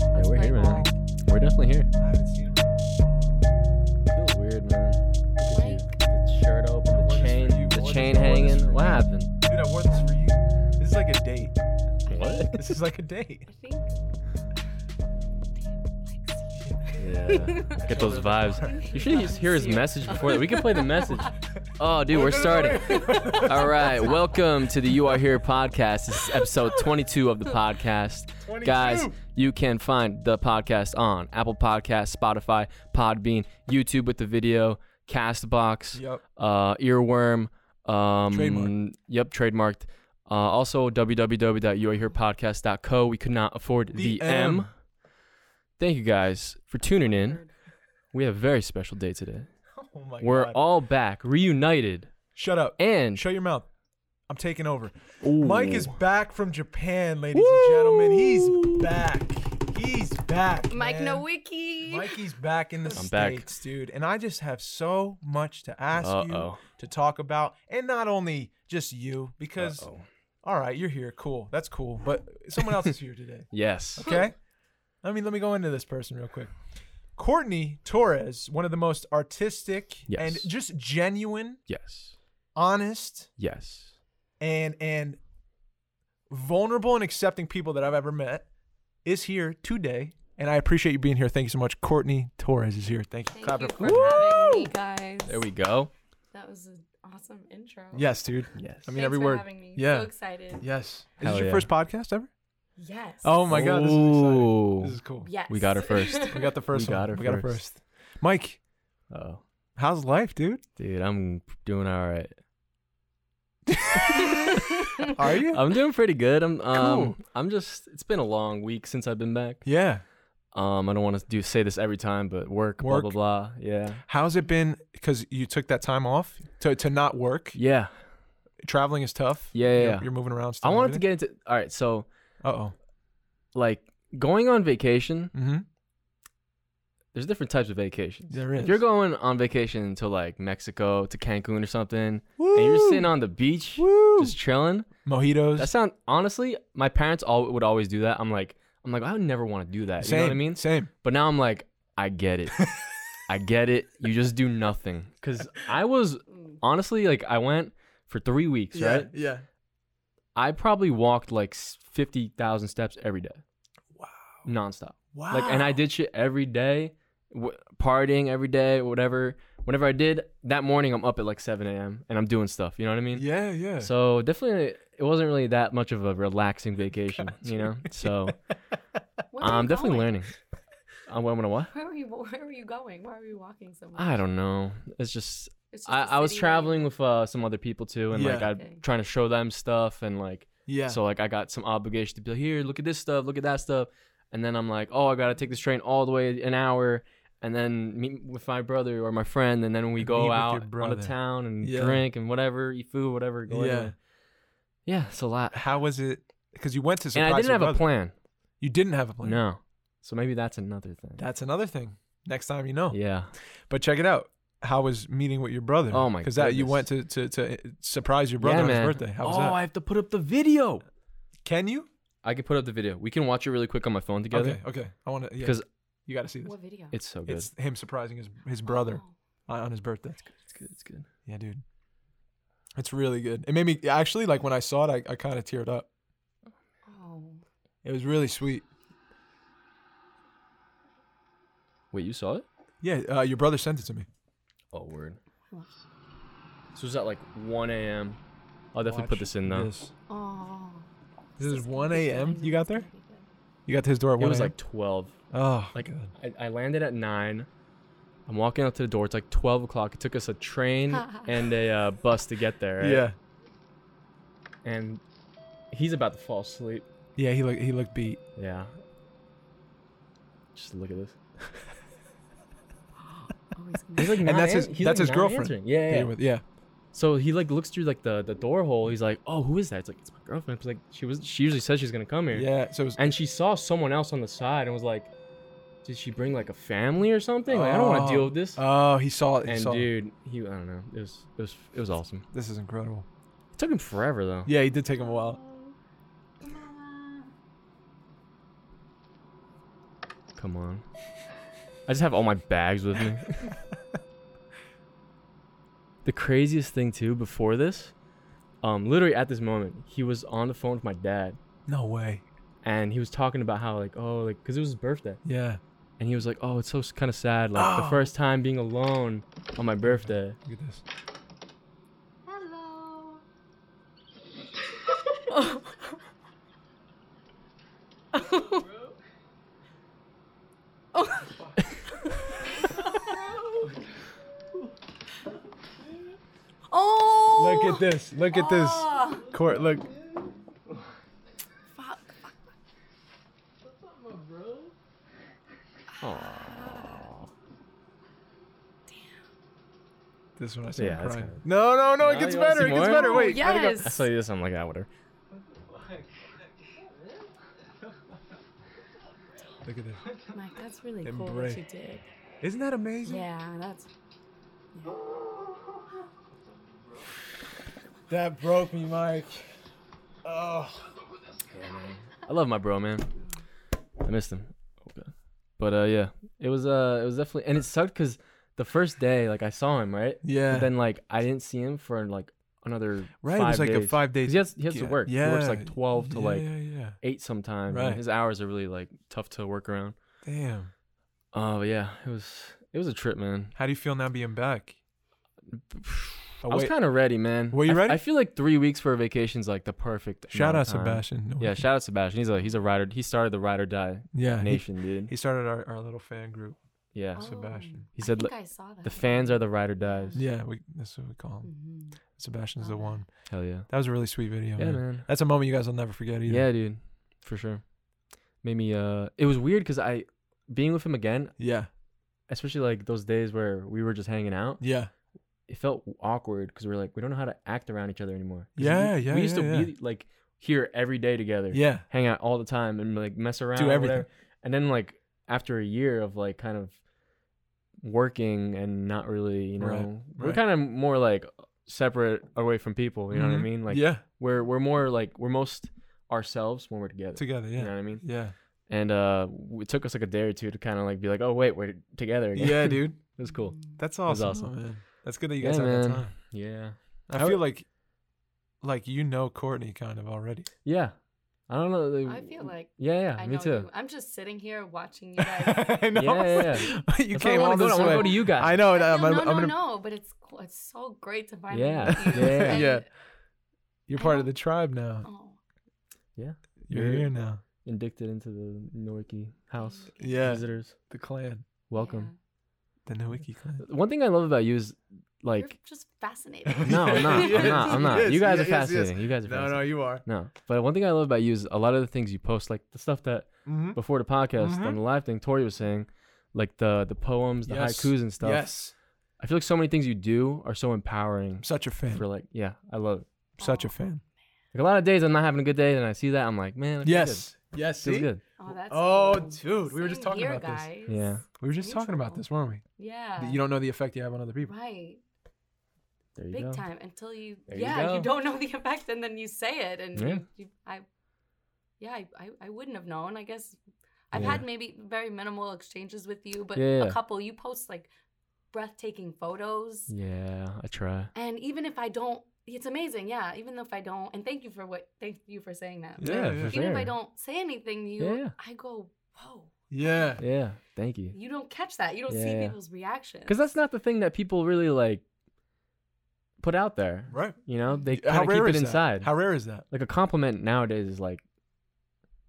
Yeah, we're here, man. We're definitely here. I haven't seen him. Feels weird, man. Look at you. The shirt open, the chain, for you. I the chain this- I wore this hanging. What happened? Dude, I wore this for you. This is like a date. What? This is like a date. I think. Yeah. Get those vibes. You should just hear his message before that. We can play the message. Oh, dude, we're starting. All right, welcome to the You Are Here podcast. This is episode 22 of the podcast. 22. Guys, you can find the podcast on Apple Podcasts, Spotify, Podbean, YouTube with the video, Castbox, Yep. uh, Earworm. Um, Trademark. Yep, trademarked. Uh, also, www.youareherepodcast.co. We could not afford the, The M. M. Thank you guys for tuning in. We have a very special day today. Oh my We're god. all back, reunited, Shut up. and Shut your mouth. I'm taking over. Ooh. Mike is back from Japan, ladies and gentlemen. He's back. He's back. Mike man. Nowicki. Mikey's back in the I'm back. states, dude, and I just have so much to ask you Uh-oh. to talk about, and not only just you, because Uh-oh. all right, you're here, cool, that's cool, but someone else is here today, Yes. okay? Let me let me go into this person real quick. Courtney Torres, one of the most artistic Yes. and just genuine, Yes. honest, Yes. and and vulnerable and accepting people that I've ever met, is here today. And I appreciate you being here. Thank you so much. Courtney Torres is here. Thank you. Thank Clap you for for- having me, guys. There we go. That was an awesome intro. Yes, dude. Yes. I mean, Thanks every for word. having me. Yeah. So excited. Yes. Is Hell this your yeah. first podcast ever? Yes. Oh my god, this is exciting. This is cool. Yes. We got her first. We got the first We one. got her we got her first. first. Mike, Oh, how's life, dude? dude, I'm doing all right. Are you? I'm doing pretty good. I'm um Cool. I'm just it's been a long week since I've been back. yeah. Um I don't want to do say this every time, but work, Work. blah blah blah. Yeah. How's it been? Because you took that time off to, to not work. Yeah. Traveling is tough. Yeah, yeah, You're, yeah. you're moving around. I wanted to get into all right, so oh. like going on vacation, Mm-hmm. there's different types of vacations. There is. If you're going on vacation to like Mexico to Cancun or something, and you're sitting on the beach Woo! just chilling, mojitos. that sound honestly, my parents all would always do that. I'm like, I'm like, I would never want to do that. Same. You know what I mean? Same. But now I'm like, I get it. I get it. You just do nothing. Cause I was honestly like, I went for three weeks, right? Yeah. I probably walked like s- fifty thousand steps every day, Wow. nonstop. Wow. Like, and I did shit every day, w- partying every day, whatever. Whenever I did that morning, I'm up at like 7 a.m. and I'm doing stuff. You know what I mean? Yeah, yeah. So definitely, it wasn't really that much of a relaxing vacation. You know? So Where were you I'm definitely going? learning. I'm gonna what? Where were you? Where were you going? Why were you walking so much? I don't know. It's just It's just I, a I was city where traveling with uh, some other people too, and like Yeah. I Okay. trying to show them stuff, and like yeah. so like I got some obligation to be like, here, look at this stuff, look at that stuff, and then I'm like, oh, I gotta take this train all the way an hour, and then meet with my brother or my friend, and then we Meet go with your out on the town and Yeah. drink and whatever, eat food, whatever. Go Yeah. anywhere. yeah, it's a lot. How was it? Because you went to And surprise I didn't your have a brother. plan. You didn't have a plan. No, so maybe that's another thing. That's another thing. Next time you know. Yeah. But check it out. How was meeting with your brother? Oh my Because that you went to, to to uh, surprise your brother yeah, on man. his birthday. How was oh, that? I have to put up the video. Can you? I can put up the video. We can watch it really quick on my phone together Okay. Okay. I want to. Yeah. because you got to see this. What video? it's so good. It's him surprising his his brother Oh. on on his birthday. It's good. It's good. Yeah, dude. It's really good. It made me actually like when I saw it, I, I kind of teared up. Oh. It was really sweet. Wait, you saw it? Yeah, uh, your brother sent it to me. Oh, word. Wow. This was at like 1 a.m. I'll definitely put Watch this in though. This, Oh. this is 1 be good. I a.m. You got there? gonna be good. You got to his door at It 1 was a.m.? like 12. oh, Like God. I, I landed at 9. I'm walking out to the door. It's like 12 o'clock. It took us a train and a uh, bus to get there. right? yeah, And he's about to fall asleep. yeah. He looked he looked beat. Yeah. Just look at this. Oh, he's gonna like And that's his- an- he's, that's like, his girlfriend answering. Yeah, that yeah. with- yeah. So he like looks through like the the door hole. He's like, "Oh, who is that?" It's like, "It's my girlfriend." It's like she was. She usually says she's gonna come here. Yeah. So it was, And she saw someone else on the side and was like, "Did she bring like a family or something?" Like, I don't want Oh. to deal with this. oh, he saw it. He and saw it. dude, he I don't know. It was it was it was awesome. This is incredible. It took him forever though. Yeah, he did take him a while. Come on. I just have all my bags with me. the craziest thing too, before this, um, literally at this moment, he was on the phone with my dad, No way. and he was talking about how like, oh, like, cause it was his birthday, Yeah. and he was like, oh, it's so kind of sad, like the Oh. first time being alone on my birthday. Look at this. Hello. at this. Look at this. Oh, Court. Look. fuck. Aww. This one I started Yeah, crying. kinda- No, no, no. It gets you better. It gets more? better. Oh, Wait. let it go. yes. I saw you this, I'm like, ah, whatever. Look at this. Mike, that's really cool what you did. Isn't that amazing? Yeah, that's. That broke me, Mike. Oh. I love my bro, man. I missed him. Okay. But uh, yeah, it was uh, it was definitely, and it sucked because the first day, like I saw him, right? Yeah. But then like I didn't see him for like another right. five it was like days. a five days. He has he has yeah, to work. Yeah. He works like twelve to yeah, like Yeah, yeah. eight sometimes. Right. His hours are really like tough to work around. Damn. Uh, yeah, it was it was a trip, man. How do you feel now being back? Oh, I was kind of ready, man. Were you I f- ready? I feel like three weeks for a vacation is like the perfect. Shout out time. Sebastian. No, Yeah, shout out Sebastian. He's a he's a rider. He started the ride or die Yeah. He, nation, dude. he started our, our little fan group. Yeah. Oh, Sebastian. He said I think I saw that. The fans are the ride or dies. Yeah, we, that's what we call him. Mhm. Sebastian's the one. Hell yeah. That was a really sweet video. Yeah, man. man. That's a moment you guys will never forget either. Yeah, dude. For sure. Made me uh it was weird cuz I being with him again, Yeah. especially like those days where we were just hanging out, Yeah. It felt awkward cuz we are like we don't know how to act around each other anymore. Yeah, we, yeah, We used yeah, to be like here every day together. Yeah. Hang out all the time and like mess around Do everything. And then like after a year of like kind of working and not really, you know, Right, we're kind of more like separate away from people, you know what I Mhm. mean? Like yeah. we're we're more like we're most ourselves when we're together. Together. Yeah. You know what I mean? Yeah. And uh, it took us like a day or two to kind of like be like, oh wait, we're together again. Yeah, dude. it was cool. That's was awesome. awesome. Man. That's good that you Yeah, guys had man. that time. Yeah, I How- feel like, like you know Courtney kind of already. yeah. I don't know. they- I feel like Yeah, yeah. I me know too. you. I'm just sitting here watching you guys. I know. Yeah, yeah, you That's why I came wanna all go. this I want to way. go to you guys. I know. I I'm, feel- I'm, no, I'm no, gonna. no, but it's cool. It's so great to finally Yeah, meet you. yeah, And- yeah. You're part of the tribe now. Oh, You're You're- here now. Indicted into the Nowicki house. Yeah. Visitors, The clan. welcome. The Nowicki clan. One thing I love about you is like. You're just fascinating. No, I'm not. I'm not. I'm not. Yes, You guys yes, are yes, yes. fascinating. You guys are No, fascinating. no, you are. No, but one thing I love about you is a lot of the things you post, like the stuff that Mm-hmm. before the podcast Mhm. on the live thing, Tori was saying, like the the poems, the Yes. haikus and stuff. Yes. I feel like so many things you do are so empowering. I'm such a fan. For like, yeah, I love it. Such a Oh. fan. Like a lot of days I'm not having a good day, and I see that I'm like, man, it feels Yes. Yes. good. feels See? good. Oh, that's Oh, cool. dude, we were just Same talking here, about this. Yeah, We were just talking about this, weren't we? Yeah. You don't know the effect you have on other people. Right. there you Big go. time until you There you yeah, go. you, don't know the effect and then you say it and Yeah. you, you, I yeah, I, I, I wouldn't have known. I guess I've Yeah. had maybe very minimal exchanges with you, but Yeah, yeah. a couple you post like breathtaking photos. Yeah, I try. And even if I don't it's amazing, yeah. Even if I don't and thank you for what thank you for saying that. Yeah, Yeah, yeah. for Even if. I don't say anything to you, Yeah, yeah. I go, Whoa. Yeah. Yeah, thank you. You don't catch that. You don't Yeah, see yeah. people's reactions. Because that's not the thing that people really like put out there. Right. You know, they How kind of rare keep it is that? inside. How rare is that? like a compliment nowadays is like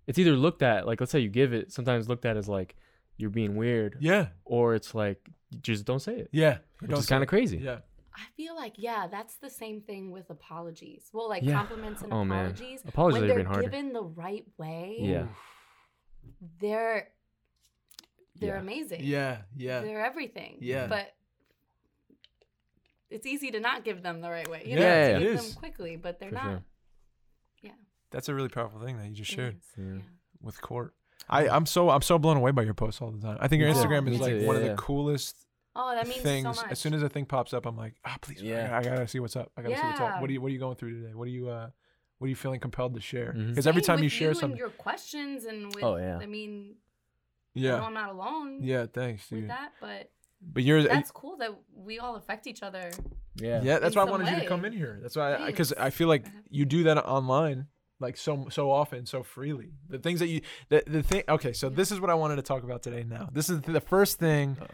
it's either looked at like let's say you give it sometimes looked at as like you're being weird Yeah. or it's like just don't say it Yeah. which is kind of crazy Yeah. I feel like yeah, that's the same thing with apologies. Well, like Yeah. compliments and Oh, man. apologies. apologies when are they're harder given the right way, yeah they're they're Yeah. amazing. Yeah. Yeah. They're everything. Yeah. But it's easy to not give them the right way. You Yeah, know, to it give is. them quickly, but they're For not. sure. That's a really powerful thing that you just shared Yeah. with Court. I, I'm so I'm so blown away by your posts all the time. I think your Me too. Instagram Me is like too, one of the coolest Oh, that means things. so much. As soon as a thing pops up, I'm like, ah, please, Yeah. yeah. I, gotta see what's up. I gotta see what's up. What are you What are you going through today? What are you uh What are you feeling compelled to share? Because every time with you share and something, your questions and with, Oh, yeah. I mean, I know Yeah. I'm not alone Yeah. Thanks, with that, but But you're. that's cool that we all affect each other. Yeah. yeah, that's why I some wanted you to come in here. That's why, because Thanks. I, feel like you do that online, like so so often, so freely. The things that you, the the thing. Okay, so this is what I wanted to talk about today. Now, this is the first thing Uh-oh.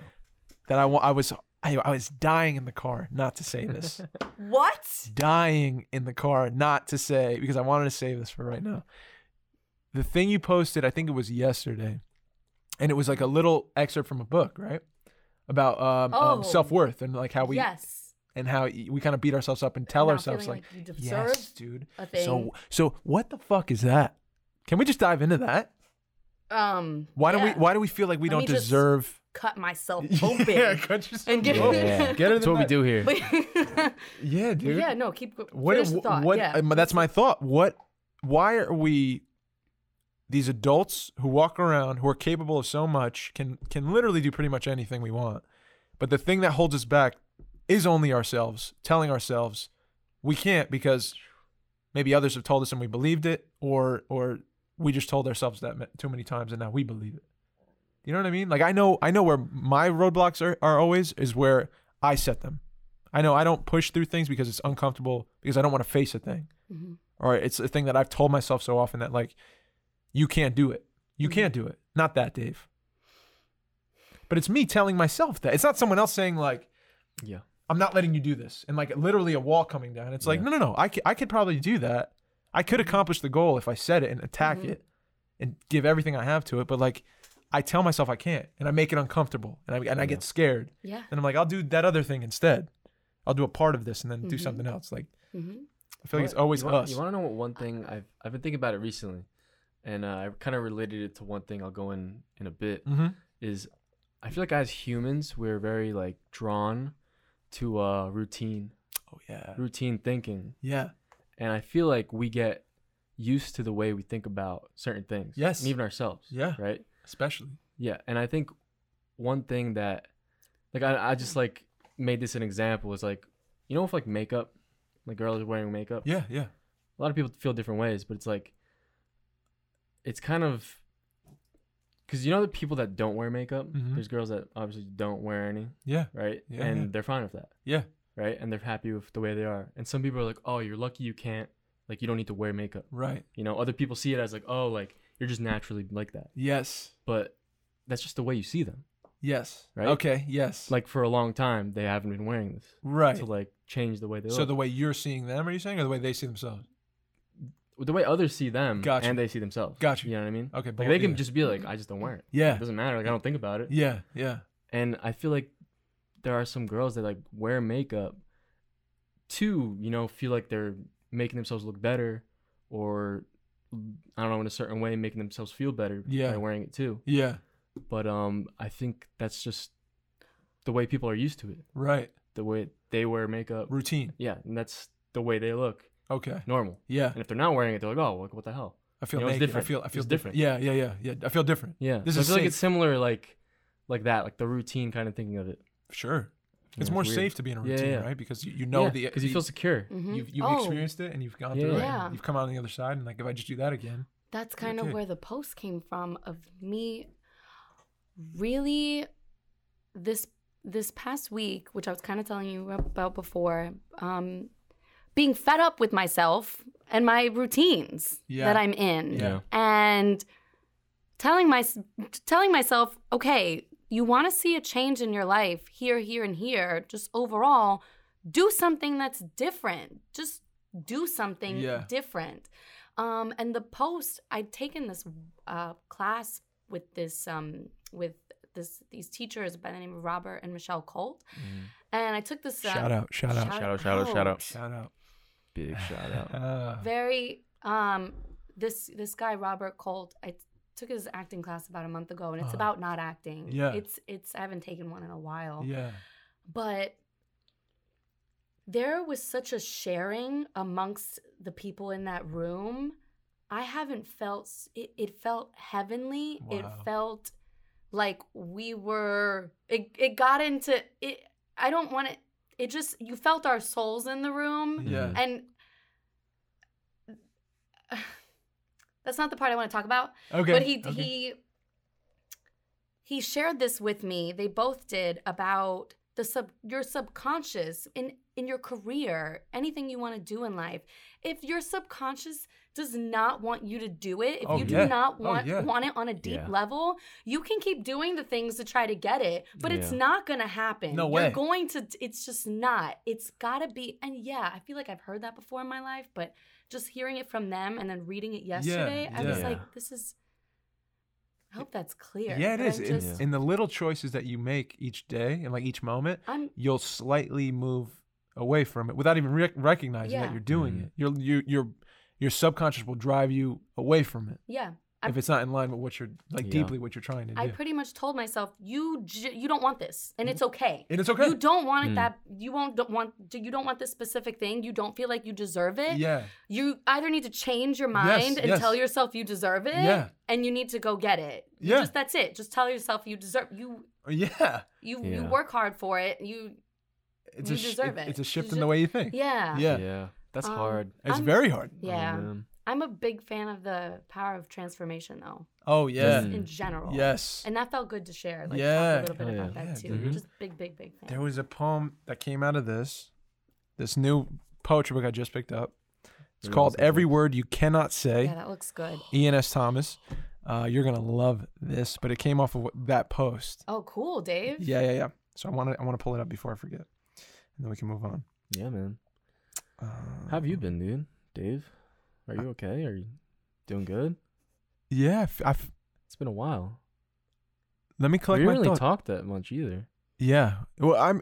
That I wa- I was I, I was dying in the car not to say this. What? dying in the car not to say because I wanted to save this for right now. The thing you posted, I think it was yesterday, and it was like a little excerpt from a book, right? About um, Oh. um, self worth and like how we yes. and how we kind of beat ourselves up and tell Not ourselves feeling like, you deserve yes, dude. a thing. So so what the fuck is that? Can we just dive into that? um, Why do we yeah. why do we feel like we Let don't me just deserve? Cut myself open? yeah, cut yourself And get- open. Yeah. Get it in That's the what we do here. But- Yeah, dude. yeah, no, keep what finish the thought. what yeah. um, that's my thought what why are we these adults who walk around who are capable of so much can can literally do pretty much anything we want but the thing that holds us back is only ourselves telling ourselves we can't because maybe others have told us and we believed it or or we just told ourselves that too many times and now we believe it you know what i mean? Like i know i know where my roadblocks are, are always is where i set them. I know i don't push through things because it's uncomfortable because i don't want to face a thing. Mhm. or it's a thing that i've told myself so often that like you can't do it. You Mhm. can't do it. Not that dave. But it's me telling myself that. It's not someone else saying like Yeah. i'm not letting you do this. And like literally a wall coming down. It's like no no no. I could, I could probably do that. I could accomplish the goal if i set it and attack Mhm. it and give everything i have to it. But like i tell myself i can't and i make it uncomfortable and i, and I Yeah. get scared Yeah. and i'm like i'll do that other thing instead i'll do a part of this and then do Mhm. something else like hmm i feel like it's always you wanna, us You want to know what one thing I've I've been thinking about it recently, and uh, I kind of related it to one thing I'll go in in a bit. mm-hmm. Is I feel like as humans we're very like drawn to uh routine, oh yeah routine thinking, yeah and I feel like we get used to the way we think about certain things. Yes. and even ourselves. Yeah. right. Especially Yeah, and I think one thing that, like, I, I just like made this an example is like, you know, if like makeup, like girls wearing makeup. yeah yeah A lot of people feel different ways, but it's like, it's kind of, because you know the people that don't wear makeup. Mhm. There's girls that obviously don't wear any, yeah right? Yeah, and yeah. they're fine with that, yeah right? And they're happy with the way they are. And some people are like, oh, you're lucky you can't, like, you don't need to wear makeup. right You know, other people see it as like, oh, like you're just naturally like that, yes but that's just the way you see them. yes Right? okay yes like for a long time they haven't been wearing this right to like change the way they look. so look. the way you're seeing them are you saying or the way they see themselves the way others see them Gotcha. and they see themselves. Gotcha. You know what I mean? okay Like but they can yeah. just be like, I just don't wear it. yeah It doesn't matter. Like I don't think about it. yeah yeah And I feel like there are some girls that like wear makeup to, you know, feel like they're making themselves look better or I don't know, in a certain way making themselves feel better Yeah. by wearing it too. yeah But um I think that's just the way people are used to it. right The way they wear makeup. routine Yeah, and that's the way they look. okay Normal. yeah And if they're not wearing it, they're like, oh, what the hell? I feel You know, different. I feel I feel different. different. Yeah, yeah, yeah, yeah. I feel different. Yeah. This so is I feel like it's similar, like, like that, like the routine kind of thinking of it. Sure. You It's know, more weird. safe to be in a routine, yeah. right? Because you, you know the because you feel secure. Mhm. you've you've Oh, experienced it and you've gone Yeah, through it. And you've come out on the other side and like if I just do that again. That's kind of Okay. where the post came from of me really this this past week, which I was kind of telling you about before, um, being fed up with myself and my routines Yeah. that I'm in, Yeah. and telling my telling myself, okay, you want to see a change in your life here, here, and here. Just overall, do something that's different. Just do something Yeah. different. Um, and the post, I'd taken this uh, class with this um, with this these teachers by the name of Robert and Michelle Colt, and I took this uh, Shout out, shout out, Shout out, shout out, shout out. shout out. Big shout out. Uh, very um this this guy Robert Colt I t- took his acting class about a month ago and it's Uh-huh. about not acting Yeah. it's it's I haven't taken one in a while yeah. but there was such a sharing amongst the people in that room I haven't felt it, it felt heavenly it felt like we were it, it got into it I don't want it it just you felt our souls in the room Yeah. and that's not the part I want to talk about. Okay. but he okay. he he shared this with me. They both did about the sub your subconscious in in your career, anything you want to do in life. If your subconscious does not want you to do it, if Oh, you yeah. do not Oh, want yeah. want it on a deep Yeah. level, you can keep doing the things to try to get it, but it's not gonna happen. No You're way. going to it's just not. It's gotta be and yeah, I feel like I've heard that before in my life, but just hearing it from them and then reading it yesterday, I was like, this is I hope that's clear. Yeah, it but is. I In, in the little choices that you make each day and like each moment, I'm you'll slightly move away from it without even rec- recognizing Yeah. that you're doing Mhm. it. Your your your your subconscious will drive you away from it yeah. I- if it's not in line with what you're like Yeah. deeply what you're trying to do. I pretty much told myself you j- you don't want this, and it's okay. and it's okay. You don't want it Mm. that you won't don't want you don't want this specific thing. You don't feel like you deserve it. yeah. You either need to change your mind and yes. tell yourself you deserve it. Yeah. And you need to go get it. You Yeah. Just that's it. Just tell yourself you deserve you Yeah. you you work hard for it. You It's You a deserve it- it. It's a shift You in the way you think. yeah. Yeah. Yeah. That's Um, hard. It's I'm- very hard. Yeah. Oh, man. I'm a big fan of the power of transformation though. Oh yeah. Just in general. Yes. And that felt good to share. Like Yeah. talk a little bit Oh, about yeah. that Yeah, too. dude. Just big, big, big fan. There was a poem that came out of this, this new poetry book I just picked up. It's Maybe called Every it. Word You Cannot Say. yeah, that looks good. Iain S. Thomas. Uh, you're gonna love this, but it came off of that post. Oh, cool, Dave. Yeah, yeah, yeah. So I want to I want to pull it up before I forget, and then we can move on. Yeah, man. Uh, How have you been, dude? Dave? Are you okay? Are you doing good? Yeah, f- I f- It's been a while. let me collect. We collect didn't my really thoughts. talk that much either. Yeah, well, I'm.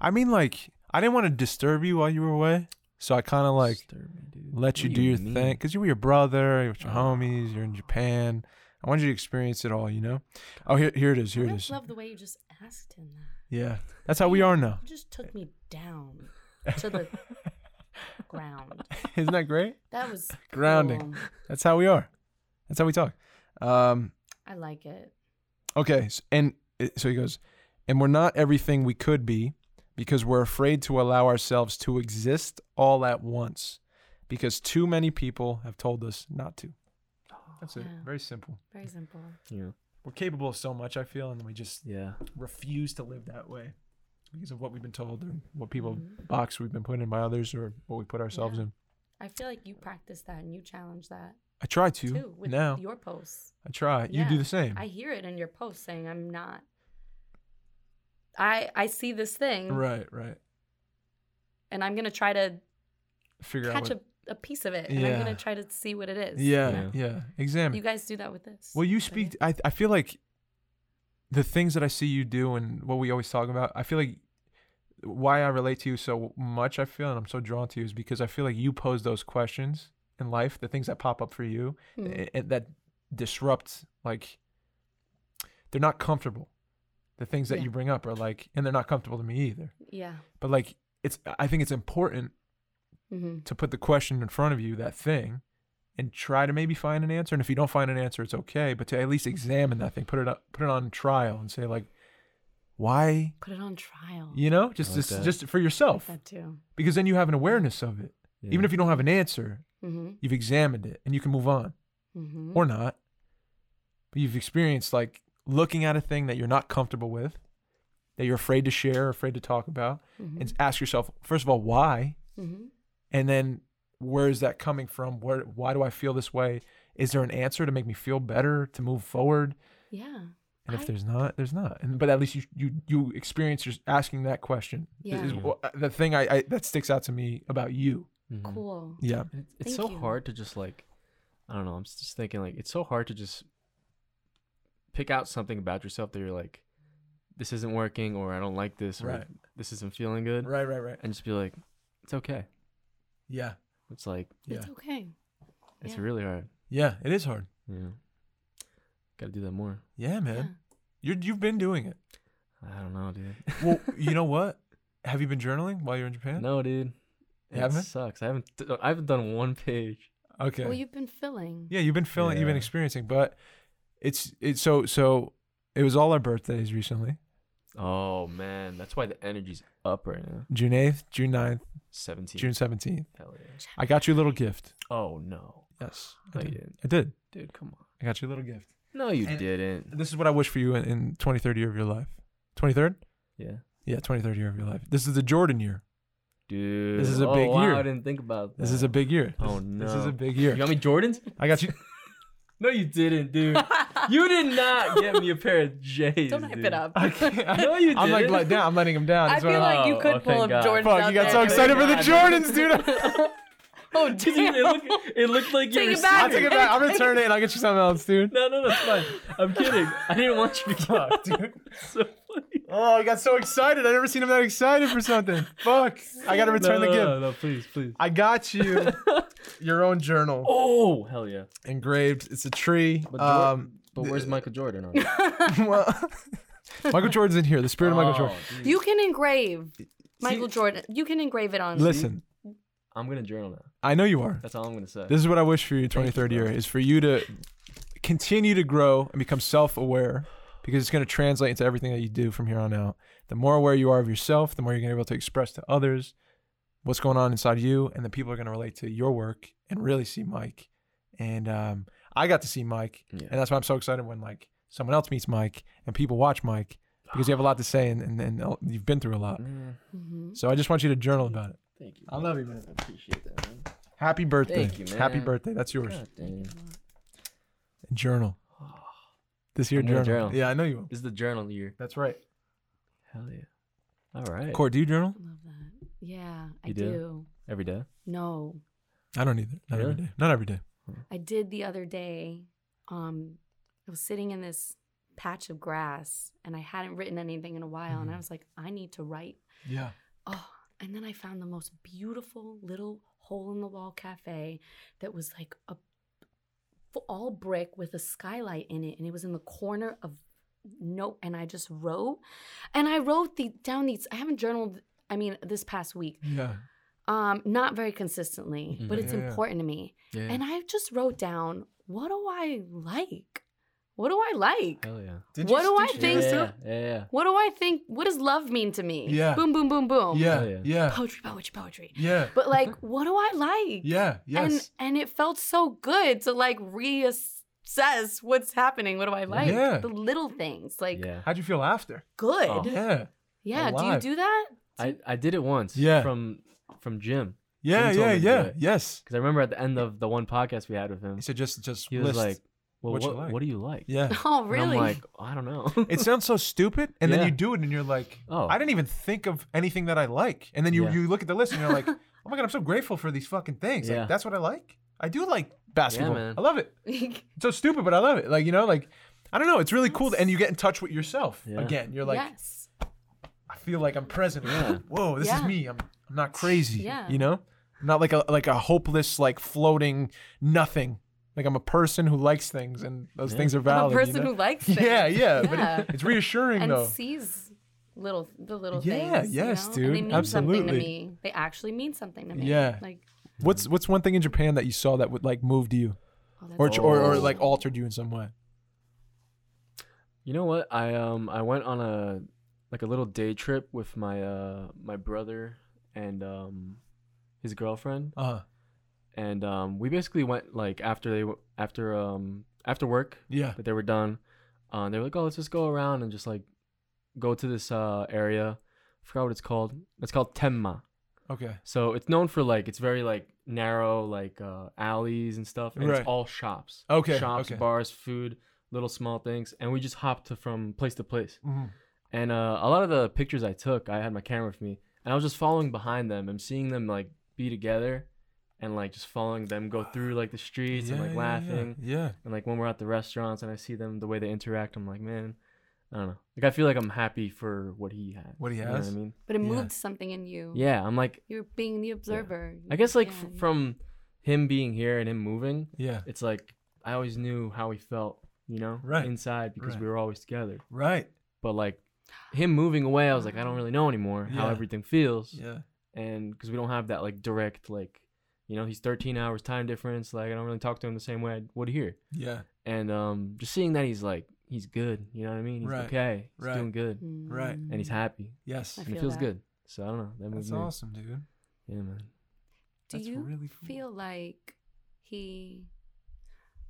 I mean, like, I didn't want to disturb you while you were away, so I kind of like Disturb me, dude. let you What do your mean? thing because you were your brother, you're with your Oh. homies, you're in Japan. I wanted you to experience it all, you know. Oh, here, here it is. Here it is. I it is. love the way you just asked him that. Yeah, that's how we are now. You just took me down to the ground. Isn't that great? That was Grounding. cool. That's how we are. That's how we talk. Um, I like it. okay, s- and so he goes, and we're not everything we could be because we're afraid to allow ourselves to exist all at once because too many people have told us not to. That's it. Yeah. Very simple. Very simple. Yeah. We're capable of so much, I feel, and we just Yeah. refuse to live that way because of what we've been told or what people box we've been put in by others or what we put ourselves Yeah. in. I feel like you practice that and you challenge that I try to too with now. your posts. I try. You do the same. I hear it in your posts saying I'm not. I I see this thing right, right. and I'm gonna try to Figure catch out. What, a, a piece of it and I'm gonna try to see what it is. yeah, Yeah. yeah, Examine. You guys do that with this. Well, you don't speak. I I feel like the things that I see you do and what we always talk about. I feel like why I relate to you so much. I feel and I'm so drawn to you is because I feel like you pose those questions in life, the things that pop up for you, a- and that disrupt like they're not comfortable. The things that Yeah. you bring up are like, and they're not comfortable to me either. Yeah. But like, it's I think it's important hmm to put the question in front of you, that thing, and try to maybe find an answer. And if you don't find an answer, it's okay. But to at least examine that thing, put it up, put it on trial, and say like, why? Put it on trial. You know, just like just, just for I like yourself, that too. because then you have an awareness of it. yeah. Even if you don't have an answer, hmm you've examined it, and you can move on hmm or not. But you've experienced like looking at a thing that you're not comfortable with, that you're afraid to share, afraid to talk about, hmm and ask yourself first of all why, hmm and then where is that coming from where why do i feel this way is there an answer to make me feel better to move forward Yeah. and if I- there's not there's not and but at least you you you experience just asking that question Yeah. is the thing I, I that sticks out to me about you Mhm. Cool. yeah It- It's Thank so you. hard to just like, I don't know. I'm just thinking like it's so hard to just pick out something about yourself that you're like, this isn't working, or I don't like this, or Right. this isn't feeling good, right right right and just be like, it's okay. yeah It's like yeah It's okay. it's Yeah. really hard. yeah it is hard Yeah, gotta do that more. yeah man Yeah. you're you've been doing it I don't know, dude. well you know what have you been journaling while you're in japan no, dude. You It haven't? sucks. I haven't. d- I haven't done one page. okay Well, you've been filling. Yeah, you've been feeling, you've been experiencing, but it's it's so so. It was all our birthdays recently, Oh man, that's why the energy's up right now. June eighth, June 9th, Seventeen. June seventeenth. Hell yeah. I got you a little gift. Oh no. Yes, No, I you did. didn't. I did. Dude, come on. I got you a little gift. No, you And- didn't. This is what I wish for you in, in 23rd year of your life. 23rd? Yeah. Yeah, 23rd year of your life. This is the Jordan year. Dude. This is a oh, big wow, year. I didn't think about that. This is a big year. Oh This- no. This is a big year. You year. got me Jordans? I got you. No, you didn't, dude. you did not get me a pair of J's. Don't hype dude. it up. I can't- No, you I'm like didn't. let down. I'm letting him down. I That's what feel I'm- like you Oh, could oh, pull thank up God. Jordan. Fuck, you got so excited for the Jordans, dude. oh, Dude, damn. it, looked, it looked like you Take were it back. I'll take it back. I'm gonna turn it and I'll get you something else, dude. No, no, no, it's fine. I'm kidding. I didn't want you to Fuck, get dude. so funny. Oh, I got so excited. I never seen him that excited for something. Fuck. I gotta return no, the gift. No, no, please, please. I got you your own journal Oh, hell yeah. engraved. It's a tree. But, Um, um, but where's Michael Jordan on it? well, Michael Jordan's in here. The spirit of Michael Oh, Jordan. dude. You can engrave Michael Jordan. You can engrave it on. Listen, I'm gonna journal now. I know you are. That's all I'm gonna say. This is what I wish for your Thank you, 23rd year is for you to continue to grow and become self-aware because it's going to translate into everything that you do from here on out. The more aware you are of yourself, the more you're going to be able to express to others what's going on inside you, and the people are going to relate to your work and really see Mike. And um, I got to see Mike, Yeah. and that's why I'm so excited when like someone else meets Mike and people watch Mike because you have a lot to say and, and, and you've been through a lot. Man, Mhm. So I just want you to journal about it. thank you. I love you, man. I appreciate that, man. Happy birthday. Thank you, Happy birthday. That's yours. God damn. Journal. This year journal. journal. Yeah, I know you will. This is the journal year. That's right. Hell yeah. All right. Court, do you journal? I love that. Yeah, I You do. do? Every day. No, I don't either. Not every Really? day. Not every day. I did the other day. Um, I was sitting in this patch of grass and I hadn't written anything in a while, and I Mhm. was like, I need to write. Yeah. Oh, and then I found the most beautiful little hole in the wall cafe that was like a f- all brick with a skylight in it, and it was in the corner of no. And I just wrote, and I wrote the down these. I haven't journaled. I mean, this past week, Yeah. um, not very consistently, but Mhm. it's Yeah, yeah. important to me. Yeah. And I just wrote down, what do I like? What do I like? Hell yeah. Did What do I did think- yeah, so? yeah, yeah. What do I think? What does love mean to me? Yeah. Boom, boom, boom, boom. Yeah. Yeah. Yeah. Poetry, poetry, poetry. Yeah. But like, what do I like? Yeah. Yes. And and it felt so good to like reassess what's happening. What do I like? Yeah. The little things. Like yeah. How'd you feel after? good. Oh. Yeah. Yeah. Do you do that? I, I did it once. Yeah. From from Jim. Yeah. Jim Yeah. Yeah. Yes. Because I remember at the end of the one podcast we had with him, He said just just he was list. like, "Well, what you like." what do you like?" Yeah. Oh, And really? I'm like, I don't know. It sounds so stupid, and then Yeah. you do it, and you're like, Oh. I didn't even think of anything that I like. And then you Yeah. you look at the list, and you're like, Oh my god, I'm so grateful for these fucking things. Yeah. Like that's what I like. I do like basketball. man. I love it. It's so stupid, but I love it. Like you know, like I don't know. It's really cool, and you get in touch with yourself Yeah. again. You're like, yes. I feel like I'm present. Yeah. Whoa, this is Yeah. me. I'm I'm not crazy. Yeah. You know, I'm not like a like a hopeless like floating nothing. Like I'm a person who likes things, and those Yeah. things are I'm valid. a you person know? who likes things. Yeah, yeah, but it, it's reassuring and though. sees little the little Yeah, things. Yeah, yes, you know? dude, And they mean something to me. They actually mean something to me. Yeah. Like What's what's one thing in Japan that you saw that would like moved you, oh, that's or or, or like altered you in some way? You know what? I um I went on a like a little day trip with my uh my brother and um his girlfriend Uh, and um we basically went like after they w- after um after work yeah, that they were done uh, they were like oh let's just go around and just like go to this uh area. I forgot what it's called. It's called temma. Okay, so it's known for like it's very like narrow like uh alleys and stuff and Right. it's all shops. Okay, shops okay. bars food little small things and we just hopped to, from place to place. Mhm. and uh, a lot of the pictures I took, I had my camera with me, and I was just following behind them and seeing them like be together, and like just following them go through like the streets and Yeah, like yeah, yeah, laughing, Yeah, and like when we're at the restaurants and I see them the way they interact, I'm like, man, I don't know, like I feel like I'm happy for what he had. What he you know has? I mean, but it Yeah. moved something in you. yeah, I'm like, You're being the observer. I guess like Yeah, f- yeah. from him being here and him moving, yeah, it's like I always knew how he felt, you know, Right. inside because Right. we were always together. right, But like him moving away, I was like, I don't really know anymore how everything feels. yeah, and because we don't have that like direct like you know he's 13 hours time difference like i don't really talk to him the same way i would here yeah, and um just seeing that he's like he's good you know what i mean he's Right, okay he's right. doing good Right. and he's happy yes. I and it feels that. good so i don't know that That's moved me awesome, dude. yeah man Do That's you really cool. feel like he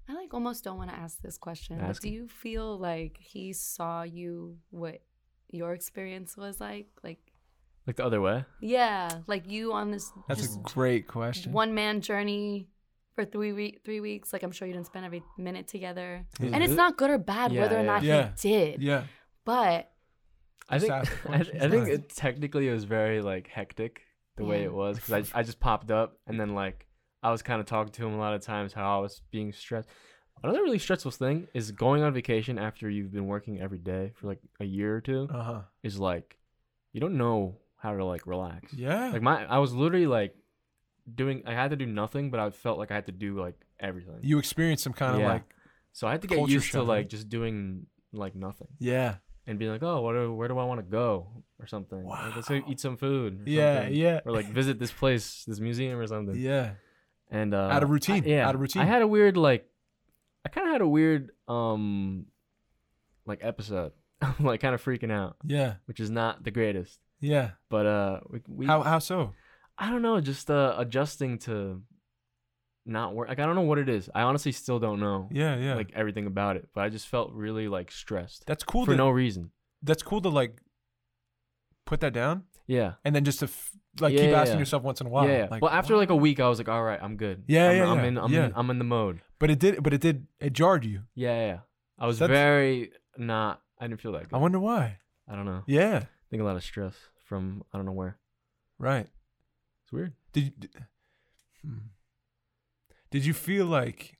I like almost don't want to ask this question, Ask but do it. you feel like he saw you what your experience was like? Like, Like the other way. yeah, like you on this That's just a great question. one man journey for three week three weeks. Like I'm sure you didn't spend every minute together, Yeah. and it's not good or bad Yeah, whether or not Yeah. he did. Yeah. But I think I, question. I think it, technically it was very like hectic the way it was because I I just popped up and then like I was kind of talking to him a lot of times how I was being stressed. Another really stressful thing is going on vacation after you've been working every day for like a year or two Uh huh. is like you don't know how to like relax. Yeah. Like my I was literally like doing I had to do nothing but I felt like I had to do like everything. you experienced some kind of like so I had to get used to like just doing like nothing. yeah. and being like, oh, what do, where do I want to go or something? Like, let's go eat some food. Or Yeah. something. Yeah. Or like visit this place, this museum or something. Yeah. And uh, Out of routine, I- yeah, out of routine. I had a weird like, I kind of had a weird um, like episode, I'm like kind of freaking out, Yeah. which is not the greatest. Yeah. But uh, we, we How how so? I don't know, just uh adjusting to not work. Like I don't know what it is. I honestly still don't know. Yeah. Yeah. Like everything about it, but I just felt really like stressed that's cool. for to, no reason. That's cool to like put that down Yeah. and then just to f- like Yeah, keep yeah, asking yeah. yourself once in a while. yeah, yeah. Like, well, after like a week, I was like, all right, I'm good. Yeah, I'm, yeah, I'm in. I'm yeah. in. I'm in the mode. But it did. But it did. It jarred you. Yeah, yeah. yeah. I was That's- very not. I didn't feel that good. I wonder why. I don't know. Yeah. I think a lot of stress from I don't know where. Right. It's weird. Did you, did, hmm. did you feel like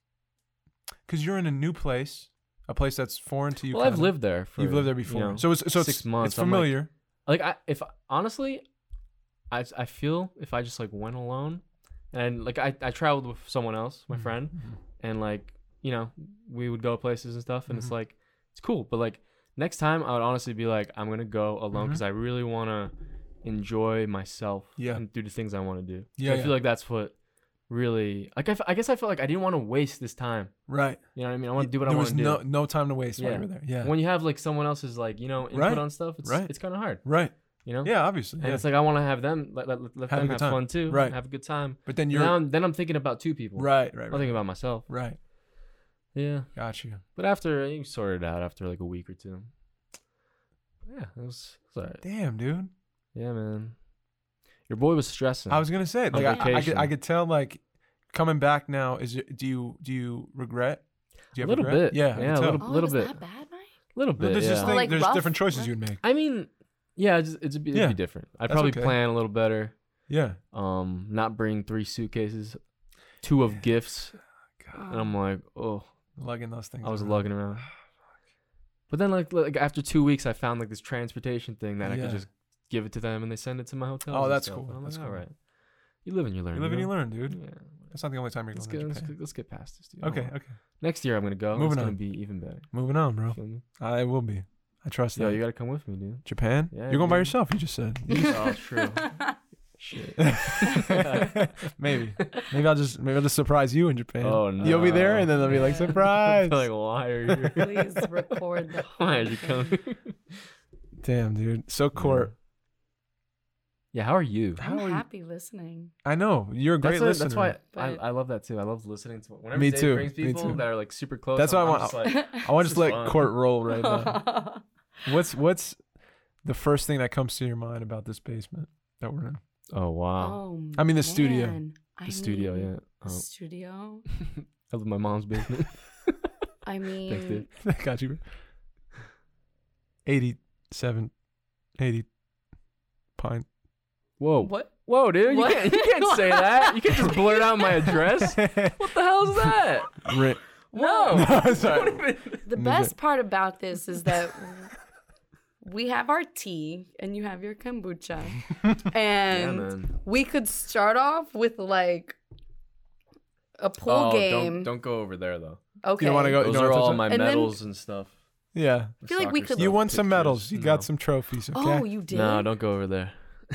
because you're in a new place, a place that's foreign to you? well, I've kinda- lived there. For, You've lived there you before, know, so it's so six it's, months. it's I'm like- familiar. like I if honestly, I I feel if I just like went alone, and like I I traveled with someone else, my Mhm, friend, mhm. and like you know we would go places and stuff, and Mhm. it's like it's cool. But like next time, I would honestly be like I'm gonna go alone mm-hmm. because I really want to enjoy myself Yeah. and do the things I want to do. Yeah, I yeah. feel like that's what really like. I, f- I guess I felt like I didn't want to waste this time. Right. You know what I mean? I want to do what there I want to no do. no time to waste while Yeah. you were there. Yeah. When you have like someone else's like you know input Right. on stuff, it's Right. it's kind of hard. right. You know. Yeah. Obviously. And yeah. it's like I want to have them let, let, let Have them have time. fun too. Right. Have a good time. but then you're Now I'm, then I'm thinking about two people. right. Right. I'm Right. thinking about myself. Right. Yeah. Got you. But after you sorted it out after like a week or two. Yeah, it was, it was alright. Damn, dude. Yeah, man. Your boy was stressing. I was gonna say, On like, I, I, could, vacation. I could tell, like, coming back now. Is it? Do you do you regret? Do you a little regret? bit. Yeah. I Yeah, a little, oh, little was bit. that bad, Mike? little No, bit. there's yeah. just Oh, thing, like there's rough? different choices Rough? you'd make. I mean, yeah, it's, it's, it'd, be, it'd Yeah. be different. I'd That's probably okay. plan a little better. Yeah. Um, not bring three suitcases, two of gifts, God, and I'm like, oh, lugging those things. I was around. lugging around. But then, like, like after two weeks, I found like this transportation thing that I Yeah. could just give it to them, and they send it to my hotel. Oh, that's stuff. cool. And I'm That's like, cool. all right. You live and you learn. You live and you learn, dude. Yeah. That's not the only time you're Let's going get, to let's, Japan. get, let's get past this, dude. Don't Okay. worry. Okay. Next year I'm gonna go. Moving it's gonna on. be even better. Moving on, bro. feel me? I will be. I trust Yo, that. you gotta come with me, dude. Japan? Yeah, You're going by dude. yourself. You just said. oh, true. Shit. maybe. Maybe I'll just maybe I'll just surprise you in Japan. Oh no. You'll be there, and then they'll be like, Yeah. surprise. like, why are you? here? Please record the why are you coming? Damn, dude. So court. Yeah. How are you? I'm are you- happy listening. I know you're a great that's, listener. that's why I, But- I love that too. I love listening to whenever Me Dave too, brings me people too. that are like super close. That's why I want- just like, I want to just is let fun. court roll right now. what's what's the first thing that comes to your mind about this basement that we're in? Oh wow, oh, I mean the studio. the I studio. mean, Yeah. The Oh, studio. I live in my mom's basement. I mean, Thanks, dude. Got you. 87, 80 pine. Whoa. what? Whoa, dude! You can't, you can't say that. You can't just blurt out my address. What the hell is that? Ri- No. No, sorry. Even- The best part about this is that we have our tea and you have your kombucha, yeah, and man. we could start off with like a pool oh, game. Don't, don't go over there though. okay. don't wanna go- Those don't are all touch my And then- medals and stuff. Yeah. I feel like we could- You stuff, won some medals. You No. got some trophies. Oh, okay. Oh, you did. No, don't go over there.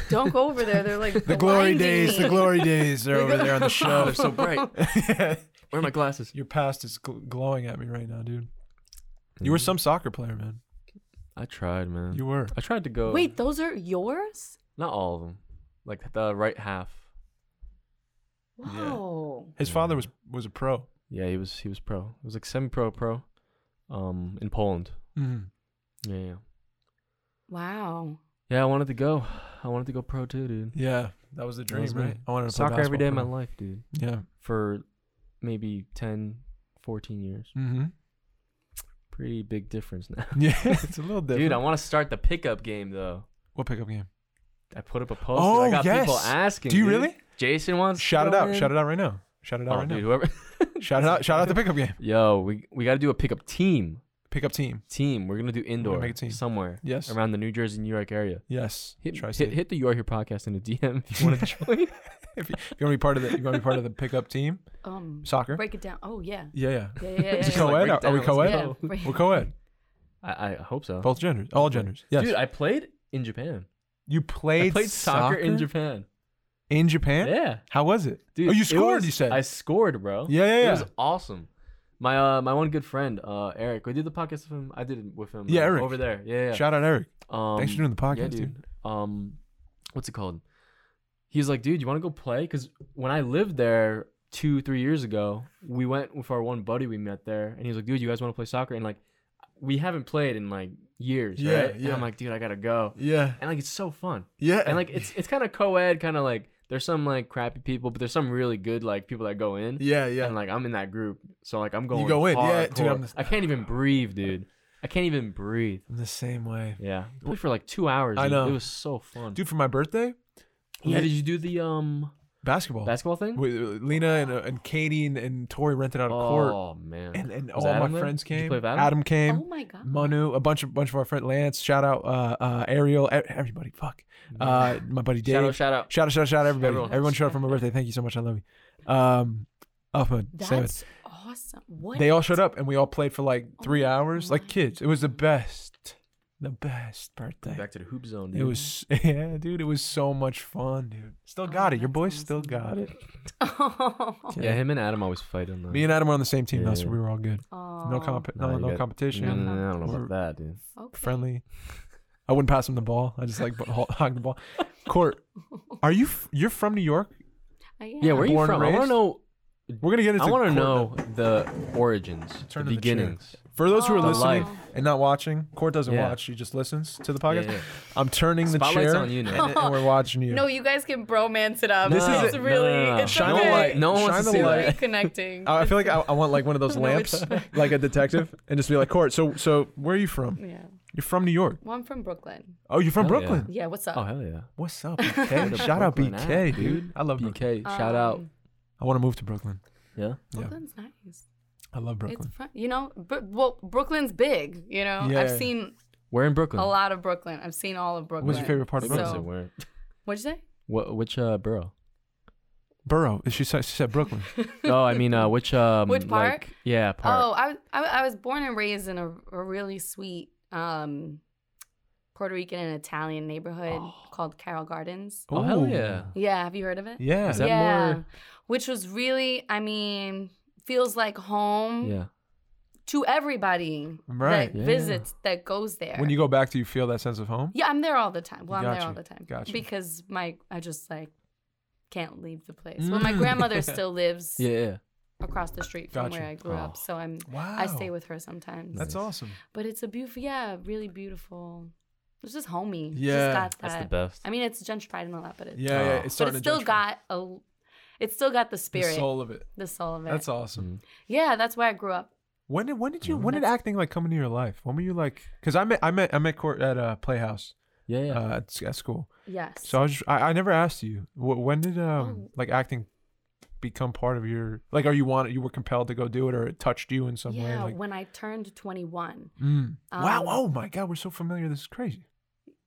Don't go over there. They're like the glory blinding days. The glory days. They're over there on the Oh, shelf. they're so bright. Where are my glasses? Your past is gl- glowing at me right now, dude. You hmm. were some soccer player, man. I tried, man. You were. I tried to go. Wait, those are yours? not all of them. Like the right half. Yeah. Whoa. His father was was a pro. Yeah, he was he was pro. It was like semi pro pro, um, in Poland. Mm-hmm. Yeah, yeah. Wow. Yeah, I wanted to go. I wanted to go pro too, dude. Yeah, that was the dream, was me. right? I wanted to play Soccer every day of my basketball life, dude. pro. Yeah. For maybe 10, 14 years. Mm-hmm. Pretty big difference now. Yeah, it's a little different. Dude, I want to start the pickup game though. what pickup game? I put up a post. Oh, I got people yes. asking. Do you dude. really? Jason wants. to Shout it out! in. Shout it out right now! Shout it out Oh, right dude, now! whoever. Shout it out! Shout out the pickup game. Yo, we we got to do a pickup team. Pickup team. Team. We're gonna do indoor make a team. somewhere Yes. around the New Jersey, New York area. Yes. Hit, hit, hit the You're Here podcast in a DM if you want to join. if you, if you want to be part of the, you want to be part of the pickup team, Um, soccer. break it down. Oh yeah. Yeah, yeah. Yeah, yeah, yeah. Is it yeah. co-ed? Like, Are we co-ed? Yeah, break- We're co-ed. I, I hope so. Both genders. All genders. Yes. Dude, I played in Japan. you played, I played soccer, in Japan. In Japan? Yeah, How was it? dude. oh, you scored. was- you said. I scored, bro. yeah, yeah, yeah. It was awesome. My uh my one good friend uh Eric. We did the podcast with him. I did it with him. Yeah, uh, Eric. over there. Yeah, yeah. Shout out Eric. Um, Thanks for doing the podcast, yeah, dude. dude. Um, what's it called? He's like, dude, you want to go play? Because when I lived there two, three years ago, we went with our one buddy we met there, and he was like, dude, you guys want to play soccer? And like, we haven't played in like years, Yeah, right? And yeah. I'm like, dude, I gotta go. Yeah. And like, it's so fun. Yeah. And like, it's it's kind of co-ed, kind of like there's some like crappy people, but there's some really good like people that go in. yeah, yeah. And like, I'm in that group, so like, I'm going. You go in, yeah, dude. I'm the- I can't even breathe, dude. I can't even breathe. I'm the same way. Yeah, played for like two hours. I know. It was so fun. Dude, for my birthday, Yeah, did you do the um basketball. basketball thing? With, uh, Lena and, uh, and Katie and, and Tori rented out a court. Oh man. And, and Was all Adam my there? friends Did you came. play with Adam? came. Oh my god. Manu, a bunch of bunch of our friends, Lance, shout out uh, uh, Ariel, e- everybody, fuck, uh, my buddy Dave, shout out, shout out. shout out, shout out, shout out everybody, Everyone. everyone, showed up for my birthday. Thank you so much, I love you. Um, Ahmed, Samad. That's awesome. What? they all showed up and we all played for like three Oh hours, like kids. It was the best, the best birthday. Back to the hoop zone. Dude. It was yeah, dude. It was so much fun, dude. Still got Oh, it. Your that's boy still got it. Oh. Yeah, him and Adam always fight on the. Me and Adam were on the same team, though, so we were all good. No comp, no, Nah, no got- competition. No, no, no, I don't know about that, dude. Okay. friendly. I wouldn't pass him the ball. I just like hog the ball. Court, are you? F- you're from New York? Uh, Yeah, where are you Born from? I want to know. We're gonna get into. I want to know the origins, Turn the in the beginnings. For those who are Oh. listening life. and not watching, Court doesn't Yeah. watch. He just listens to the podcast. yeah. I'm turning the Spotlight's chair, on you now. and, and we're watching you. No, you guys can bromance it up. This is it's it. really, No, no, no. it's Shine okay. the light. No one Shine wants the to see light. Really that. connecting. I I feel like I, I want like one of those No, lamps, it's- like a detective, and just be like, Court. So, so where are you from? yeah. You're from New York. Well, I'm from Brooklyn. Oh, you're from Hell yeah. Brooklyn. Yeah, what's up? Oh hell yeah. What's up, BK? Shout out Brooklyn BK, app, dude. dude. I love Brooklyn. BK, shout out. Um, I want to move to Brooklyn. Yeah. Yeah, Brooklyn's nice. I love Brooklyn. It's fun. You know, Bro- well, Brooklyn's big. You know, Yeah. I've seen Where in Brooklyn? a lot of Brooklyn. I've seen all of Brooklyn. What's your favorite part of Brooklyn? I said where. What'd you say? What? Which uh borough? Borough. She said, she said Brooklyn. oh, I mean, uh, which um, Which part? like- yeah, part. Oh, I, I I was born and raised in a, a really sweet um, Puerto Rican and Italian neighborhood called Carroll Gardens. Oh, hell Ooh. yeah. Yeah, have you heard of it? Yeah. Is that yeah, more- which was really, I mean, feels like home Yeah. to everybody Right. that Yeah. visits that goes there. when you go back, do you feel that sense of home? yeah, I'm there all the time. Well, I'm there all the time Got you. because my I just like can't leave the place. Well, my Mm. grandmother still lives Yeah, yeah. across the street from Got where. I grew up, Oh. so I'm Wow. I stay with her sometimes. That's Nice. awesome. But it's a beautiful, yeah, really beautiful. It's just homey. It's Yeah, just got That's the best. I mean, it's gentrified and all that, but it's Yeah, yeah. It's but it's still gentrify. got a, it's still got the the spirit, the soul, soul of it. The soul of it. That's awesome. Mhm. yeah, that's where I grew up. When did when did you Mhm. when did acting like come into your life? When were you like? Because I met I met I met Court at uh, Playhouse Yeah, yeah. uh, at, at school. Yes. So I was just, I, I never asked you wh- when did um Oh. like acting become part of your like are you wanted you were compelled to go do it or it touched you in some way yeah, like when I turned 21. mm. wow Um, oh my god we're so familiar this is crazy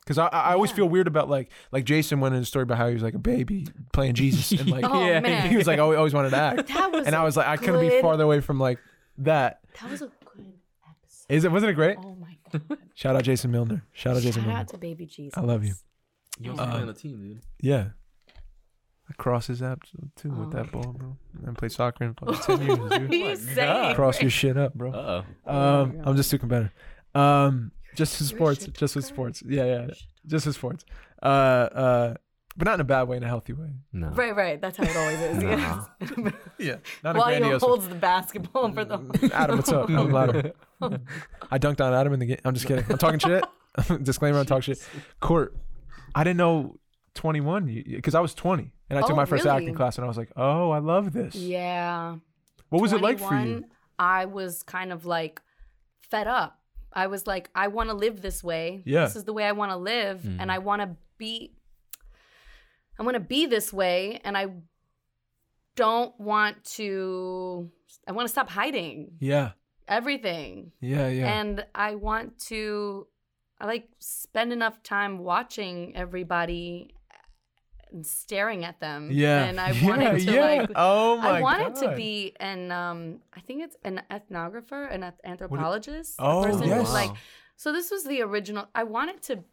because I, I I always Yeah. feel weird about like like Jason went in a story about how he was like a baby playing Jesus and like Oh, yeah man. he was like always, always wanted to act That was and I was like I couldn't be farther away from like that That was a good episode. is it wasn't it great Oh my god. shout out Jason Milner shout out Jason Shout Milner out to baby Jesus. I love you you also also play play on on the team, dude. yeah I cross his app too with Oh. that ball bro and played soccer in fucking 10 years What are you my saying? Cross your shit up bro Uh oh. Um, I'm just too competitive. Um, just for sports, just for talker. sports. Yeah, yeah, just for sports. Uh, uh, but not in a bad way, in a healthy way. No. Right, right. That's how it always is. yes. Yeah, not a While he grandiose. holds the basketball for the. Adam, what's up? I'm Adam. I dunked on Adam in the game. I'm just kidding. I'm talking shit. Disclaimer: I'm talking shit. Court. I didn't know 21 because I was 20 and I took Oh, my first really? acting class and I was like, oh, I love this. Yeah. What was it like for you? I was kind of like fed up. I was like, I want to live this way. Yeah. This is the way I want to live, Mhm. and I want to be. I want to be this way, and I don't want to. I want to stop hiding Yeah, everything, yeah, yeah. and I want to. I like spend enough time watching everybody staring at them. yeah, and I yeah, wanted to yeah. like Oh my I wanted to be an um I think it's an ethnographer, an anthropologist. Oh, person yes. like so this was the original I wanted to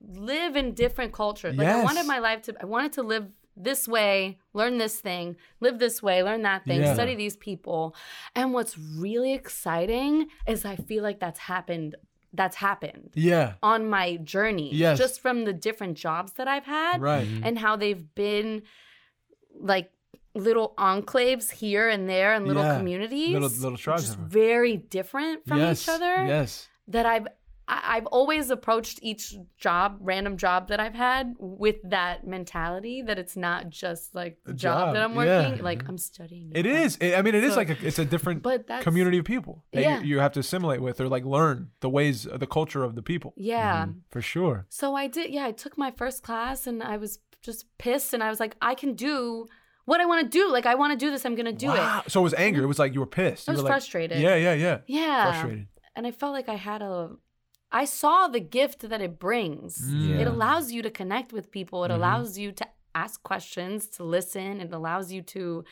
live in different cultures. Like I wanted my life to I wanted to live this way, learn this thing, live this way, learn that thing, Yeah. study these people. And what's really exciting is I feel like that's happened that's happened Yeah, on my journey Yes. just from the different jobs that I've had right. Mm-hmm. and how they've been like little enclaves here and there and little Yeah. communities Little- little tribes just very different from yes, each other Yes. that i've I- I've always approached each job, random job that I've had, with that mentality that it's not just like the job, job, that I'm yeah. working. Like mm-hmm. I'm studying. It is. It- I mean, it is So- like a, it's a different but community of people that Yeah. you, you have to assimilate with or like learn the ways, the culture of the people. Yeah. Mm-hmm. For sure. So I did, yeah, I took my first class and I was just pissed and I was like, I can do what I want to do. Like, I want to do this. I'm going to do it. So it was anger. It was like you were pissed. I You was were like- frustrated. Yeah, yeah, yeah. Yeah. Frustrated. And I felt like I had a, I saw the gift that it brings. Mm. It allows you to connect with people, it Mhm. allows you to ask questions, to listen, it allows you to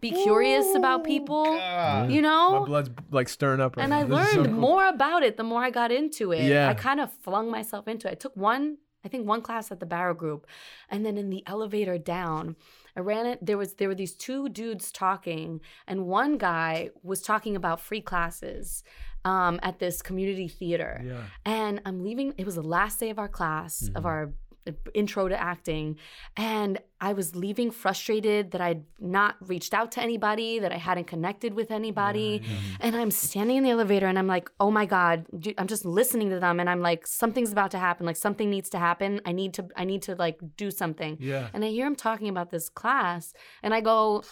be curious about people, God. you My blood's like stirring up. Right and now. I This is so learned cool. more about it the more I got into it. Yeah. I kind of flung myself into it. I took one, I think one class at the Barrow Group, and then in the elevator down, I ran it. There was there were these two dudes talking, and one guy was talking about free classes um, at this community theater. Yeah. And I'm leaving. It was the last day of our class of our uh, intro to acting, and I was leaving frustrated that I'd not reached out to anybody, that I hadn't connected with anybody. And I'm standing in the elevator, and I'm like, "Oh my god!" dude, I'm just listening to them, and I'm like, "Something's about to happen. Like something needs to happen. I need to. I need to like do something." Yeah. And I hear him talking about this class, and I go,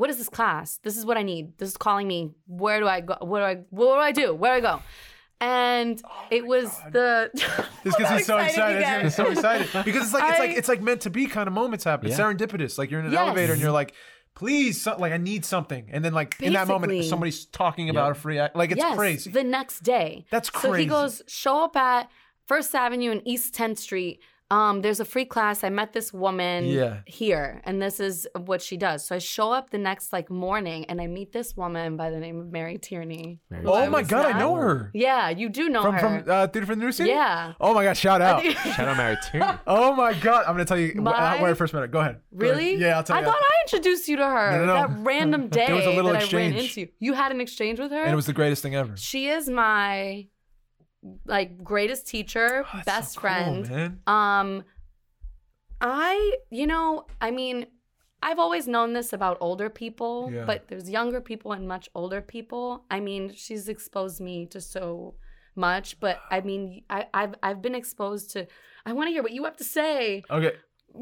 "What is this class? This is what I need. This is calling me. Where do I go? What do I? What do I do? Where do I go?" And oh it was the. This gets me so excited excited. This gets me so excited because it's like it's like it's like meant to be kind of moments happen. Yeah. Serendipitous. Like you're in an Yes. elevator and you're like, please, so, like I need something, and then like in that moment somebody's talking about a free act. Like it's yes, crazy. The next day. That's crazy So he goes, show up at First Avenue and East 10th Street. Um, there's a free class. I met this woman Yeah. here, and this is what she does. So I show up the next like morning, and I meet this woman by the name of Mary Tierney. Mary who I oh my was god, I know her Yeah, you do know from her. from uh, Theater for the New City. yeah. Oh my god, shout out. Shout out Mary Tierney. Oh my god, I'm gonna tell you wh- My- where I first met her. Go ahead. Go ahead. Really? Yeah, I'll tell I you. thought I introduced you to her No, no, no. that random day There was a little that I ran exchange. into you. You had an exchange with her. and it was the greatest thing ever. she is my like greatest teacher, Oh, best so friend. man. Um, I, you know, I mean, I've always known this about older people, Yeah. but there's younger people and much older people. I mean, she's exposed me to so much, but I mean, I, I've I've been exposed to. I want to hear what you have to say. Okay.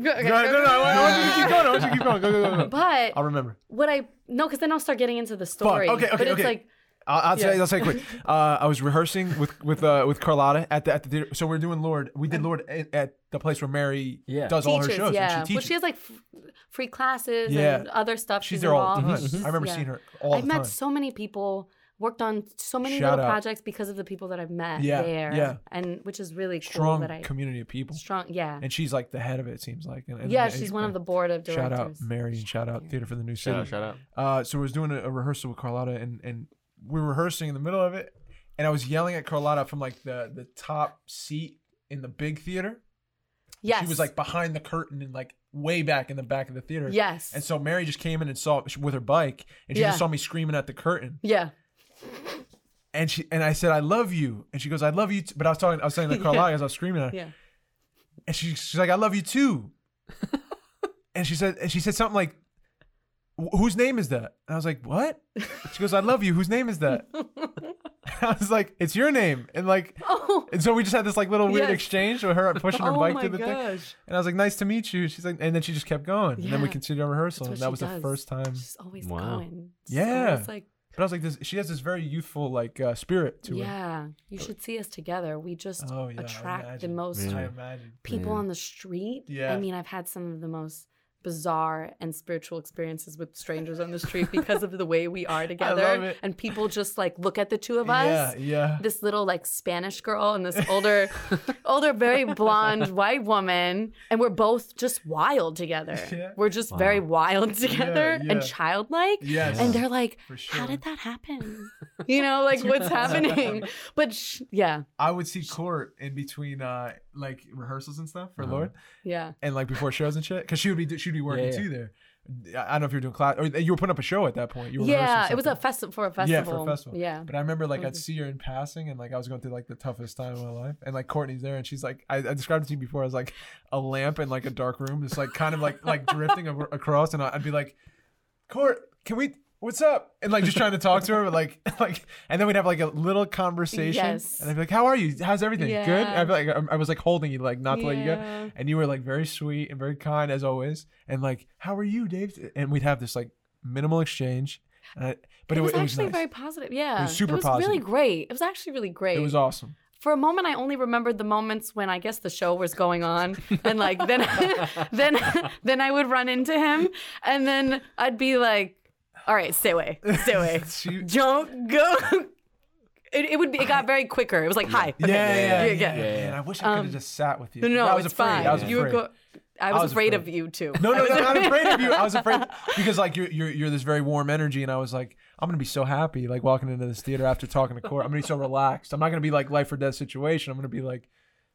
Go- okay, Go go- No, no, I want- I want you to keep going. I want you to keep going. Go, go, go, go. But I'll remember. what I no, because then I'll start getting into the story. Okay, okay, but it's okay. like I'll, I'll Yeah. say I'll say it quick. Uh, I was rehearsing with with uh, with Carlotta at the at the theater. So we're doing Lord. We did Lord at, at the place where Mary Yeah. does all her teaches, shows. yeah. And she well, she has like f- free classes Yeah. and other stuff. She's She's, there all the time. involved. She's- I remember yeah. seeing her all I've the met so many people, worked on so many Shout little out. projects because of the people that I've met Yeah, there. yeah. And which is really cool Strong that I community of people. strong yeah. And she's like the head of it. It seems like. And, and- yeah, and- she's one of the board of directors. Shout out Mary and shout out Theater for the New City. Shout out, shout out. Uh, so I was doing a, a rehearsal with Carlotta, and and we were rehearsing in the middle of it, and I was yelling at Carlotta from like the the top seat in the big theater. Yes. She was like behind the curtain and like way back in the back of the theater. Yes. And so Mary just came in and saw with her bike, and she Yeah. just saw me screaming at the curtain. yeah. And she and I said, "I love you," and she goes, "I love you," too. but I was talking, I was saying to Carlotta as I was screaming at her, Yeah. and she, she's like, "I love you too." and she said and she said something like "Wh- whose name is that and i was like what she goes i love you whose name is that i was like it's your name and like oh, and so we just had this like little weird Yes. exchange with her pushing her oh bike through the thing and i was like nice to meet you she's like and then she just kept going and then we continued our rehearsal and that she was the first time She's always Wow. going. It's Yeah. always like but i was like this she has this very youthful like uh, spirit to her yeah. You should see us together. We just oh yeah attract the most Yeah. people Yeah. on the street. Yeah. I mean, I've had some of the most bizarre and spiritual experiences with strangers on the street because of the way we are together. it. And people just like look at the two of us. yeah yeah This little like Spanish girl and this older, older, very blonde white woman, and we're both just wild together. Yeah. We're just very wild together yeah. and childlike. yes And they're like, for "How did that happen?" You know, like what's happening? But sh- yeah, I would see Court in between uh like rehearsals and stuff for Uh-huh. Lord, yeah. and like before shows and shit, because she would be she'd be working Yeah, yeah. too there. I I don't know if you were doing class or you were putting up a show at that point. You were Yeah, it was a something. festival for a festival. Yeah, festival. for a festival. Yeah. But I remember like I'd Mhm. see her in passing, and like I was going through like the toughest time of my life, and like Courtney's there, and she's like, I, I described it to you before as like a lamp in like a dark room, just like kind of like like drifting across, and I'd be like, Court, can we? What's up? And like just trying to talk to her, but like like, and then we'd have like a little conversation, Yes. and I'd be like, How are you? How's everything? Good. I'd be like, I was like holding you, like not to let you go, and you were like very sweet and very kind as always, and like, How are you, Dave? And we'd have this like minimal exchange, and I, but it, it, was wa- it actually nice. very positive. Yeah. super It was really great. It was actually really great. It was awesome. For a moment, I only remembered the moments when I guess the show was going on, and like then, then, then I would run into him, and then I'd be like, "All right, stay away, stay away, She- don't go." It, it would be. It got very quicker. It was like, "Hi." Okay. yeah, yeah, yeah, yeah. yeah, And I wish I could have Um, just sat with you. No, no, I was it's afraid. fine. I was You would afraid. go. I was, was afraid, afraid. of you too. No, no, no, I'm not afraid of you. I was afraid because like you're you're you're this very warm energy, and I was like, I'm gonna be so happy like walking into this theater after talking to Court. I'm gonna be so relaxed. I'm not gonna be like life or death situation. I'm gonna be like,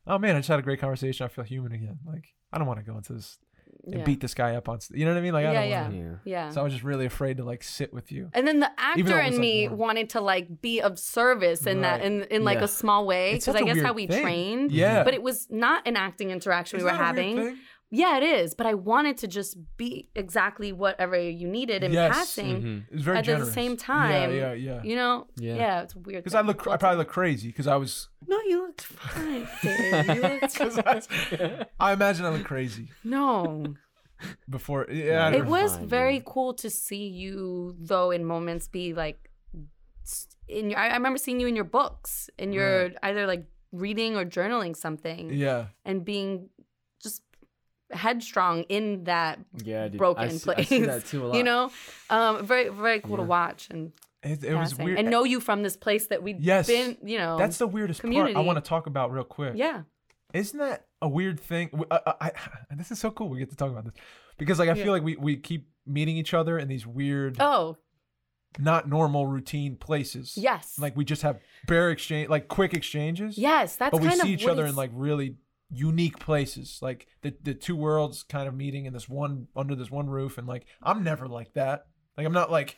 oh man, I just had a great conversation. I feel human again. Like I don't want to go into this and Yeah. beat this guy up on. st- You know what I mean? Like I Yeah, don't yeah. wanna- Yeah. Yeah. So I was just really afraid to like sit with you. And then the actor it was, in like, me warm. wanted to like be of service in that in in like Yeah. a small way because i guess how we thing. trained. Yeah. But it was not an acting interaction we Isn't were that a weird having. Thing? Yeah, it is. But I wanted to just be exactly whatever you needed in Yes. passing. Mhm. It was very At the same time, Yeah, yeah, yeah. You know? Yeah. Yeah, it's weird. Because I thing. look, I probably look crazy because I was. No, you looked fine, Dave. You looked 'cause I, I imagine I look crazy No. before. Yeah, it was fine, very dude. cool to see you though in moments be like in your I I remember seeing you in your books in your either like reading or journaling something yeah. and being just headstrong in that Yeah, dude. broken I see, place I see that too a lot. you know um very very cool to watch and It, it was weird. and know you from this place that we've Yes. been you know That's the weirdest part. I want to talk about real quick. yeah Isn't that a weird thing? W- uh, uh, I, this is so cool. We get to talk about this because, like, I Yeah. feel like we we keep meeting each other in these weird, oh not normal, routine places. yes Like we just have bare exchange, like quick exchanges. yes that's but we kind see of each other in like really unique places like the the two worlds kind of meeting in this one under this one roof and like i'm never like that like i'm not like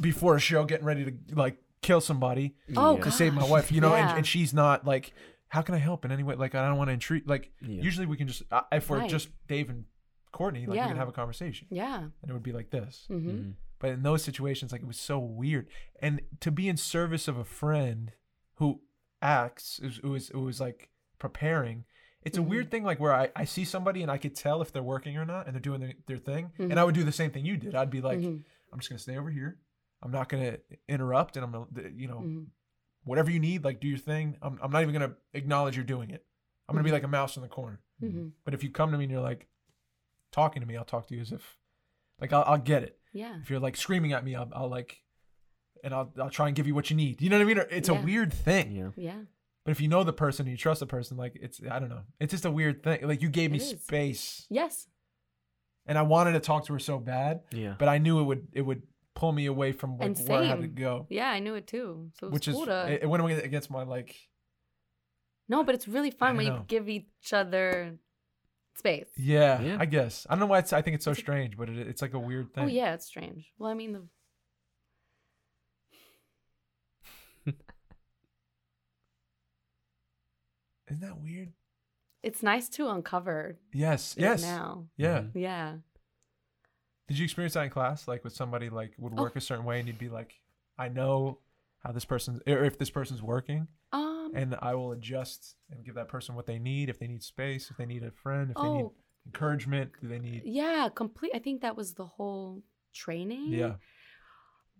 before a show getting ready to like kill somebody oh to save my wife you know yeah. and, and she's not like how can i help in any way like i don't want to intrude like Yeah. usually we can just uh, if we're Right. just dave and courtney like Yeah. we can have a conversation yeah and it would be like this hmm Mhm. but in those situations like it was so weird and to be in service of a friend who acts it was, it was, it was like preparing it's Mhm. a weird thing like where I, I see somebody and i could tell if they're working or not and they're doing their, their thing Mhm. and i would do the same thing you did i'd be like Mhm. i'm just gonna stay over here i'm not gonna interrupt and i'm gonna you know Mhm. whatever you need like do your thing i'm, I'm not even gonna acknowledge you're doing it i'm gonna be Mhm. like a mouse in the corner but if you come to me and you're like talking to me i'll talk to you as if like i'll, I'll get it yeah if you're like screaming at me, I'll, I'll like, and I'll, I'll try and give you what you need. You know what I mean? It's Yeah. a weird thing. Yeah. yeah But if you know the person and you trust the person, like it's, I don't know. It's just a weird thing. Like you gave me It is. space yes and I wanted to talk to her so bad, Yeah. but I knew it would, it would pull me away from like, where I had to go. Yeah, I knew it too. So it was Which is, cool to. it, it went against my like, no, but it's really fun when you give each other space. yeah, Yeah. I guess. I don't know why it's, I think it's so strange, but it, it's like a weird oh, thing. Oh yeah, it's strange. Well, I mean, the Isn't that weird? it's nice to uncover Yes. it Yes. now. Yeah. Mhm. Yeah, Did you experience that in class? Like with somebody like would Oh. work a certain way and you'd be like, I know how this person or if this person's working Um, and I will adjust and give that person what they need. If they need space, if they need a friend, if they need oh, encouragement, do they need yeah, complete. I think that was the whole training. Yeah.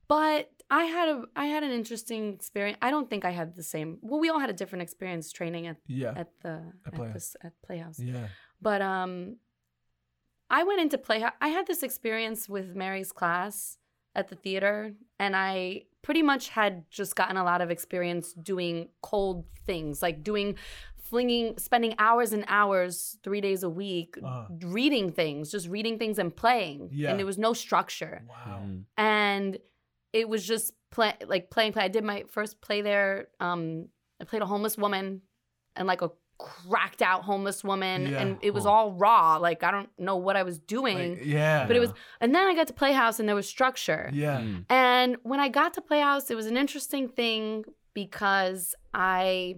But I had a I had an interesting experience. I don't think I had the same. Well, we all had a different experience training at Yeah. at the At at, Playhouse. this at Playhouse. Yeah. But um, I went into Playhouse. I had this experience with Mary's class at the theater, and I pretty much had just gotten a lot of experience doing cold things, like doing flinging spending hours and hours 3 days a week Uh-huh. reading things just reading things and playing Yeah. and there was no structure Wow. Mhm. and it was just play like playing play. I did my first play there. Um, I played a homeless woman and like a cracked out homeless woman, Yeah, and it was cool. all raw. Like I don't know what I was doing, Like, yeah. but it was. And then I got to Playhouse, and there was structure. Yeah. Mm. And when I got to Playhouse, it was an interesting thing because I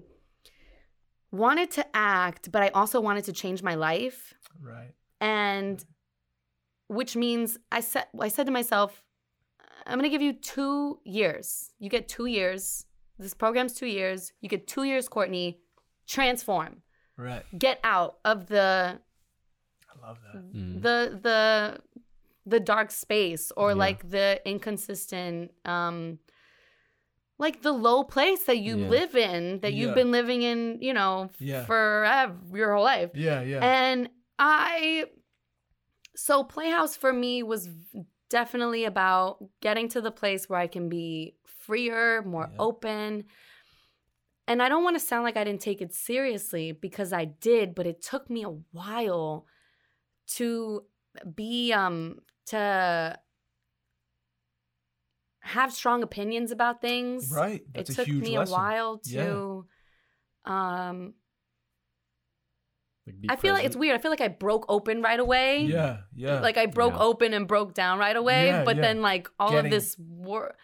wanted to act, but I also wanted to change my life Right. and which means I said I said to myself, I'm gonna give you two years. You get two years. This program's two years. You get two years, Courtney. Transform. Right. Get out of the I love that. Mm. the the the dark space or Yeah. like the inconsistent um like the low place that you Yeah. live in that you've been living in, you know, Yeah. forever your whole life. Yeah. Yeah. And I, so Playhouse for me was definitely about getting to the place where I can be freer, more Yeah. open. And I don't want to sound like I didn't take it seriously because I did, but it took me a while to be, um, to have strong opinions about things right. That's it took me lesson. a while Yeah. to um Like, be i feel like it's weird i feel like i broke open right away Yeah. Yeah. like i broke Yeah. open and broke down right away Yeah, but yeah. then like all Getting- of this war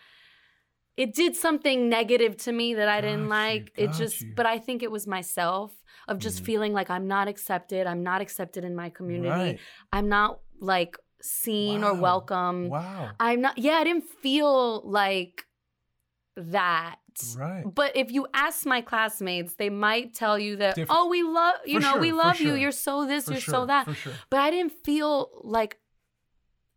it did something negative to me that i didn't Got you, like it just you. but i think it was myself of just Mhm. feeling like i'm not accepted i'm not accepted in my community Right. i'm not like seen or welcome Wow. i'm not yeah i didn't feel like that Right. but if you ask my classmates, they might tell you that, Different. oh, we love, you For know, sure, we love you. sure. You're so this, For you're sure. so that. For sure. But I didn't feel like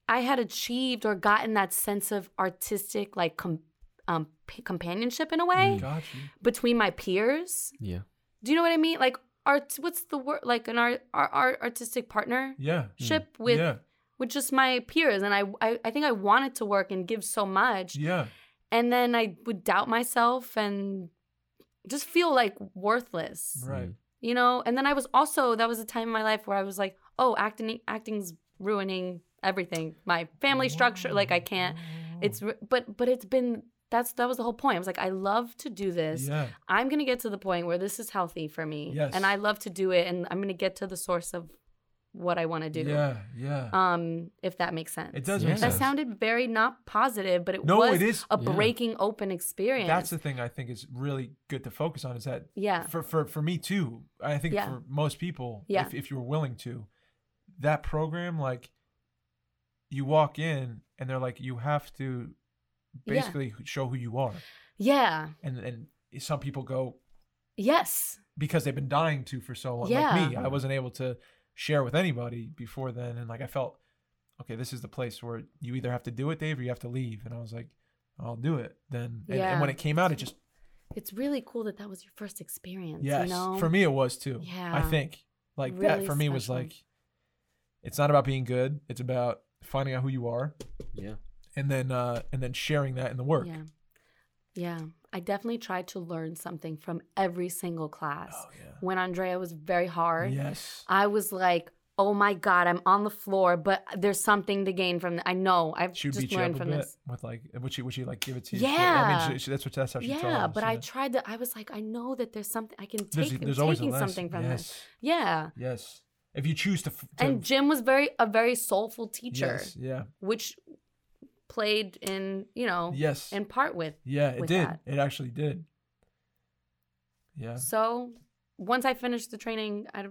I had achieved or gotten that sense of artistic, like, com- um, p- companionship in a way Mm. Between my peers. Yeah. Do you know what I mean? Like, art, what's the word? Like, an art, art, art artistic partnership Yeah. ship with, yeah. with just my peers. And I, I, I think I wanted to work and give so much Yeah. And then I would doubt myself and just feel like worthless, Right. you know. And then I was also that was a time in my life where I was like, oh, acting acting's ruining everything, my family structure. Like I can't. It's but but it's been that's that was the whole point. I was like, I love to do this. Yeah. I'm gonna get to the point where this is healthy for me, Yes. and I love to do it, and I'm gonna get to the source of what I want to do. Yeah. Yeah. Um, if that makes sense. it does Yeah. make That sounded very not positive, but it no, was it is. a Yeah. breaking open experience. That's the thing I think is really good to focus on is that yeah. for for for me too. I think Yeah. for most people, Yeah. if if you're willing to, that program like you walk in and they're like you have to Yeah. basically show who you are, Yeah. and and some people go Yes. because they've been dying to for so long. Like Yeah. me, I wasn't able to share with anybody before then, and like I felt, okay, this is the place where you either have to do it, Dave, or you have to leave. And I was like, I'll do it then. And, and when it came out, it just It's really cool that that was your first experience. yes, You know? for me it was too. Yeah, I think like that Really for me was like, it's not about being good. It's about finding out who you are, Yeah. and then uh and then sharing that in the work. Yeah. Yeah. I definitely tried to learn something from every single class. Oh yeah. When Andrea was very hard, Yes. I was like, oh my God, I'm on the floor, but there's something to gain from I know. I've She just beat you up learned from this. with like, would she would she like give it to you? Yeah, I Yeah. mean, she, she, that's what that's how she told Yeah, us, but I tried to, I was like, I know that there's something I can take. there's I'm always taking lesson. something from yes. this. Yeah. Yes. If you choose to, f- to And Jim was very a very soulful teacher, yes, yeah, which played in you know yes, in part with. yeah, it with did. that. It actually did. Yeah, So once I finished the training, I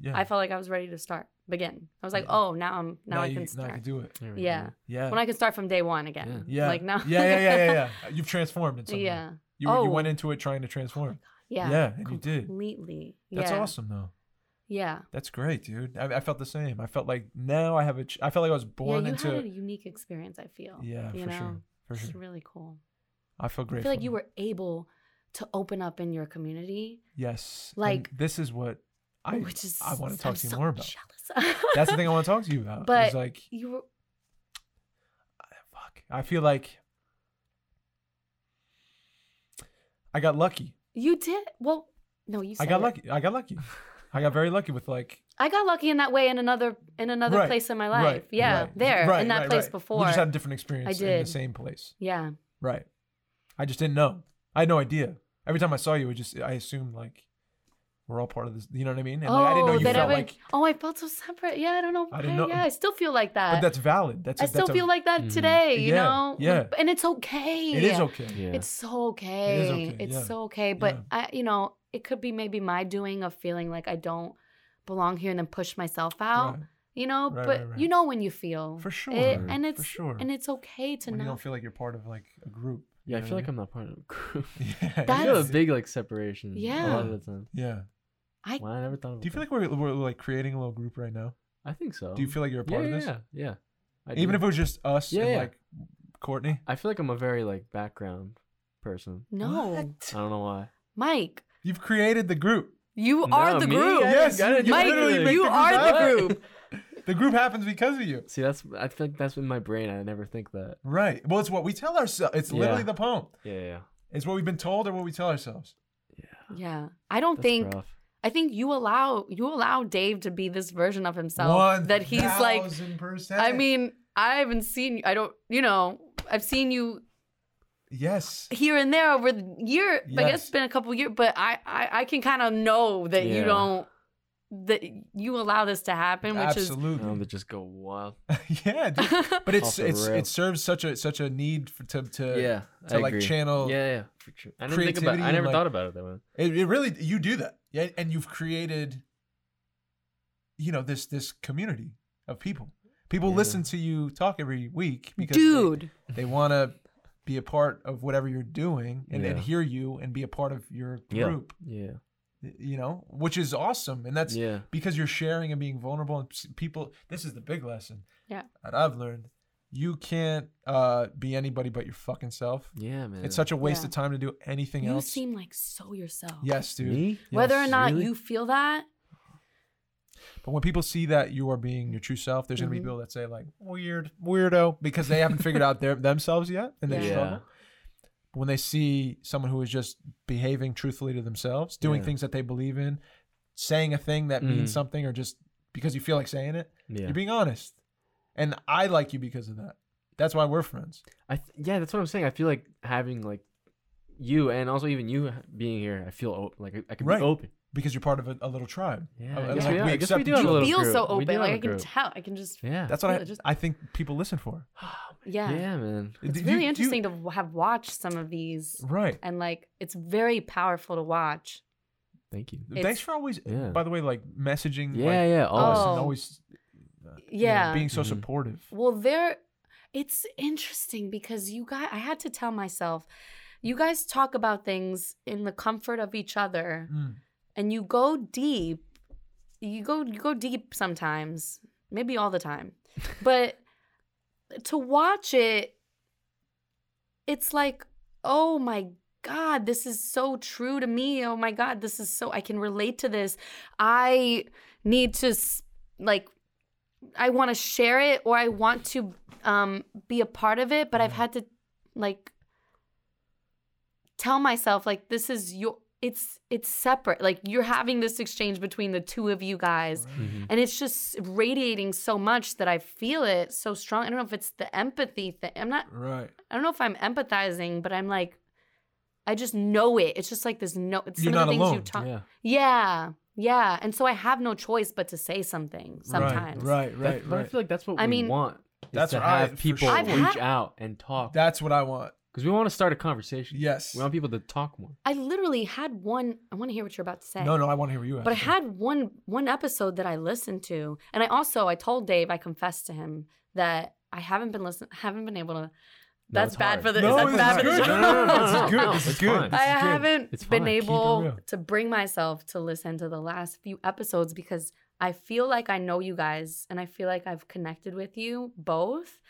yeah. I felt like I was ready to start. begin. I was like, Yeah. oh, now I'm now, I you, can now start. I can do it. There yeah. go. Yeah. When I can start from day one again. yeah. Like now. yeah, yeah, yeah, yeah, yeah. You've transformed in some yeah. You, you Oh. went into it trying to transform. Oh yeah. Yeah, and you did. Completely. That's yeah. awesome, though. Yeah. That's great, dude. I, I felt the same. I felt like now I have a. Ch- I felt like I was born Yeah, you into. had a unique experience, I feel. yeah, you for know? sure, for It's sure. really cool. I feel great. I feel like you were able to open up in your community, Yes. and like- this is what I. which is I want to I'm talk to you so more about. That's the thing I want to talk to you about. But- like, you were fuck. I feel like I got lucky. you did well. No, you. Said I got it. lucky. I got lucky. I got very lucky with like I got lucky in that way in another in another Right, place in my life. right, yeah, right, there right, in that place before. We just had a different experience I did. in the same place. yeah, Right. I just didn't know. I had no idea. Every time I saw you, it just I assumed like we're all part of this. You know what I mean? And oh, like, I didn't know you that felt I, like. oh, I felt so separate. Yeah, I don't know. I didn't know- Yeah, I still feel like that. But that's valid. That's I a- still that's a- feel like that Mhm. today. You Yeah, know. yeah. And it's okay. it is okay. Yeah. It's so okay. okay, It's yeah, so okay. But yeah. I, you know, it could be maybe my doing of feeling like I don't belong here and then push myself out. Right. You know, Right, but right, right. you know when you feel For sure. it, and it's for sure. and it's okay to When you not. don't feel like you're part of like a group. Yeah, I feel know like I'm not part of a group. I mean? Yeah. I feel a big like separation. Yeah, A lot of the time. Yeah. I Wow, I never thought of Do you feel like we're, we're like creating a little group right now? I think so. Do you feel like you're a part yeah, of this? Yeah, yeah. I Even do. if it was just us Yeah, and yeah. like Courtney? I feel like I'm a very like background person. no, What? I don't know why. Mike. You've created the group. You No, are the me? group. Yes, gotta you Mike, literally you the are the group. The group happens because of you. See, that's I feel like that's in my brain. I never think that. Right. Well, it's what we tell ourselves. It's literally Yeah. the poem. Yeah, yeah. It's what we've been told or what we tell ourselves. Yeah. Yeah, I don't That's think. rough. I think you allow you allow Dave to be this version of himself that he's like. 1000%. I mean, I haven't seen. I don't. You know, I've seen you yes. here and there over the year. I guess it's been a couple years, but I I, I can kind of know that you don't that you allow this to happen, which Absolutely. Um, they just go wild. yeah, dude. but it's it's rail. it serves such a such a need for, to to yeah, to I like agree. channel. Yeah, yeah, for sure. I didn't think about. creativity I never like- thought about it that way. It, it really you do that. Yeah, and you've created you know this this community of people. People Yeah. listen to you talk every week because Dude, they, want to be a part of whatever you're doing and, and hear you and be a part of your Yeah. group. Yeah, You know, which is awesome, and that's yeah, because you're sharing and being vulnerable. And people, this is the big lesson. Yeah. that I've learned. You can't uh, be anybody but your fucking self. yeah, man. It's such a waste Yeah. of time to do anything you else. You seem like so yourself. yes, dude. me. Yes. Whether or not really? you feel that, But when people see that you are being your true self, there's gonna be Mhm. people that say like weird, weirdo, because they haven't figured out their themselves yet, and they Yeah. struggle. When they see someone who is just behaving truthfully to themselves, doing Yeah. things that they believe in, saying a thing that means Mhm. something, or just because you feel like saying it, Yeah, you're being honest. And I like you because of that. That's why we're friends. I th- yeah, that's what I'm saying. I feel like having like you and also even you being here, I feel o- like I, I can Right. be open. Because you're part of a, a little tribe. Yeah, Uh, I like, guess we, are. I guess we do each have a other. little feel group. so open. Like a I can tell. I can just. Yeah, That's what I, just- I think people listen for. Yeah. yeah, man. It's Do really you- do you- interesting to have watched some of these, Right. and like it's very powerful to watch. Thank you. Thanks for always, Yeah. by the way, like messaging Yeah, like, yeah. Always. Oh. and always uh, you know, Yeah. being so Mhm. supportive. Well, there, it's interesting because you guys. I had to tell myself, you guys talk about things in the comfort of each other, Mm. And you go deep. You go you go deep sometimes, maybe all the time, but to watch it, it's like, oh my God, this is so true to me. Oh my God, this is so, I can relate to this. I need to, like, I want to share it or I want to um, be a part of it, but I've had to, like, tell myself, like, this is your, it's it's separate like you're having this exchange between the two of you guys Mhm. and it's just radiating so much that i feel it so strong i don't know if it's the empathy thing i'm not Right. I don't know if I'm empathizing, but I'm like, I just know it. It's just like this no. It's You're some of not the things alone. you talk. Yeah. Yeah, yeah. And so I have no choice but to say something sometimes. Right. Right. That- Right. but I feel like that's what I we mean- want. is That's to right, have for people sure. I've reach had- out and talk. That's what I want. Because we want to start a conversation. Yes. We want people to talk more. I literally had one. I want to hear what you're about to say. No, no, I want to hear what you have. But I had one one episode that I listened to, and I also I told Dave I confessed to him that I haven't been listen haven't been able to. That's it's bad hard. for the. No, that's this bad is for the good. show. No, no, no, this is good. This is it's good. This I is good. haven't It's been fine. Keep it able to bring myself to listen to the last few episodes because I feel like I know you guys and I feel like I've connected with you both,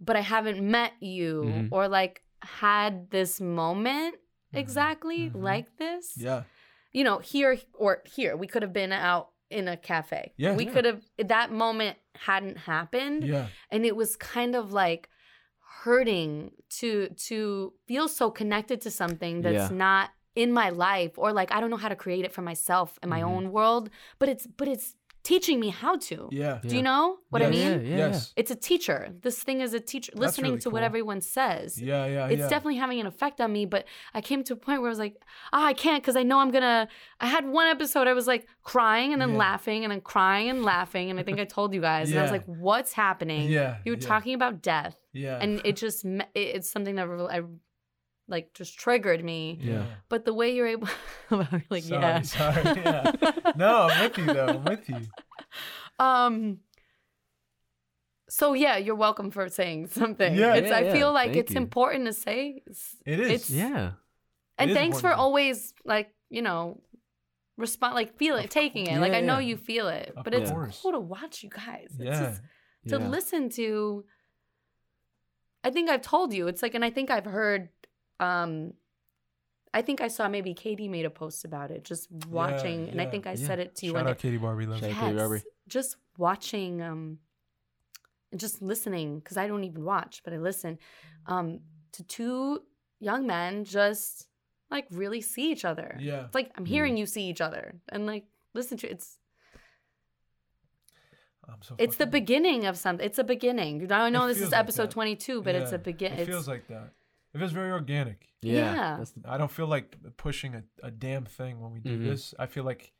but I haven't met you Mhm. or like had this moment exactly Mhm. like this. Yeah. You know, here or here, we could have been out in a cafe. Yeah. We Yeah. could have, that moment hadn't happened Yeah. and it was kind of like hurting to to feel so connected to something that's Yeah. not in my life or like I don't know how to create it for myself in my Mhm. own world but it's but it's teaching me how to Yeah. do you know what I mean Yeah, yeah, yes. it's a teacher this thing is a teacher listening really to what cool. everyone says Yeah. Yeah. it's yeah. definitely having an effect on me but i came to a point where i was like ah, i can't because i know i'm gonna i had one episode i was like crying and then Yeah. laughing and then crying and laughing and i think i told you guys and i was Yeah. like what's happening Yeah. you were yeah, talking about death Yeah. and it just me- it- it's something that re- I, like just triggered me Yeah. but the way you're able like Sorry, yeah sorry, yeah. No, I'm with you though. I'm with you. um so yeah you're welcome for saying something Yeah, it's yeah, i yeah. feel like Thank it's you. important to say It's- It is. it's Yeah. and is thanks for always like you know respond like feel it Of taking course. it like i know yeah. you feel it Of but it's cool to watch you guys it's Yeah. just to yeah. listen to i think i've told you it's like and i think i've heard um i think i saw maybe katie made a post about it just watching and i think i yeah. said it to you Shout and out Katie Barbie. Love. Shout you. out Katie Barbie. just watching um and just listening because i don't even watch but i listen um to two young men just like really see each other Yeah. it's like i'm hearing you see each other and like listen to it's I'm so it's the fucking- beginning of something it's a beginning i know It this is feels like episode 22 but it's a begin It feels like that. It feels very organic. Yeah. Yeah. I don't feel like pushing a, a damn thing when we do Mhm. this. I feel like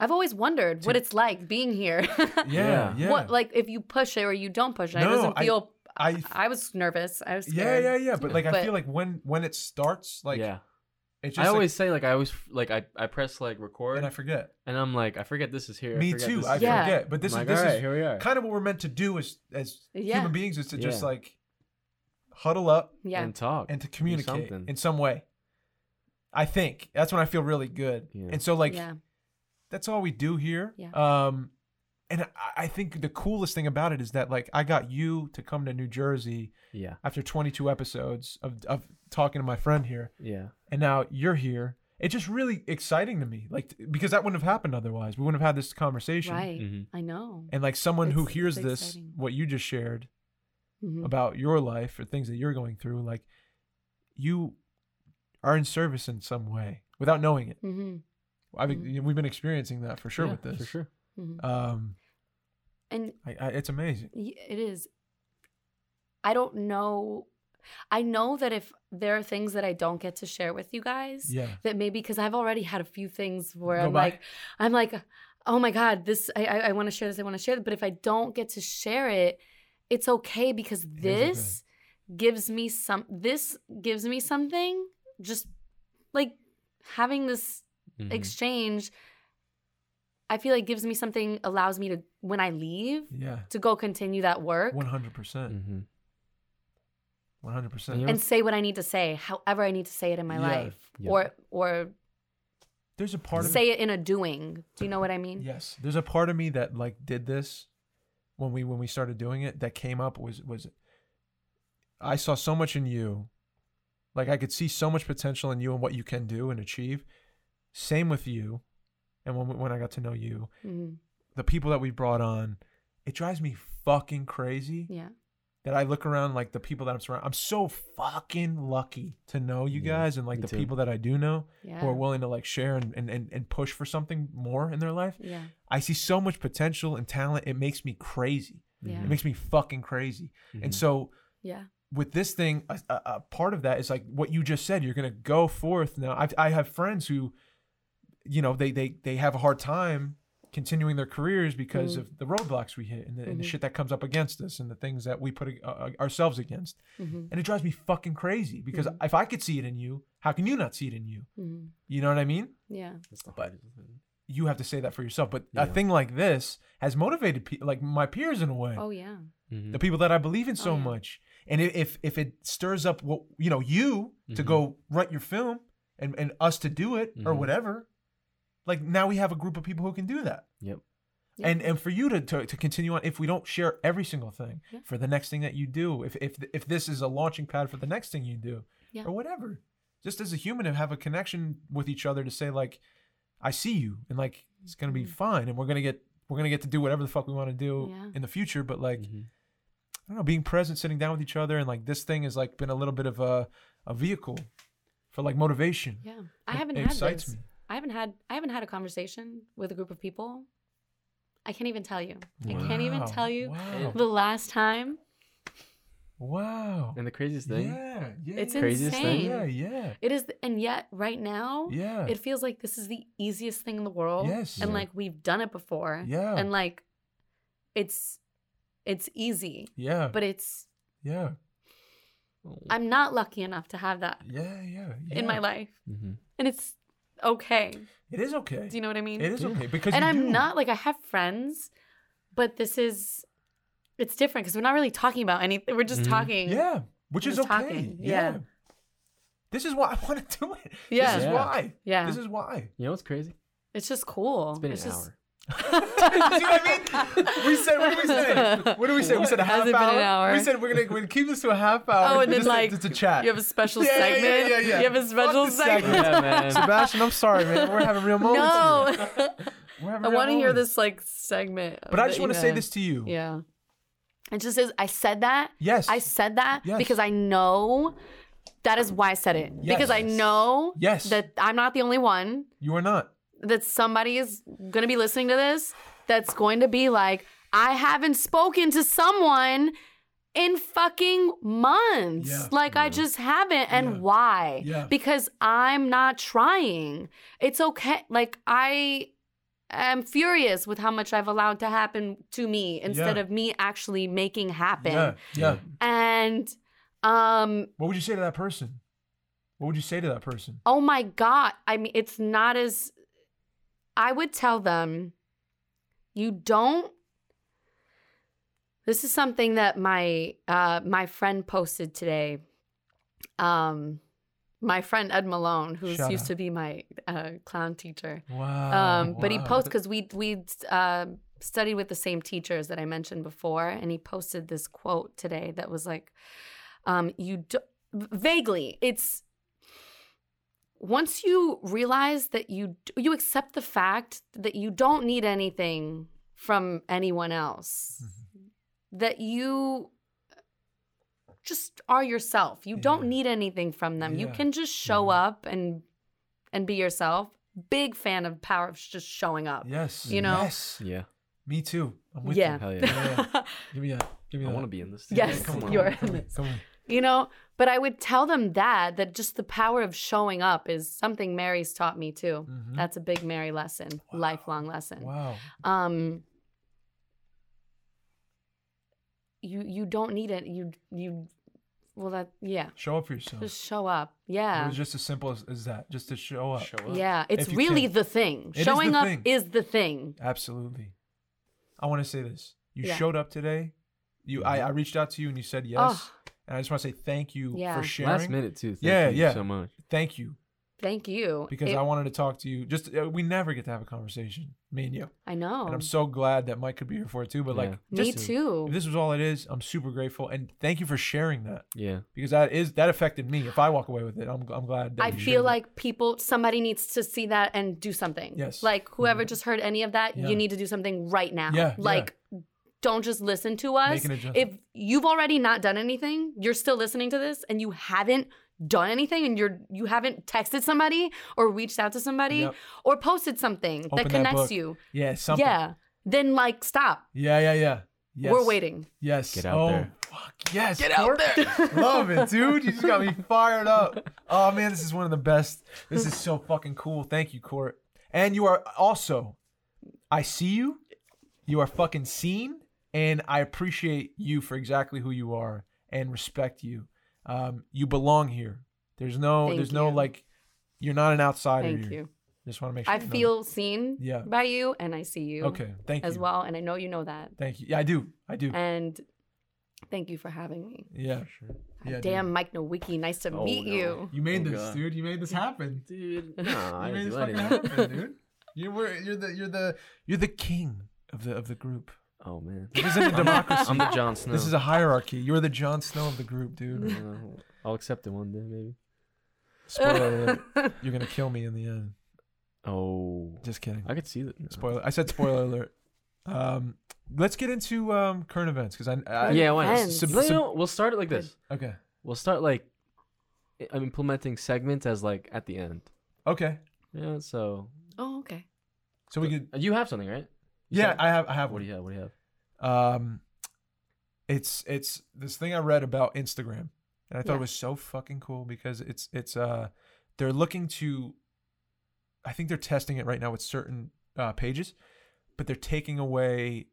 i've always wondered what it's like being here yeah, Yeah. yeah. what like if you push it or you don't push it it No, doesn't I- feel I I, was nervous i was yeah, scared yeah, yeah. But like I feel like when when it starts, like yeah. it's just I like- always say like I always like I, I press like record and I forget and. I'm like I forget this is here. Me forget too. I is Yeah. forget. But this I'm is like, this all right, is here we are. kind of what we're meant to do as as Yeah. human beings is to just like huddle up yeah and talk and to communicate in some way. I think that's when I feel really good. Yeah. And so like yeah that's all we do here. Yeah. Um, and I, I think the coolest thing about it is that like I got you to come to New Jersey Yeah. after 22 episodes of of talking to my friend here, Yeah. and now you're here. It's just really exciting to me, like because that wouldn't have happened otherwise. We wouldn't have had this conversation. right Mhm. i know And like someone who hears this, exciting. what you just shared Mhm. about your life or things that you're going through, like you are in service in some way without knowing it. Mhm. I mean, we've been experiencing that for sure Yeah, with this. For sure. Mhm. Um, and I, I, it's amazing. it is i don't know i know that if there are things that i don't get to share with you guys Yeah. that maybe because i've already had a few things where Go i'm by. like i'm like oh my god this i i, I want to share this i want to share it but if i don't get to share it it's okay because okay. this gives me some this gives me something just like having this Mhm. exchange i feel like gives me something allows me to when i leave Yeah. to go continue that work One hundred percent. Mhm. One hundred And percent. you and say what i need to say however i need to say it in my Yeah, life yeah. or or There's a part of say it in a doing do you know what i mean yes. There's a part of me that like did this when we when we started doing it. That came up was was I saw so much in you. Like I could see so much potential in you and what you can do and achieve. Same with you. And when when I got to know you, Mhm. the people that we brought on, it drives me fucking crazy yeah that I look around like the people that I'm surrounded. I'm so fucking lucky to know you Yeah, guys and like the too. people that I do know yeah who are willing to like share and, and, and, and push for something more in their life. yeah I see so much potential and talent. It makes me crazy. yeah It makes me fucking crazy. Mhm. And so yeah with this thing, a, a, a part of that is like what you just said. You're gonna go forth now. I I have friends who, you know, they they they have a hard time continuing their careers because of the roadblocks we hit and the, and the Mhm. shit that comes up against us and the things that we put uh, uh, ourselves against. Mhm. And it drives me fucking crazy because Mhm. if I could see it in you, how can you not see it in you? Mhm. You know what I mean? Yeah. But- You have to say that for yourself. But Yeah. a thing like this has motivated pe- like my peers in a way. Oh yeah. The people that I believe in so Oh, yeah. much. And if if it stirs up what you know you to go write your film and and us to do it or whatever, like now we have a group of people who can do that. Yep. Yeah. And and for you to, to to continue on, if we don't share every single thing Yeah. for the next thing that you do, if if if this is a launching pad for the next thing you do, Yeah. or whatever, just as a human to have a connection with each other to say like, I see you, and like it's gonna be Mhm. fine, and we're gonna get we're gonna get to do whatever the fuck we want to do Yeah. in the future. But like. Mhm. I don't know, being present, sitting down with each other, and like this thing has like been a little bit of a a vehicle for like motivation. Yeah. I It- haven't it had excites this. me. I haven't had I haven't had a conversation with a group of people. I can't even tell you. I can't even tell you Wow. the last time. Wow. And the craziest thing, Yeah, yeah. It's yeah. Craziest thing? insane. Yeah, yeah, It is and yet right now yeah. it feels like this is the easiest thing in the world. Yes. And Yeah. like we've done it before. Yeah. And like it's it's easy. yeah, But it's yeah. I'm not lucky enough to have that yeah, yeah, yeah. in my life. Mhm. And it's okay. It is okay. Do you know what I mean? It is okay because and you I'm do. not like I have friends, but this is it's different because we're not really talking about anything. We're just Mhm. talking. Yeah, which We're is okay. talking. Yeah. Yeah. This is why I want to do it. Yeah. This is Yeah. why. Yeah. This is why. You know what's crazy? It's just cool. It's been an just... hour. See what I mean? We said, what did we say? What did we say? We said a half Has it been hour. an hour? We said we're gonna, we're gonna keep this to a half hour. Oh, and then just like to, just to chat. you have a special Yeah, yeah, yeah, segment. yeah, yeah. You have a special Fuck segment. segment. Yeah, man. Sebastian, I'm sorry, man. We're having real moments. No, here. We're having I want to hear this like segment. But I just want to say this to you. Yeah. It just is. I said that. Yes. I said that Yes. because I know that is why I said it. Because I know Yes. that I'm not the only one. you are not. That somebody is going to be listening to this that's going to be like, I haven't spoken to someone in fucking months. Yeah. Like, I just haven't. And Yeah. why? Yeah. Because I'm not trying. It's okay. Like, I am furious with how much I've allowed to happen to me instead Yeah. of me actually making happen. Yeah. Yeah. And, um, What would you say to that person? What would you say to that person? oh my god i mean it's not as i would tell them you don't this is something that my uh my friend posted today um my friend ed malone who used out. to be my uh, clown teacher Wow. um but he posted because we we uh studied with the same teachers that i mentioned before and he posted this quote today that was like um you do, vaguely it's once you realize that you you accept the fact that you don't need anything from anyone else that you just are yourself you don't need anything from them you can just show Mhm. up and and be yourself big fan of power of just showing up Yes. you know? Yes. Yeah. Me too. I'm with yeah you. Hell yeah. Give me that. Give me I want to be in this. Yes, come on, you're in this. Come on. You know but i would tell them that that just the power of showing up is something mary's taught me too Mhm. that's a big mary lesson Wow. lifelong lesson Wow. um you you don't need it you you well that yeah Show up for yourself. just show up Yeah. It was just as simple as, as that. Just to show up. Show up. yeah it's really can. the thing It is showing the up thing. is the thing Absolutely. I want to say this. You Yeah. showed up today. You, I, I reached out to you and you said yes, Oh. And I just want to say thank you Yeah. for sharing. Last minute too. Thank Yeah, you yeah. So much. Thank you thank you because It- I wanted to talk to you. Just uh, we never get to have a conversation, me and you, i know and I'm so glad that Mike could be here for it too. But like, me just too if this was all it is, I'm super grateful and thank you for sharing that Yeah. because that is that affected me. If I walk away with it, I'm I'm glad. That I feel shared it. like people, somebody needs to see that and do something. Yes. Like whoever just heard any of that, Yeah. you need to do something right now. Yeah, yeah. Like, don't just listen to us. Make an adjustment. If you've already not done anything, you're still listening to this, and you haven't done anything, and you're you haven't texted somebody or reached out to somebody Yep. or posted something Open that that connects book. you. yeah, something. Yeah. Then like stop. yeah, yeah, yeah. Yes. We're waiting. Yes. Get out oh, there. Fuck yes. Get out there. Love it, dude. You just got me fired up. Oh man, this is one of the best. This is so fucking cool. Thank you, Court. And you are also. I see you. You are fucking seen, and I appreciate you for exactly who you are and respect you. Um, you belong here. There's no, Thank there's no like, you're not an outsider. Thank here. you. Just want to make sure. I you know feel seen Yeah. by you, and I see you. Okay. Thank as you. well, and I know you know that. Thank you. Yeah, I do. I do. And thank you for having me. yeah. Sure. Yeah. dude. Damn, Mike Nowicki, nice to Oh, meet no. you. You made Oh, this, God. dude. You made this happen. Dude, no, you I made this fucking happen, dude. You were you're the you're the you're the king of the of the group. Oh man, This isn't a democracy. I'm the Jon Snow. This is a hierarchy. You're the Jon Snow of the group, dude. Uh, I'll accept it one day, maybe. Spoiler alert. You're gonna kill me in the end. Oh, Just kidding. I could see that. Spoiler. I said spoiler alert. Um, let's get into um current events because I, I Yeah, why not? Depends. Sub- sub- no, we'll start it like this. okay We'll start like i- I'm implementing segments as like at the end. okay. Yeah, so oh, okay. So we could you have something, right? You yeah said- I have I have What one. do you have? What do you have? Um, it's it's this thing I read about Instagram, and I thought Yeah. it was so fucking cool because it's it's uh they're looking to, I think they're testing it right now with certain uh, pages, but they're taking away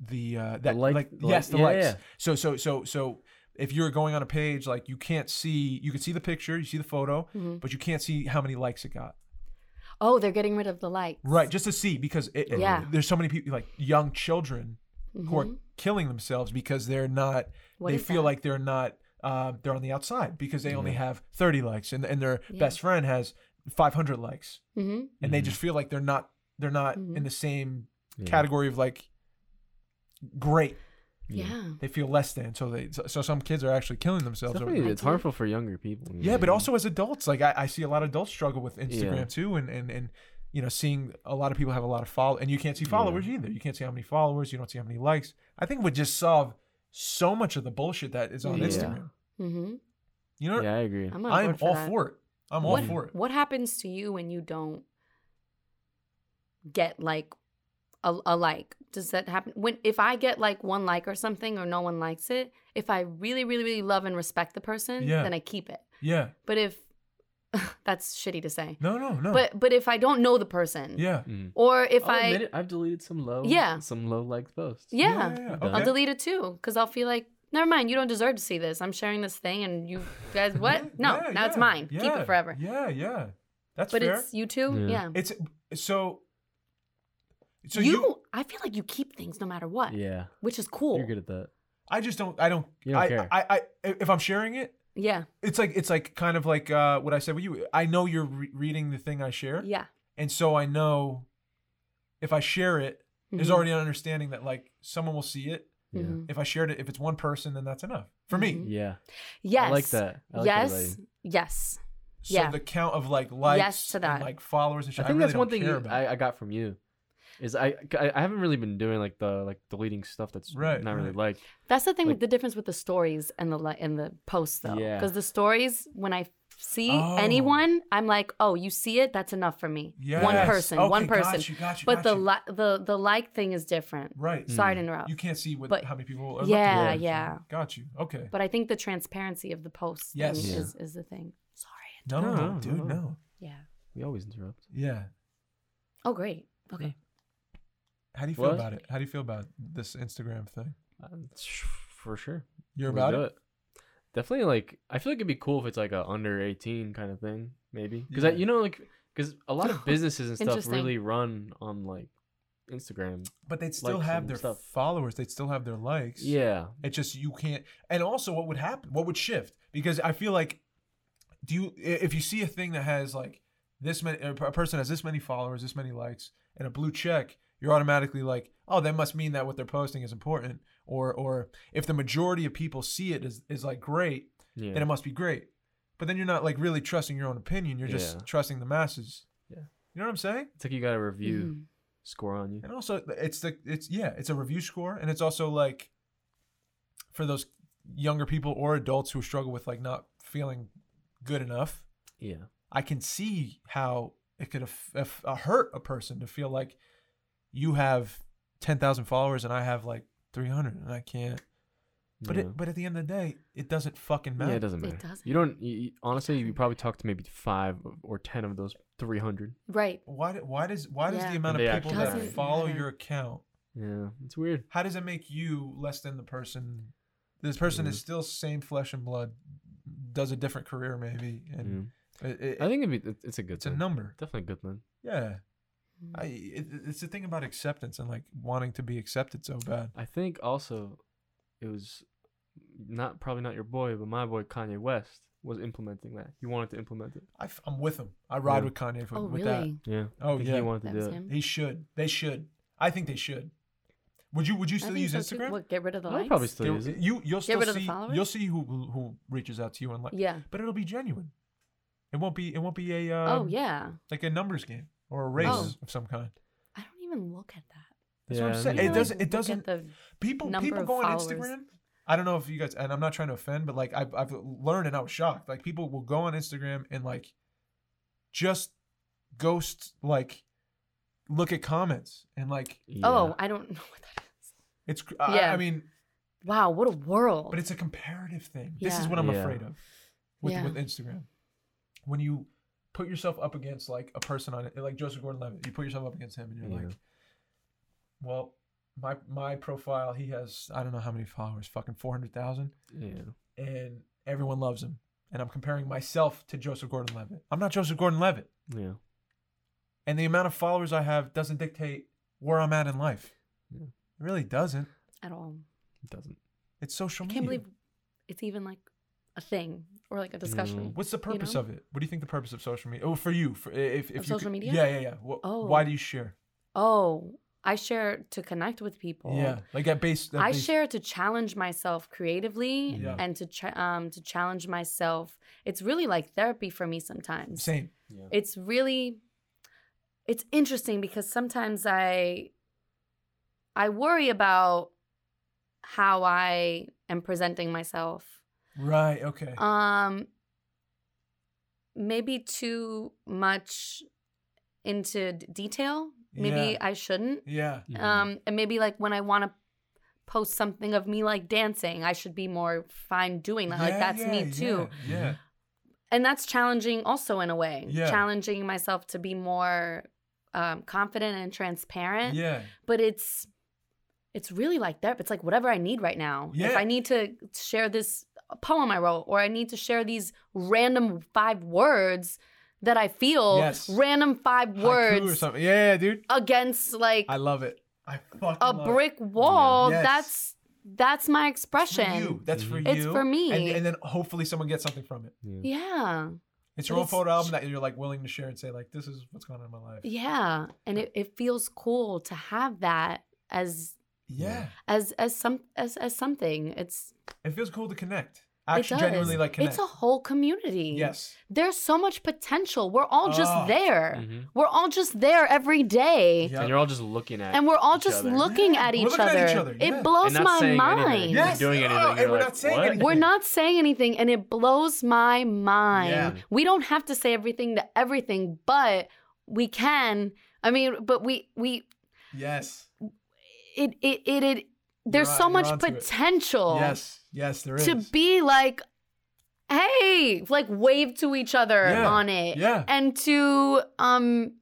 the uh that like- like, the yes the yeah, likes. yeah. So so so so if you're going on a page like you can't see you can see the picture you see the photo hmm but you can't see how many likes it got Oh, they're getting rid of the lights. right just to see because it, it- Yeah. there's so many people like young children who are Mhm. killing themselves because they're not What they feel that? like they're not uh, they're on the outside because they only have 30 likes and, and their Yeah. best friend has 500 likes Mhm. and they Mhm. just feel like they're not they're not in the same Yeah. category of like great Yeah. they feel less than so they so, so some kids are actually killing themselves over definitely it's harmful for younger people. you yeah but also as adults like I, I see a lot of adults struggle with instagram Yeah. too and, and and you know seeing a lot of people have a lot of follow and you can't see followers either you can't see how many followers you don't see how many likes i think it would just solve so much of the bullshit that is on Yeah. instagram Mm-hmm. you know yeah, I agree. I'm on i'm for all that. for it i'm all for it What happens to you when you don't get like a, a like? Does that happen when if I get like one like or something or no one likes it? If I really, really, really love and respect the person, Yeah. then I keep it. yeah But if that's shitty to say, no no no but but if I don't know the person, yeah Mm. or if I'll I admit it, I've deleted some low, Yeah. some low liked posts. yeah, yeah, yeah, I'll I'll delete it too because I'll feel like. Never mind, you don't deserve to see this. I'm sharing this thing and you guys what? No, Yeah, now it's yeah, mine. Keep it forever. yeah yeah that's but fair it's you too? Yeah. Yeah. it's so so you, you, I feel like you keep things no matter what, Yeah, which is cool. you're good at that. i just don't i don't You don't I, care. I i if i'm sharing it Yeah, it's like it's like kind of like uh what i said with you i know you're re- reading the thing i share yeah. and so i know if i share it there's Mhm. already an understanding that like someone will see it Yeah, Mhm. if i shared it if it's one person then that's enough for me Mhm. yeah. Yes. I like that. I like yes. about you. yes. so Yeah. the count of like likes Yes to that. and like followers and shit I i, think really that's one don't thing you. I, I got from you. Is I, I I haven't really been doing like the like deleting stuff that's Right, not really right. like That's the thing. Like- the difference with the stories and the li- and the posts, though. Yeah. Because the stories, when I see Oh. anyone, I'm like, oh, you see it. That's enough for me. One person. Okay, one person. got you, got you, but got the you. li- the the like thing is different. right Sorry to Mm. interrupt. you can't see what But- how many people are Yeah, looking at it. yeah. got you okay But I think the transparency of the posts Yes. Yeah. is, is the thing. Sorry. no, No, no, no, dude no. no Yeah. we always interrupt. yeah Oh, great. Okay. How do you feel What? about it how do you feel about this instagram thing Um, for sure. you're Let's about do it Definitely like I feel like it'd be cool if it's like a under 18 kind of thing, maybe. Because Yeah. you know like because a lot of businesses and stuff really run on like Instagram. but they'd still have their stuff. followers they'd still have their likes Yeah, It just you can't. And also, what would happen? What would shift? Because I feel like, do you if you see a thing that has like this many, a person has this many followers, this many likes, and a blue check, you're automatically like, oh, that must mean that what they're posting is important. Or or if the majority of people see it is is like great, yeah. then it must be great. But then you're not like really trusting your own opinion. You're just Yeah. trusting the masses. Yeah. You know what I'm saying? it's like you got a review Mhm. score on you. And also, it's the it's yeah, it's a review score, and it's also like for those younger people or adults who struggle with like not feeling good enough. Yeah, I can see how it could aff- aff- uh, hurt a person to feel like you have ten thousand followers and I have like three hundred, and I can't. But Yeah. it, but at the end of the day, it doesn't fucking matter. yeah, it doesn't matter. It doesn't. You don't. You, you- honestly, you probably talk to maybe five or ten of those three hundred. Right. Why? Why does? Why does Yeah. the amount They of people that Doesn't follow matter. your account? Yeah, it's weird. How does it make you less than the person? This person is Mhm. still same flesh and blood, does a different career maybe, and it, it- I think it'd be. It's a good. it's a number. Definitely a good thing. Yeah. I. It, it's the thing about acceptance and like wanting to be accepted so bad. I think also, it was not probably not your boy, but my boy Kanye West was implementing that. He wanted to implement it. I, am with him. I ride Yeah. with Kanye for, Oh, with really? Yeah. Oh, yeah. He wanted That to was do it. him? that. He should. They should. I think they should. Would you? Would you still use so, too. Instagram? What, get rid of the I'll likes? probably still There- use it. You you'll still rid of the see followers? you'll see who who who reaches out to you and like Yeah. but it'll be genuine. It won't be it won't be a um, oh yeah. like a numbers game or a oh. race Oh. of some kind. I don't even look at that. That's Yeah, what I'm saying. It doesn't like, it look at doesn't people number people of go on followers. Instagram. I don't know if you guys and I'm not trying to offend, but like I've I've learned and I was shocked. Like people will go on Instagram and like just ghost like look at comments and like Yeah. Oh, I don't know what that is. it's cr- I, Yeah. I mean Wow, what a world. But it's a comparative thing. This is Yeah. what I'm Yeah. afraid of with, Yeah. with Instagram. When you put yourself up against like a person on it, like Joseph Gordon-Levitt, you put yourself up against him, and you're Yeah. like, well, my my profile, he has I don't know how many followers, fucking four hundred thousand, Yeah. and everyone loves him. And I'm comparing myself to Joseph Gordon-Levitt. I'm not Joseph Gordon-Levitt, Yeah. and the amount of followers I have doesn't dictate where I'm at in life. Yeah. It really doesn't. at all. It doesn't. It's social I media. can't believe it's even like a thing or like a discussion. What's the purpose know? of it? What do you think the purpose of social media? Oh, for you, for if, if Of you social could- media? Yeah, yeah, yeah. Wh- Oh. Why do you share? Oh, I share to connect with people. Yeah, like at base. At I base- share to challenge myself creatively Yeah. and to ch- um to challenge myself. It's really like therapy for me sometimes. Same. Yeah. It's really it's interesting because sometimes I I worry about how I am presenting myself. Right. Okay. Um maybe too much into d- detail. Maybe Yeah. I shouldn't. yeah. Mhm. Um, and maybe like when I want to post something of me like dancing, I should be more fine doing that. Yeah, like that's yeah, me too. Yeah. yeah. And that's challenging also in a way. Yeah. Challenging myself to be more um, confident and transparent. Yeah. But it's it's really like that. It's like whatever I need right now. Yeah. If I need to share this poem I wrote, or I need to share these random five words that I feel, Yes. random five Haiku or words something. Yeah, yeah, dude. against like I love it. I fucking a love brick wall Yes. that's that's my It. It's for expression you. That's for you. It's for me. And, and then hopefully someone gets something from it. Yeah. yeah It's your But own it's- photo album that you're like willing to share and say like, this is what's going on in my life. yeah and it, it feels cool to have that as Yeah. as as some as, as something it's It feels cool to connect. it Actually, does. genuinely like connect. it's a whole community yes. there's so much potential we're all just Oh. there Mhm. we're all just there every day Yeah. And you're all just looking at. and we're all each just other. looking Yeah, at we're each looking at other. each other, yeah. It blows And not my saying anything. mind. You're Yes. doing anything. Oh, and we're like, not saying what? anything. We're not saying anything, and it blows my mind. Yeah. We don't have to say everything to everything, but we can. I mean, but we we Yes. It it it, it there's You're so on- much potential Yes. Yes, there is. to be like, hey, like wave to each other Yeah. on it, Yeah. and to um.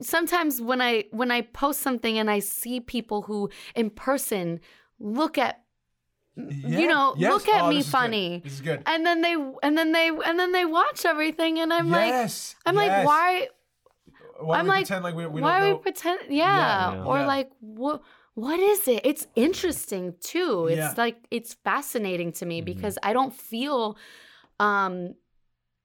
Sometimes when I when I post something and I see people who in person look at Yeah. you know, Yes. look at Oh, me good. funny. This is good. and then they and then they and then they watch everything and i'm like i'm yes. like why Why I'm do we like, pretend like we, we why don't are know? we pretend yeah, Yeah. or Yeah. like what what is it it's interesting too it's Yeah. Mm-hmm. like it's fascinating to me Mhm. because i don't feel um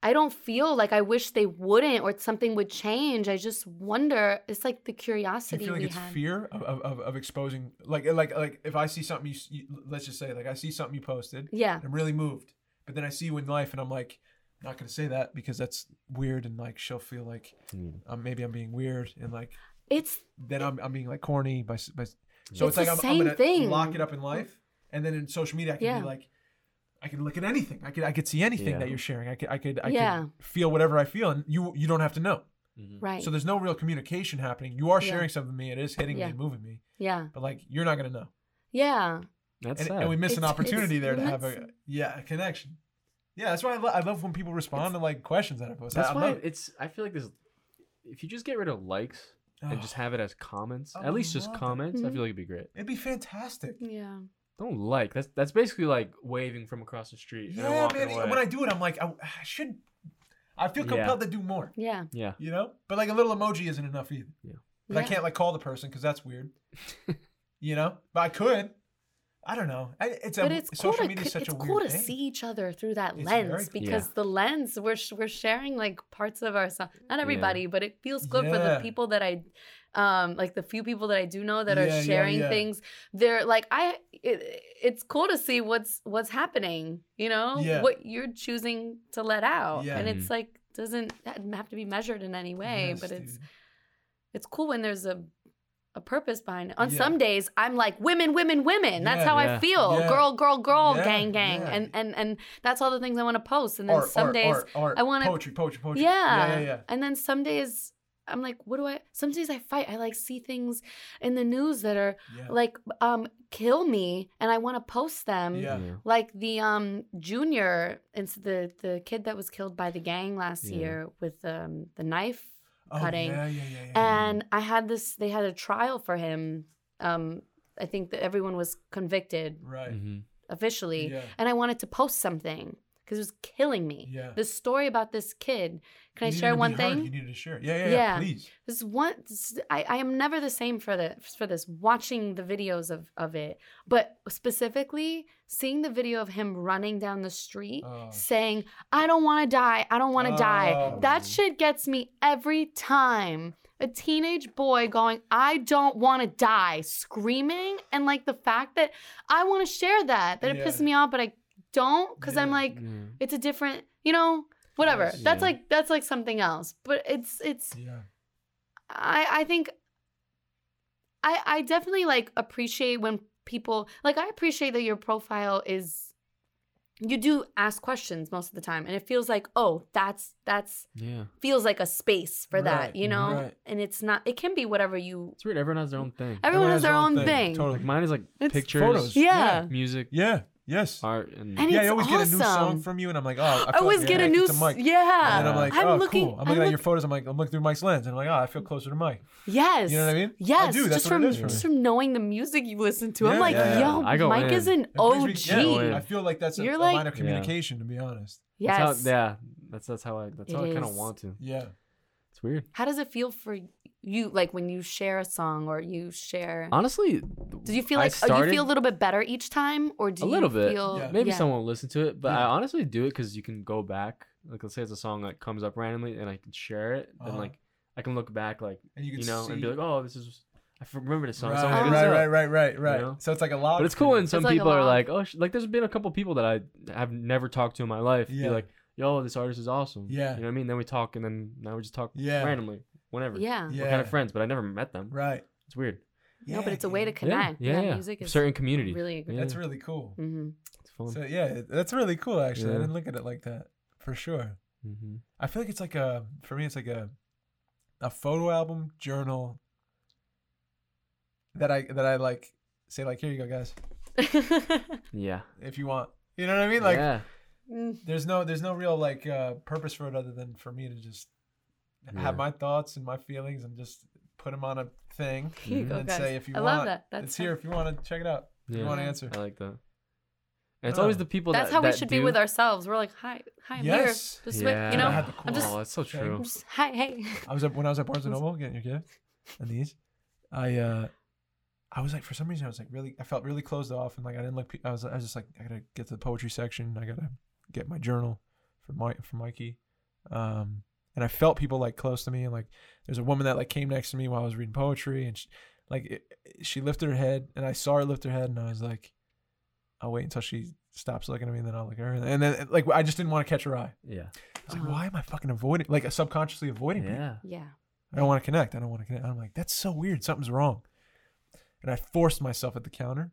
i don't feel like i wish they wouldn't or something would change i just wonder it's like the Do you feel like we it's have fear of, of, of, of exposing like like like if I see something you, you let's just say like I see something you posted yeah I'm really moved but then I see you in life and I'm like I'm not gonna say that because that's weird and like she'll feel like Mm. um, maybe I'm being weird and like it's then I'm, I'm being like corny by, by s- It's so it's, like the I'm, same I'm gonna thing. lock it up in life and then in social media I can Yeah. be like I can look at anything I could I could see anything Yeah. that you're sharing I could I could I Yeah. could feel whatever I feel and you you don't have to know Mhm. right so there's no real communication happening you are Yeah. sharing something with me it is hitting Yeah. me moving me yeah but like you're not gonna know yeah That's and, sad. and we miss an opportunity there to have a yeah a connection. Yeah, that's why I, lo- I love when people respond to like questions that I post. That's I, I why love it's. I feel like this. If you just get rid of likes and just have it as comments, I at least just love it. comments, I Mhm. feel like it'd be great. it'd be fantastic. Yeah. Don't like. That's that's basically like waving from across the street. and Yeah, walking man. away. When I do it, I'm like, I, I should. I feel Yeah. compelled to do more. Yeah. yeah. You know, but like a little emoji isn't enough either. Yeah. But I Yeah. can't like call the person because that's weird. you know, but I could. I don't know. I, it's a But it's cool social to media is such it's a weird cool to thing. see each other through that It's lens very- because Yeah. the lens we're we're sharing like parts of ourselves. Not everybody, but it feels good for the people that I, um, like the few people that I do know that are yeah, sharing yeah. things. They're like I. It, it's cool to see what's what's happening. You know Yeah. what you're choosing to let out, Yeah. and it's like doesn't have to be measured in any way, Yes, but it's dude. it's cool when there's a a purpose behind it. On Yeah. some days, I'm like women, women, women. That's Yeah, how yeah. I feel. Yeah. Girl, girl, girl, Yeah, gang, gang, yeah. and and and that's all the things I want to post. And then art, some art, days, art, art, I wanna- poetry, poetry, poetry. yeah. yeah, yeah, yeah. And then some days, I'm like, what do I? Some days I fight. I like see things in the news that are yeah. like um kill me, and I want to post them. Yeah. Like the um junior, it's the the kid that was killed by the gang last Yeah. year with um the knife Oh, cutting. Yeah, yeah, yeah, yeah. and I had this. They had a trial for him. Um, I think that everyone was convicted right. Mhm. officially, Yeah. and I wanted to post something because it was killing me. Yeah. The story about this kid. Can I You needed share one thing? You needed to share. Yeah, yeah, yeah. Yeah. Please. This one, this- I, I am never the same for the for this. Watching the videos of of it, but specifically seeing the video of him running down the street, Oh. saying, "I don't want to die. I don't want to die." Oh. That shit gets me every time. A teenage boy going, "I don't want to die," screaming, and like the fact that I want to share that, that it Yeah. pisses me off, but I don't because I'm like, Yeah. it's a different, you know, whatever. Yes. That's Yeah. like that's like something else. But it's it's Yeah. I I think I I definitely like appreciate when people like I appreciate that your profile is you do ask questions most of the time and it feels like oh that's that's Yeah. feels like a space for that you know right. and it's not it can be whatever you It's weird. Everyone has their own thing. everyone has their own thing, Totally. Like mine is like It's pictures, Photos. yeah, music, Yeah. Yes. art, and, And yeah, it's you always get a new song from you, and I'm like, oh, I, I feel like always you're get a new to s- Mike. yeah And then I'm like, I'm oh, looking cool. I'm I'm looking at look- your photos. I'm like, I'm looking through Mike's lens, and I'm like, oh, I feel closer to Mike. yes You know what I mean? yes I do. That's just what from it is for me. just from knowing the music you listen to I'm Yeah, like yeah, yo yeah. I go Mike in. is an It brings me- OG yeah, I feel like that's a, You're a like- line of Yeah. communication, to be honest. yes That's how, yeah, that's that's how I that's how I kind of want to. Yeah. It's weird. How does it feel for you, like when you share a song or you share? Honestly, do you feel I like oh, do you feel a little bit better each time, or do A little bit. feel Yeah. maybe yeah. someone will listen to it, but I honestly do it because you can go back. Like, let's say it's a song that comes up randomly, and I can share it. Then Uh-huh. like I can look back, like And you you, know, see. and be like, oh, this is I remember this song. right, Someone right, brings it right, right, right, right, know? So it's like a lot. But it's cool when some like people are like, oh, sh-. like there's been a couple people that I have never talked to in my life. Yeah. Be like, yo, this artist is awesome. Yeah. you know what I mean. Then we talk, and then now we just talk Yeah. randomly, whenever. Yeah. Yeah. We're kind of friends, but I never met them. Right. It's weird. No, but it's a way to connect. Yeah, yeah, music is certain community. really. Yeah. That's really cool. hmm It's fun. So yeah, that's really cool. Actually, I didn't look at it like that for sure. hmm I feel like it's like a for me, it's like a a photo album journal that I that I like say like here you go guys Yeah. if you want you know what I mean like yeah. Mm, there's no there's no real like uh purpose for it other than for me to just Yeah. have my thoughts and my feelings and just put them on a thing Here you go, and guys. say if you I want love that. That's it's here if you want to check it out if you want to answer I like that. And it's Oh. always the people That's that how we that should do, be with ourselves. We're like, hi, hi, I'm Yes. here. Just Yeah. wait, you know, I had the I'm just, oh, that's so true. I'm just, hi, hey. I was up when I was at Barnes and Noble getting your gift and these. I uh I was like for some reason I was like really I felt really closed off and like I didn't look I was I was just like I gotta get to the poetry section I gotta get my journal for Mike for Mikey, um and I felt people like close to me and like there's a woman that like came next to me while I was reading poetry and she, like it, she lifted her head and I saw her lift her head and I was like I'll wait until she stops looking at me and then I'll look at her and then like I just didn't want to catch her eye Yeah. I was like Uh-huh. why am I fucking avoiding like subconsciously avoiding people? Yeah. Yeah. I don't want to connect. I don't want to connect. I'm like, that's so weird. Something's wrong. And I forced myself at the counter.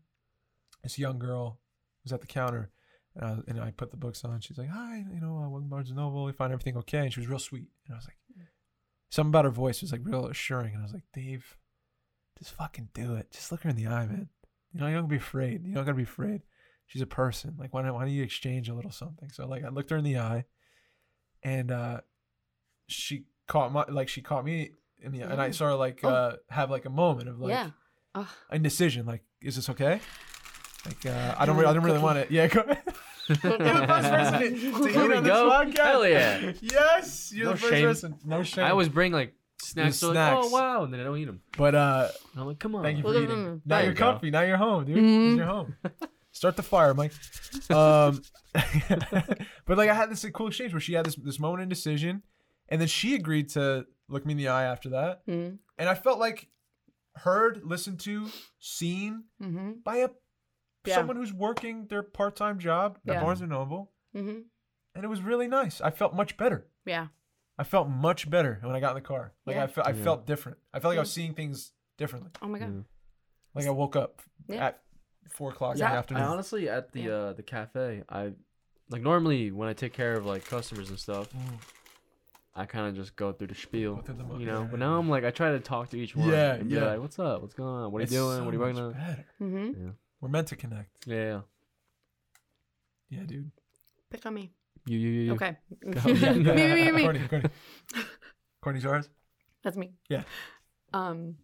This young girl was at the counter, and I, and I put the books on. She's like, "Hi, you know, uh, welcome to Barnes and Noble. We find everything okay." And she was real sweet. And I was like, something about her voice was like real assuring. And I was like, Dave, just fucking do it. Just look her in the eye, man. You know, you don't be afraid. You don't gotta be afraid. She's a person. Like, why don't, why don't you exchange a little something? So, like, I looked her in the eye, and uh, she caught my like she caught me in the eye, and I Yeah. saw her like Oh. uh have like a moment of like yeah. Oh, indecision. Like, is this okay? Like, uh, I don't, I don't really want it. Yeah, go ahead. You're the first person to, to Here eat we on this go. podcast. Hell yeah. Yes, you're No the first shame. person. No shame. I always bring like snacks. So like, oh snacks. wow, and then I don't eat them. but uh, And I'm like, come on. thank you for Look at eating. them. Now There you're you go. comfy. Now you're home, dude. Mhm. You're home. Start the fire, Mike. Um, but like I had this cool exchange where she had this this moment of indecision, and then she agreed to look me in the eye after that, mm, and I felt like heard, listened to, seen mm-hmm, by a Yeah. someone who's working their part time job at Yeah. Barnes and Noble, mm-hmm. and it was really nice. I felt much better. Yeah. I felt much better when I got in the car. Like Yeah. I felt, I Yeah. felt different. I felt like I was seeing things differently. Oh my god. Yeah. Like I woke up Yeah. at four o'clock in Yeah, the I afternoon. honestly at the Yeah. uh the cafe, I like normally when I take care of like customers and stuff, Mm. I kind of just go through the spiel, through the you know. yeah, But now. I'm like I try to talk to each one. Yeah, and be yeah. like, what's up? What's going on? What are you doing? so what are you working on? better. Mm-hmm. We're meant to connect. Yeah, yeah. Yeah, dude. Pick on me. You, you, you. you. Okay. Go. me, me, me, me. Courtney, Courtney. Courtney's ours? That's me. Yeah. Um,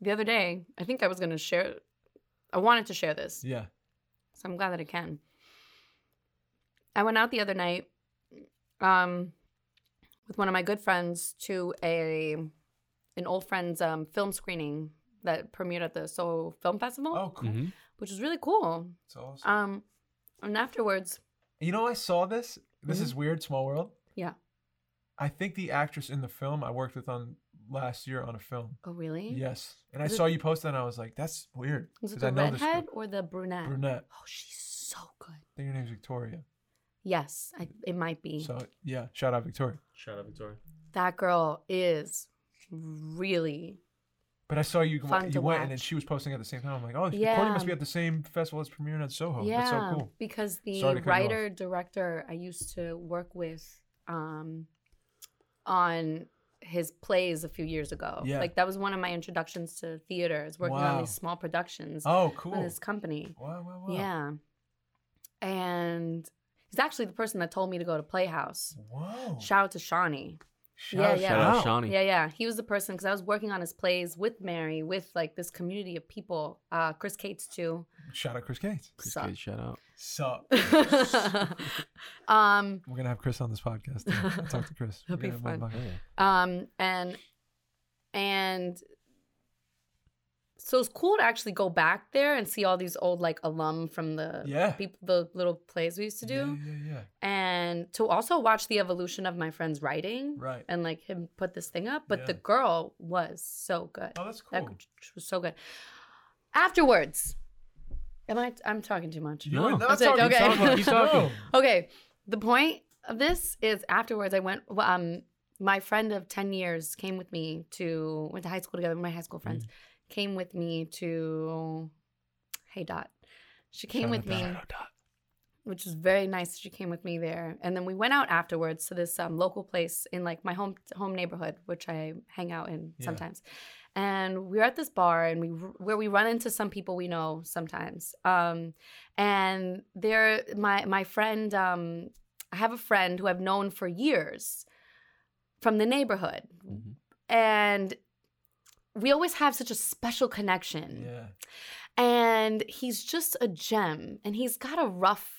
the other day, I think I was gonna share. I wanted to share this, Yeah. so I'm glad that I can. I went out the other night, um, with one of my good friends to a an old friend's um, film screening that premiered at the Soho Film Festival, Oh, cool. Mhm. which was really cool. It's awesome. Um, and afterwards, you know, I saw this. This Mhm. is weird, small world. Yeah. I think the actress in the film I worked with on last year on a film. oh really? Yes. And I it- saw you post that and I was like, that's weird. Was it 'cause the I know this redhead or the brunette? Brunette. Oh, she's so good. I think her name's Victoria. Yes, I, it might be. So yeah, shout out Victoria. Shout out Victoria. that girl is really But I saw you Fun you went and then she was posting at the same time. I'm like, oh, Yeah. must be at the same festival as premiering at Soho. yeah That's so cool. because the Sorry to cut you off. writer director I used to work with um on his plays a few years ago. Yeah. Like that was one of my introductions to theater, is working on these small productions Oh, cool. this company. Wow, wow, wow. Yeah. And he's actually the person that told me to go to Playhouse. Whoa. Shout out to Shawnee. Shout yeah, out, yeah. Shout shout out out. Shawnee. Yeah, yeah. He was the person because I was working on his plays with Mary, with like this community of people. Uh, Chris Cates too. Shout out Chris Gates. Chris Sup. Gates, shout out. Sup. um, We're gonna have Chris on this podcast. too. I'll talk to Chris. That'd We're be gonna have him on fun. the podcast. yeah. um, and and so it's cool to actually go back there and see all these old like alum from the Yeah. people, the little plays we used to do, Yeah, yeah, yeah. and to also watch the evolution of my friend's writing Right. and like him put this thing up. But the girl was so good. Oh, that's That cool. g- was so good. Afterwards, am I? I'm talking too much. You No. were not That's it, talking- okay. talking talking. Okay. The point of this is afterwards, I went. Um, my friend of ten years came with me to went to high school together. with My high school friends came with me to. Hey Dot, she came with me, which was very nice. She came with me there, and then we went out afterwards to this um, local place in like my home home neighborhood, which I hang out in Yeah. sometimes. And we were at this bar, and we where we run into some people we know sometimes. Um, and there, my my friend, um, I have a friend who I've known for years from the neighborhood, Mhm. and we always have such a special connection Yeah. and he's just a gem and he's got a rough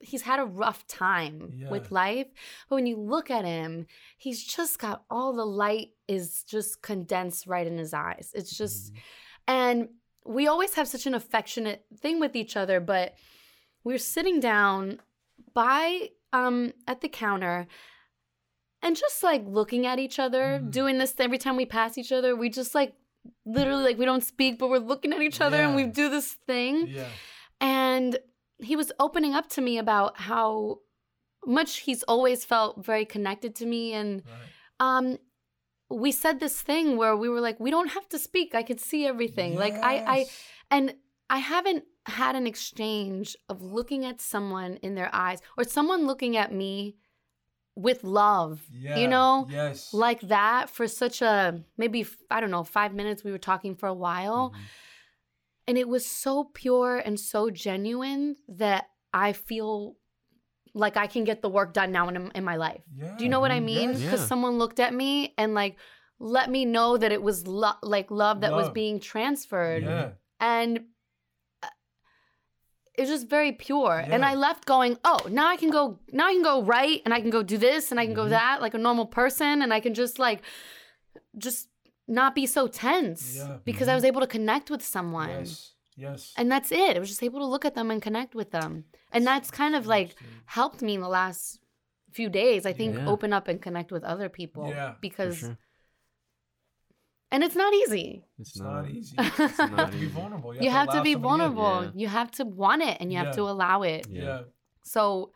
he's had a rough time Yeah. with life but when you look at him he's just got all the light is just condensed right in his eyes it's just and we always have such an affectionate thing with each other but we we're sitting down by um at the counter and just like looking at each other Mm. doing this every time we pass each other we just like literally like we don't speak but we're looking at each other and we do this thing Yeah. and he was opening up to me about how much he's always felt very connected to me and Right. um we said this thing where we were like we don't have to speak i could see everything like i i and i haven't had an exchange of looking at someone in their eyes or someone looking at me with love Yeah. you know Yes. like that for such a maybe i don't know 5 minutes we were talking for a while Mm-hmm. and it was so pure and so genuine that I feel like I can get the work done now in, in my life. Yeah. Do you know what I Mhm. mean? Yes. Because Yeah. someone looked at me and like let me know that it was lo- like love that was being transferred, Yeah. and it was just very pure. And I left going, oh, now I can go, now I can go right, and I can go do this, and I can go Mhm. that, like a normal person, and I can just like, just not be so tense Yeah. because I Mhm. was able to connect with someone. Yes. Yes. And that's it. I was just able to look at them and connect with them. And that's kind of like helped me in the last few days, I think, Yeah. open up and connect with other people. Yeah, for Because, sure. And it's not easy. It's, It's not easy. It's you have to be vulnerable. You have to allow be vulnerable. Yeah. You have to want it and you have to allow it. Yeah. Yeah. So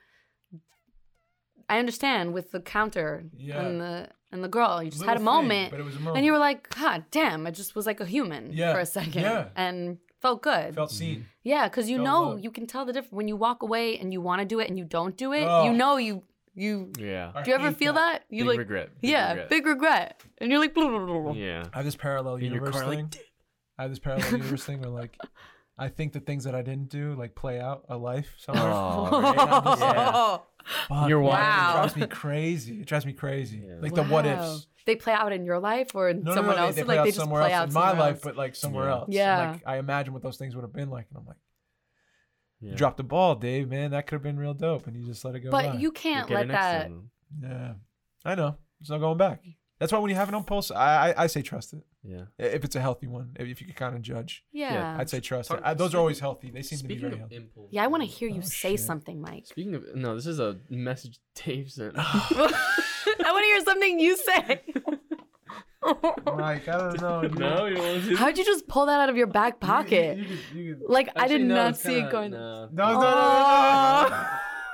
I understand with the counter Yeah. and the and the girl. You just Little had a thing, moment but it was a moment. and you were like, God damn, I just was like a human Yeah. for a second. Yeah. And felt good. felt seen. Yeah, because you Felt know love. you can tell the difference when you walk away and you want to do it and you don't do it. Oh. You know you you. Yeah. Do you ever feel that? You Big like regret. Big yeah, regret. big regret, and you're like blah, blah, blah, blah. Yeah. I have this parallel In your universe car, like, thing. I have this parallel universe thing where like I think the things that I didn't do like play out a life somewhere. Oh, right? Yeah. Fuck, You're man, Wow. It drives me crazy. It drives me crazy. Yeah. Like the what Wow. ifs. They play out in your life or in No, no, someone no, they- else. They, like play out they just somewhere play else out in my somewhere life, but like somewhere Yeah. else. And, Yeah. Like I imagine what those things would have been like, and I'm like, Yeah. you dropped the ball, Dave. Man, that could have been real dope, and you just let it go. But by. you can't let that. time. Yeah, I know. There's no going back. That's why when you have an impulse, I I, I say trust it. Yeah. If it's a healthy one, if if you can kind of judge, Yeah. I'd say trust Talk- it. I, those are always healthy. They seem to be very healthy. impulse. Yeah, I want to hear you Oh, say shit. something, Mike. Speaking of no, this is a message Dave sent. I want to hear something you say. Mike, I don't know. dude. no, you want to How'd you just pull that out of your back pocket? You, you, could- you could- Like I Actually, did no, not it's see it kinda- going. No. No, no, no, no, no,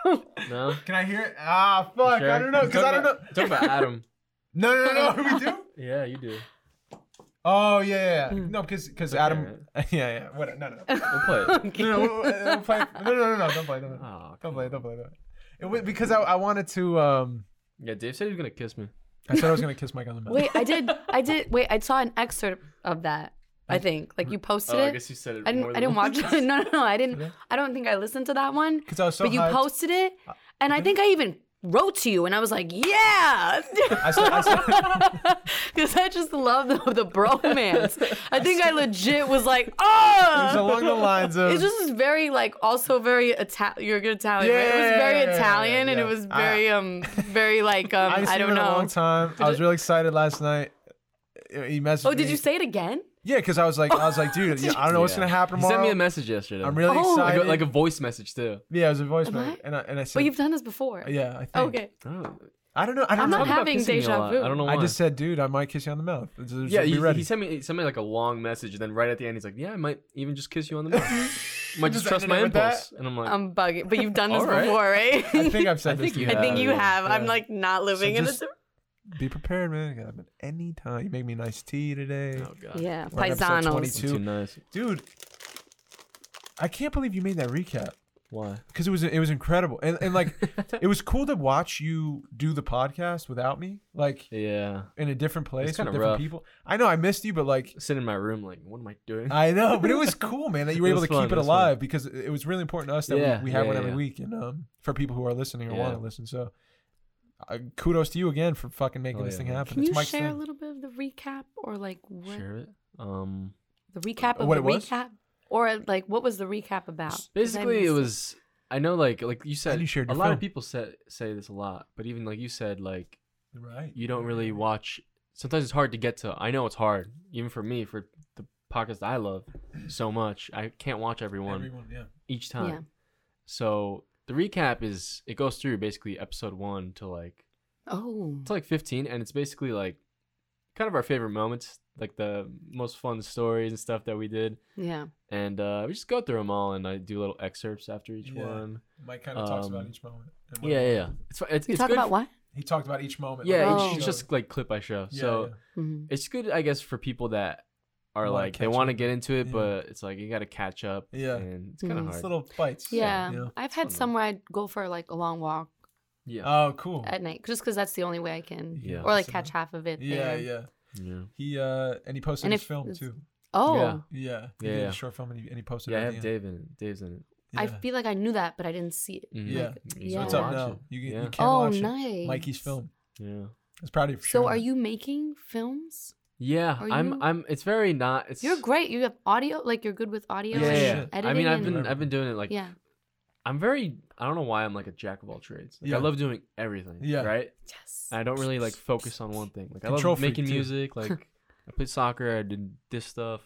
Oh. No. Can I hear it? Ah, fuck. Sure. I don't know. Because I don't know. about- Talk about Adam. No, no, no, no. We do? Yeah, you do. Oh, yeah, yeah. yeah. Mm. No, because because Adam. Yeah, yeah. What? No, no, no. We'll play it. No, no, we'll- we'll play- no, no, no, no. Don't play. Don't play. Oh, Don't play. Don't play. Don't play. It wa- because I, I wanted to. Um, Yeah, Dave said he was gonna kiss me. I said I was gonna kiss Mike on the mouth. Wait, I did. I did. Wait, I saw an excerpt of that. I think like you posted Oh, I guess you said it. I didn't. than I didn't watch it. No, no, no. I didn't. I don't think I listened to that one. Because I was so. but you hyped. posted it, uh, and I think I even wrote to you, and I was like, "Yeah," I. I because I just love the, the bromance. I think I legit was like, It was "Oh." along the lines of. It's just very like also very Italian. You're a good Italian. right? It was very Yeah, Italian, and yeah. it was I- very um very like um I, I, don't in a know. long time. I was really excited last night. He messaged Oh, did me. you say it again? Yeah, because I was like, I was like, dude, yeah, I don't know what's Yeah. gonna happen He tomorrow. sent me a message yesterday. I'm really Oh. like excited. a, like a voice message too. yeah, it was a voice What? note, and I and I said, But you've done this before. Uh, yeah, I think. Okay. Oh, I don't know. I don't I'm know. not Talk about having kissing me a deja lot. vu. I don't know why. I just said, dude, I might kiss you on the mouth. Just yeah, be he, ready. he sent me he sent me like a long message, and then right at the end, he's like, "Yeah, I might even just kiss you on the mouth. might just Just trust ended my it with that? impulse." And I'm like, I'm bugging, but you've done this All right. before, right? I think I've said I this. think to you I think you Yeah, have. I'm like not living in just- a. Be prepared, man. It happen any time. You make me nice tea today, "Oh God, Yeah, We're on episode paisanos. 22. too nice." dude. I can't believe you made that recap Why? because it was it was incredible and and like it was cool to watch you do the podcast without me, like yeah, in a different place with kinda different rough. people. I know I missed you, but like sitting in my room, like, what am I doing? I know, but it was cool, man, that you were It able was to fun, keep it it was fun. alive because it was really important to us that Yeah, we, we have yeah, one every yeah. week, and um, for people who are listening or Yeah. want to listen. So, uh, kudos to you again for fucking making Oh, this yeah, thing happen. Can it's you Mike's share a little bit of the recap, or like what Share it. Um, the recap of What the it was? recap, or like what was the recap about? Basically, it missed was. I know, like, like you said, you shared a your lot film. of people say say this a lot, but even like you said, like Right. you don't really watch. Sometimes it's hard to get to. I know it's hard, even for me, for the podcast I love so much. I can't watch everyone Everyone, yeah. each time. Yeah. So the recap is it goes through basically episode one to like Oh, to like fifteen, and it's basically like kind of our favorite moments, like the most fun stories and stuff that we did, yeah. and uh, we just go through them all, and I do little excerpts after each Yeah. one. Mike kind of talks about Um, each moment. and Yeah, yeah, yeah. It's fi- it's, You it's talk good about f- what? He talked about each moment. Yeah, Oh. like, it's, each it's just like clip by show. Yeah, so yeah. Mhm. it's good, I guess, for people that are Wanna like they catch want to up. get into it, Yeah. but it's like you got to catch up. Yeah. and it's kind of. It's hard. little bites. Yeah, you know? I've had fun, some where I go for like a long walk Yeah, Oh, cool. at night, just because that's the only way I can, Yeah. or like So- catch half of it. Yeah, there. yeah. yeah. He uh and he posted And his if film it's- too. Oh, Yeah. Yeah. He Yeah, did yeah. a short film and he, and he posted Yeah, I it. at have the end. Dave in it. Dave's in it. I Yeah. feel like I knew that, but I didn't see it. Mhm. Yeah. Like, You yeah. gotta It's up watch now. it. You, can- yeah. you can Oh, watch it. nice. Mikey's film. Yeah. It's proud of you for So, sharing are that. you making films? Yeah, Are I'm. you? I'm. It's very not. It's You're great. You have audio, like you're good with audio. Yeah, Piece yeah. and shit. editing. I mean, I've and- been. I've been doing it like. yeah. I'm very. I don't know why I'm like a jack of all trades. Like, Yeah. I love doing everything. Yeah. Right. Yes. And I don't really like focus on one thing. Like I Control love freak, making too. music. Like I played soccer. I did this stuff.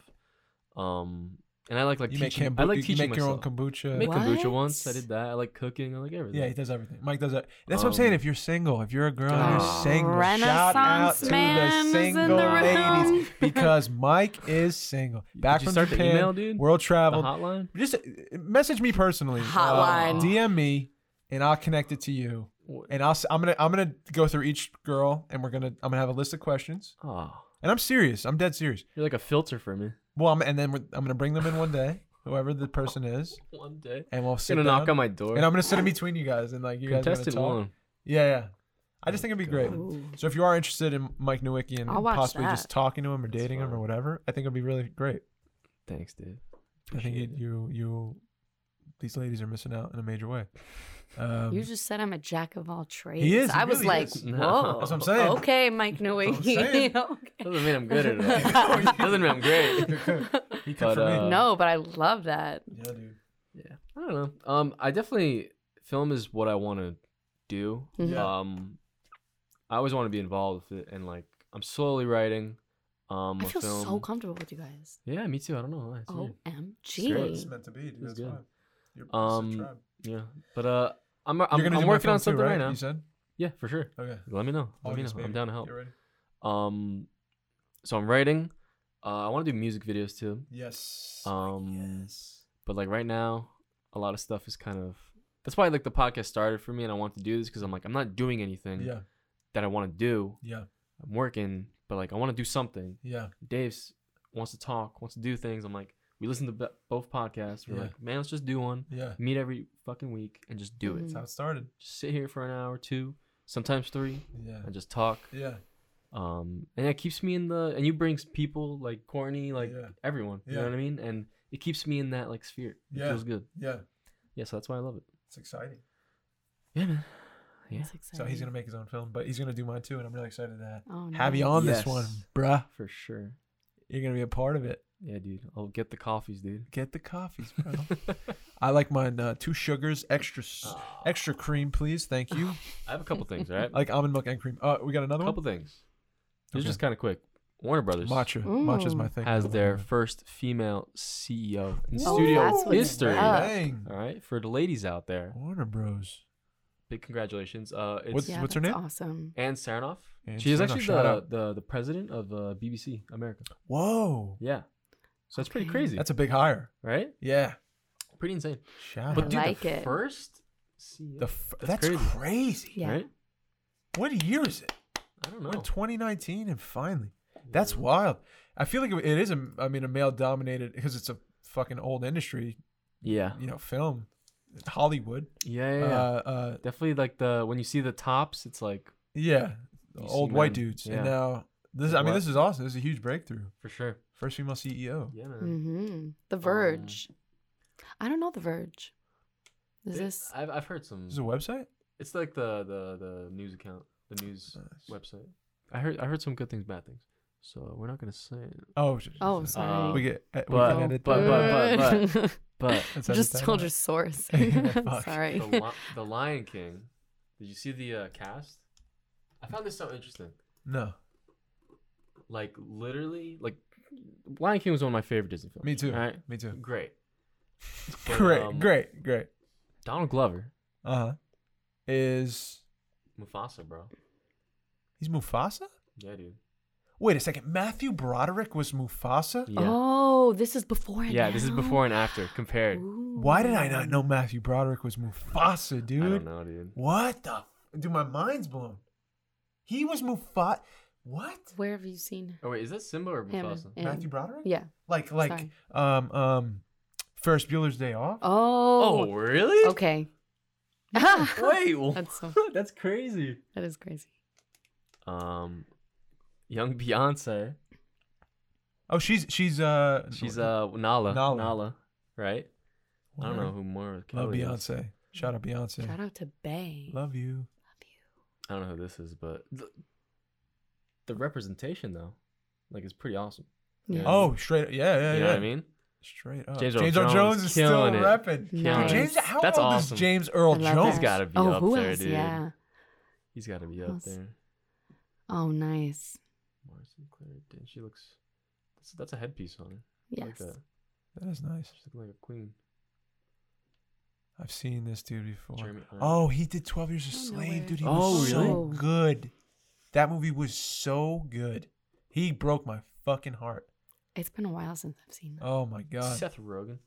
Um, and I like like you make, teaching. kombu- I like you teaching make your own myself. kombucha. Make kombucha once. I did that. I like cooking. I like everything. Yeah, he does everything. Mike does that. That's what I'm saying. Um, If you're single, if you're a girl and you're single, shout out Renaissance to man is the in single the ladies room. because Mike is single. Back Did you from start Japan, the email, dude? world The traveled. hotline. Just uh, message me personally. Hotline. Uh, DM me, and I'll connect it to you. And I'll. s- I'm gonna. I'm gonna go through each girl, and we're gonna. I'm gonna have a list of questions. Oh, And I'm serious. I'm dead serious. you're like a filter for me. Well, I'm, and then we're, I'm gonna bring them in one day, whoever the person is, One day. and we'll sit gonna down. knock on my door. and I'm gonna sit in between you guys, and like you guys are gonna Contestant talk. one. Yeah, yeah. I just think it'd be great. So if you are interested in Mike Nowicki and I'll watch possibly that. just talking to him or dating him or whatever, I think it'd be really great. Thanks, dude. I think you, Appreciate it. you, you, these ladies are missing out in a major way. Um, You just said I'm a jack of all trades. He is, he I was like, is. No. whoa. That's what I'm saying. Okay, Mike Newey. That's what I'm saying. Okay. Doesn't mean I'm good at it. Doesn't mean I'm great. he But, uh, no, but I love that. Yeah, dude. Yeah, I don't know. Um, I definitely film is what I want to do. Mhm. Yeah. Um, I always want to be involved with it, and like I'm slowly writing. Um, I a feel film. so comfortable with you guys. Yeah, me too. I don't know. why, It's weird. It's meant to be, dude. It's That's good. fine. You're, Um, it's a tribe. Yeah, but uh, I'm I'm, gonna I'm working film on too, something right? right? now. You said. Yeah, for sure. Okay. Let me know. Let August, me know. I'm down to help. You ready? Um, so I'm writing. Uh, I want to do music videos too. Yes. Um, yes. but like right now, a lot of stuff is kind of. That's why like the podcast started for me, and I want to do this because I'm like I'm not doing anything Yeah. that I want to do. Yeah. I'm working, but like I want to do something. Yeah. Dave's wants to talk, wants to do things. I'm like, we listen to b- both podcasts. We're Yeah. like, man, let's just do one. Yeah. Meet every fucking week and just do it. That's how it started. Just sit here for an hour, two, sometimes three, Yeah. and just talk. Yeah. Um, and it keeps me in the and you brings people like Courtney, like Yeah. everyone. You Yeah. know what I mean? And it keeps me in that like sphere. It Yeah. feels good. Yeah. Yeah, so that's why I love it. It's exciting. Yeah, man. Yeah, That's So he's gonna make his own film, but he's gonna do mine too, and I'm really excited to oh, have you nice. on Yes. this one, bruh. for sure. You're gonna be a part of it. Yeah, dude. I'll get the coffees, dude. Get the coffees, bro. I like mine uh, two sugars, extra s- extra cream, please. Thank you. I have a couple things, all right? I like almond milk and cream. Uh, we got another one? a another couple things. It's Okay. just kind of quick. Warner. Brothers Matcha. Matcha's my thing. has now. their first female CEO in Oh, studio history. Dang. All right, for the ladies out there, Warner Bros. big congratulations. Uh, it's What's- Yeah, what's her name? Awesome. Ann Sarnoff. Ann She is Sarnoff, actually the, the the president of uh, BBC America. Whoa, Yeah, so that's pretty crazy, that's a big hire. right? Yeah. Pretty insane. Shout But out. dude, like the it. first The f- That's that's, crazy. crazy. Yeah. right? What year is it? I don't We're know. in 2019, and finally, that's Yeah. wild. I feel like it is a, I mean, a male dominated because it's a fucking old industry, Yeah, you know, film, Hollywood. yeah, yeah. yeah. Uh, uh, Definitely like the when you see the tops, it's like yeah, old white men, dudes. yeah. And now this, I mean, What? this is awesome. This is a huge breakthrough. for sure. First female CEO. Yeah, man. Mm-hmm. The Verge. I don't know The Verge. Is It- this? I've I've heard some. This is a website. It's like the the the news account, the news Nice. website. I heard I heard some good things, bad things. So we're not gonna say it. Oh, sh- Oh, sh- sorry. we get. uh, we but- can edit but- that. but- But Let's Just edit told your source. Fuck. Sorry. the, Li- the Lion King. Did you see the uh, cast? I found this so interesting. No, Like literally, like Lion King was one of my favorite Disney films. me too. All right, Me too. great. But, Great, um, great, great. Donald Glover, Uh huh. Is Mufasa, bro. he's Mufasa? Yeah, dude. Wait a second. Matthew Broderick was Mufasa. Yeah. Oh, this is before and yeah, this is before and after compared. Why did I not know Matthew Broderick was Mufasa, dude? I don't know, dude. What the? F- dude, my mind's blown. He was Mufasa. What? Where have you seen Oh wait, is that Simba or him? Mufasa? in- Matthew Broderick? Yeah. Like, like, Sorry. um, um, Ferris Bueller's Day Off. Oh. Oh, really? Okay. Wait, wha- That's so. that's crazy. That is crazy. Um, young Beyonce. Oh, she's she's uh She's uh Nala. Nala. Nala. right? I don't know who more. Love Kelly is. Beyonce. Shout out Beyonce. Shout out to Bay. Love you. Love you. I don't know who this is, but the, the representation though, like, is pretty awesome. Yeah. Oh, straight. Yeah, yeah, you yeah. know what I mean? Straight up. James James, Earl Earl Jones Jones is still killing it. repping. Nice. James, how That's old awesome. is James Earl I love Jones? He's got to be oh, up who there, else? dude. Yeah. He's got to be Who up else? there. Oh, nice. Marcy Claire, Danes, she looks. That's, that's a headpiece on her. I Yes. Like that. That is nice. She's looking like a queen. I've seen this dude before. Oh, he did 12 Years a oh, I Slave, where- dude. He Oh, was so really? Oh. good. That movie was so good. He broke my fucking heart. It's been a while since I've seen that. Oh my god. Seth Rogen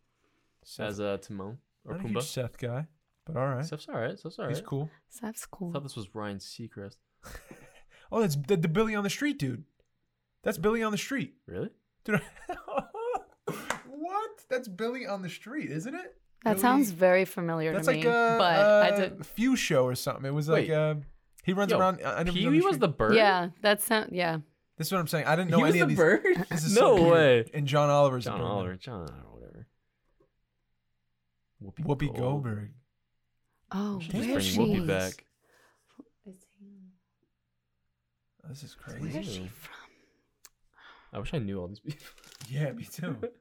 Seth, as uh, Timon or not a huge Seth guy, but all right. Seth's all right. Seth's all right. He's cool. That's I cool. thought this was Ryan Seacrest. Oh, that's the, the Billy on the Street dude. That's Billy on the Street. Really? Dude. what? That's Billy on the Street, isn't it? That Billy- sounds very familiar That's to like me. a, but uh, I did. Few show or something. It was like Wait. uh, he runs Yo, around. I, I never Pee Wee was the bird. Yeah, that's sound. Yeah. This is what I'm saying. I didn't know he was any the of these. bird. This is no so weird. way. And John Oliver's the John bird. Oliver. John or whatever. Whoopi, Whoopi Goldberg. Oh, Should Damn. where's she? Whoopi back. This is crazy. is she from? I wish I knew all these people. Yeah, me too. but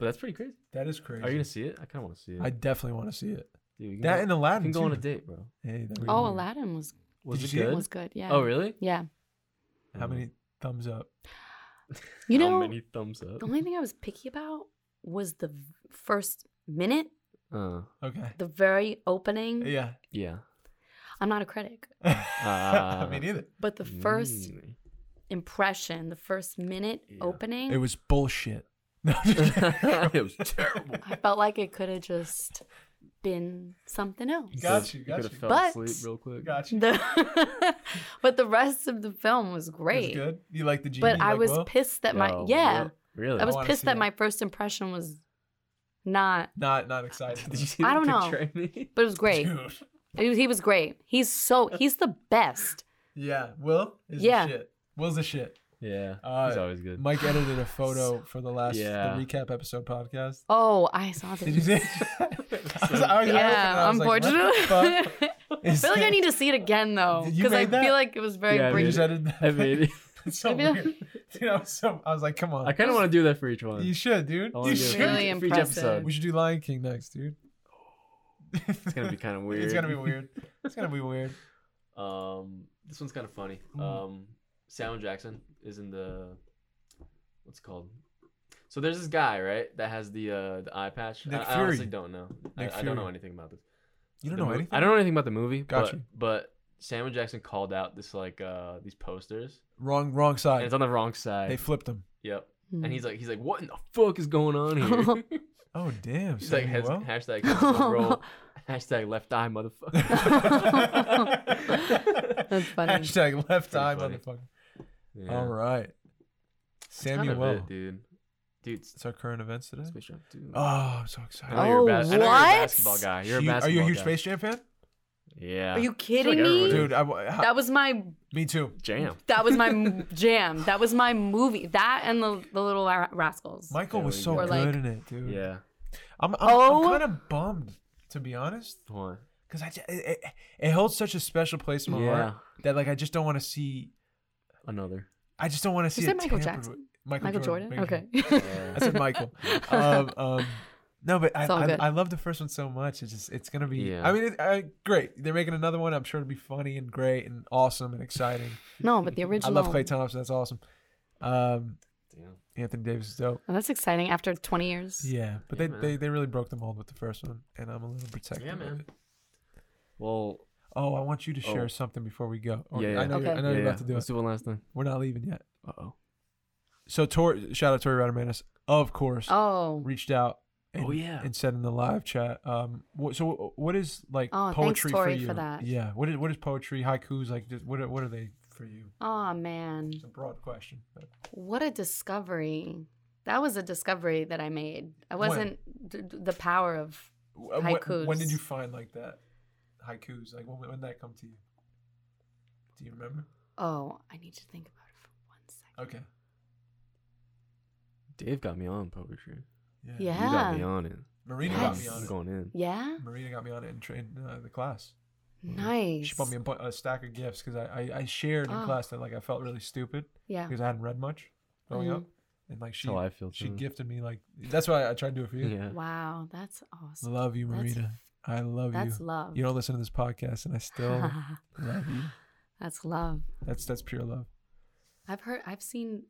that's pretty crazy. That is crazy. Are you gonna see it? I kind of want to see it. I definitely want to see it. Dude, That go, and we Aladdin can go too. on a date, bro. Hey, Oh, was- Aladdin was Was you it good? was good. Yeah. Oh, really? Yeah. How Mm. many thumbs up? You know, How know, many thumbs up? the only thing I was picky about was the first minute, Uh, Okay. the very opening. Yeah. yeah. I'm not a critic, Ah. me neither. but the first Mm. impression, the first minute Yeah. opening, It was bullshit. it was terrible. I felt like it could have just been something else. Got you, You got could have you. fell But- asleep real quick. Got you. The but the rest of the film was It was great. good. You like the genie? But I like was Will? pissed that my Yo, yeah. Really? I was wanna pissed that that. my first impression was not, not not excited. Did you see I don't know. picture I made? but it was great. Dude. He was- he was great. He's so he's the best. Yeah, Will is Yeah. the shit. Will's the shit. Yeah. Uh, he's always good. Mike edited a photo for the last Yeah. the recap episode podcast. Oh, I saw Did you this. see? it? I was- I opened Yeah, I was like, unfortunately. I feel like I need to see it again though, because I that? feel like it was very Yeah, I You made brief. just edited that. I made it. It's so I weird. Dude, I was so I was like, come on. I kind of want to do that for each one. You should, dude. You should. for Really each- impressive. episode. We should do Lion King next, dude. It's gonna be kind of weird. It's gonna be weird. It's gonna be weird. Um, this one's kind of funny. Mm. Um, Samuel Jackson is in the what's it called? So there's this guy, right, that has the uh the eye patch. Nick I, I honestly don't know. I, Nick I don't know anything about this. You don't The know mo- anything. I don't know anything about the movie. Got but, you. But Samuel Jackson called out this like uh these posters, Wrong, wrong and side. it's on the wrong side. They flipped him. yep. Hmm. And he's like, he's like, what in the fuck is going on here? Oh damn. he's like, has, Samuel. hashtag roll, hashtag left eye motherfucker. That's funny. Hashtag left Pretty eye, funny. motherfucker. Yeah. All right. That's kind of it, dude. Dude, It's our current events today. Space Jam 2. Oh, I'm so excited. I know, you're a Oh, bas- I know you're a what? basketball guy. You're a Huge- basketball Are you a huge guy. Space Jam fan? Yeah. Are you like kidding me? everybody- Dude, I, w- how- That was my me too. Jam. that was my m- jam. That was my movie. That and the the little Ra- rascals. Michael There was we so go. Or good like- in it, dude. Yeah. I'm, I'm, Oh. I'm kind of bummed, to be honest, Why? because I ju- it, it, it holds such a special place in my Yeah. heart that like I just don't want to see. Another. I just don't want to see said it Michael tampered Jackson? with- Michael, Michael Jordan. Michael Okay. I said Michael. um, um, no, but I, I. I love the first one so much. It's just it's gonna be. Yeah. I mean, it, I, great. They're making another one. I'm sure it'll be funny and great and awesome and exciting. no, but the original. I love Klay Thompson. That's awesome. Um, Damn. Anthony Davis is dope. Oh, that's exciting. After 20 years. Yeah, but Yeah, they, man. they they really broke the mold with the first one, and I'm a little protective. Yeah, of man. it. Well, Oh, I want you to share Oh. something before we go. Or- yeah, yeah. I know, you're, Okay. I know yeah, you're yeah. about to do Let's it. do one last thing. We're not leaving yet. Uh oh. So, Tor, shout out Tori Radamanis, of course, Oh. reached out. And, Oh, yeah. and said in the live chat. Um, what, so what is like Oh, thanks, poetry Tori, for you? for that. Yeah. What is what is poetry? Haikus like? just- What are, what are they for you? Oh man. It's a broad question. But What a discovery. That was a discovery that I made. I wasn't d- d- the power of Uh, when, when did you find like that haikus? Like when when did that come to you? Do you remember? Oh, I need to think about it for one second. Okay. Dave got me on poetry. Yeah. Yeah. You got me on it. Marina Yes. got me on I'm it. going in. Yeah. Marina got me on it and trained uh, the class. Nice. She bought me a, bu- a stack of gifts because I, I I shared in Oh. class that like I felt really stupid Yeah. because I hadn't read much growing Mhm. up, and like she That's how I feel she too. gifted me like that's why I tried to do it for you. Yeah. Wow, that's awesome. Love you, That's- Marina. I love That's you. That's love. You don't listen to this podcast, and I still love you. that's love. That's that's pure love. I've heard. I've seen.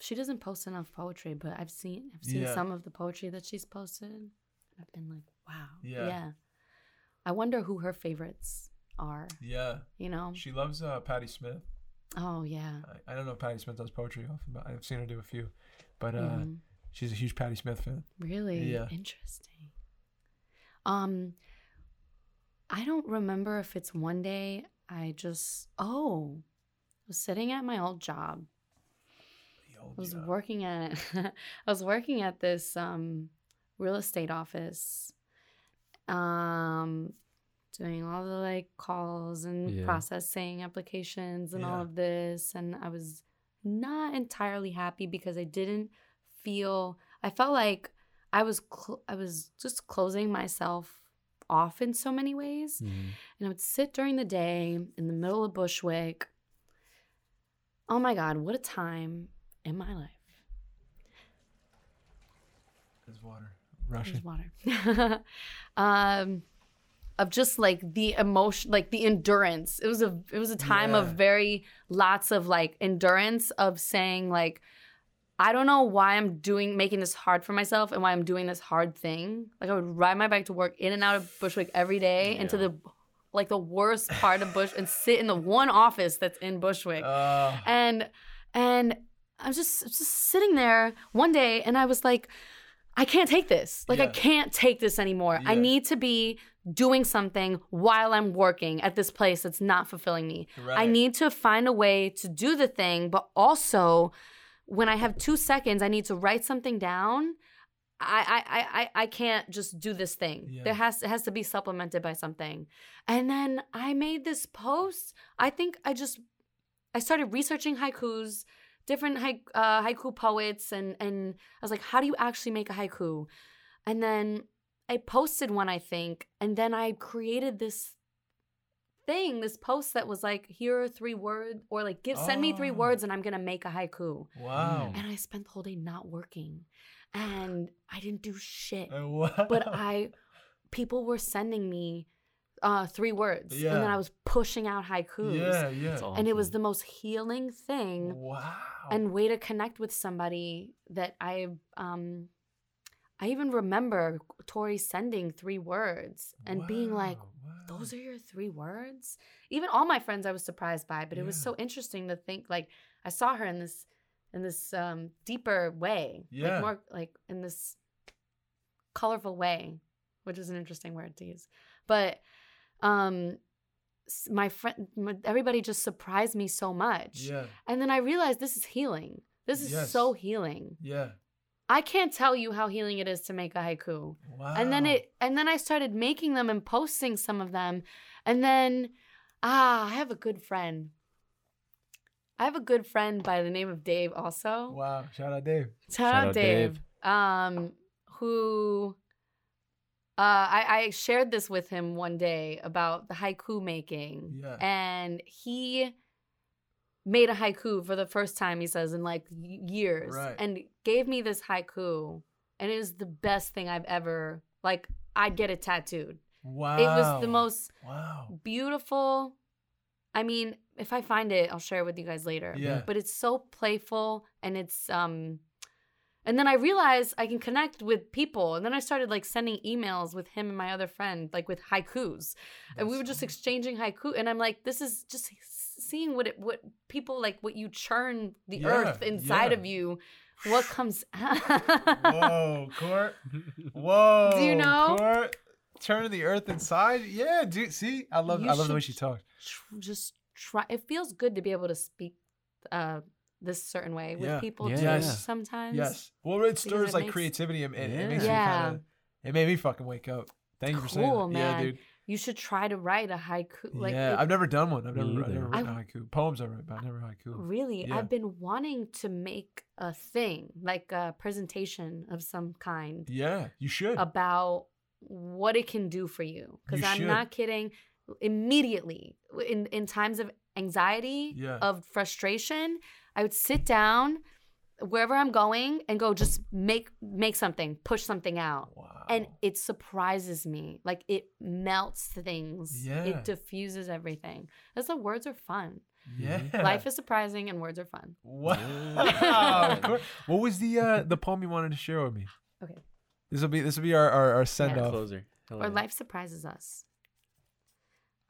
She doesn't post enough poetry, but I've seen. I've seen Yeah. some of the poetry that she's posted. I've been like, wow. Yeah. I wonder who her favorites are. Yeah, You know. she loves uh, Patti Smith. Oh yeah. I, I don't know if Patti Smith does poetry often, but I've seen her do a few. But uh, Mhm. she's a huge Patti Smith fan. Really Yeah. interesting. Um, I don't remember if it's one day I just oh, I was sitting at my old job. I was working at I was working at this um real estate office. Um doing all the like calls and Yeah. processing applications and all of this and I was not entirely happy because I didn't feel I felt like I was cl- I was just closing myself off in so many ways Mhm. and I would sit during the day in the middle of Bushwick. Oh my God, what a time in my life. There's water. Rushing. There's water. um, of just like the emotion, like the endurance. It was a it was a time of very lots of like endurance of saying like, I don't know why I'm doing making this hard for myself and why I'm doing this hard thing. Like I would ride my bike to work in and out of Bushwick every day into the like the worst part of Bush and sit in the one office that's in Bushwick Uh, and and I was just just sitting there one day, and I was like, I can't take this. Like I can't take this anymore. I need to be doing something while I'm working at this place that's not fulfilling me. I need to find a way to do the thing, but also when I have two seconds, I need to write something down. I I I I, I can't just do this thing. Yeah. There has it has to be supplemented by something. And then I made this post. I think I just I started researching haikus, different haik- uh, haiku poets, and and I was like, how do you actually make a haiku? And then I posted one, I think, and then I created this thing, this post that was like, here are three words, or like, give send me three Oh. words, and I'm gonna make a haiku. wow. And I spent the whole day not working, and I didn't do shit Uh, wow. but I people were sending me uh three words and then Yeah. I was pushing out haikus. yeah, yeah. That's And it was awesome. the most healing thing Wow. and way to connect with somebody that I um I even remember Tori sending three words and being like, Wow, wow. those are your three words? Even all my friends I was surprised by, but it was so interesting to think like I saw her in this in this um deeper way. Yeah. Like more like in this colorful way, which is an interesting word to use. But um my friend my, everybody just surprised me so much. Yeah, And then I realized this is healing. This is Yes. so healing. yeah. I can't tell you how healing it is to make a haiku. Wow. And then it and then I started making them and posting some of them. And then ah, I have a good friend. I have a good friend by the name of Dave also. Wow. Shout out Dave. Shout, out, Dave. Um who uh I, I shared this with him one day about the haiku making. Yeah. And he made a haiku for the first time, he says, in like years. Right. And gave me this haiku. And it was the best thing I've ever like I'd get it tattooed. Wow. It was the most Wow. beautiful. I mean, if I find it, I'll share it with you guys later. Yeah. But it's so playful and it's um and then I realized I can connect with people. And then I started like sending emails with him and my other friend, like with haikus. and we were just exchanging haiku. And I'm like, this is just seeing what it what people like what you churn the Yeah, earth inside yeah. of you. What comes Whoa, Court. Whoa. Do you know? Court. Turn the earth inside. Yeah, dude. See, I love. You I love the way she talks. tr- just try it feels good to be able to speak uh this certain way with Yeah. people Yeah, too yeah. sometimes Yes. Well, it stirs it like makes- creativity. and It, it makes you Yeah. kind of. It made me fucking wake up. Thank you for saying that. man. Yeah, dude. You should try to write a haiku. Like yeah, it- I've never done one. I've never, I've never written a haiku. Poems I write, but I never haiku. Really, Yeah. I've been wanting to make a thing, like a presentation of some kind Yeah, you should. about what it can do for you. Because I'm should. not kidding. Immediately, in in times of anxiety, Yeah. of frustration, I would sit down wherever I'm going and go just make make something, push something out. wow. And it surprises me. Like it melts things. Yeah. It diffuses everything. That's the words are fun. yeah. Life is surprising and words are fun. Wow. What was the uh the poem you wanted to share with me? Okay. This will be this will be our our, our send off. Closer. Or life surprises us.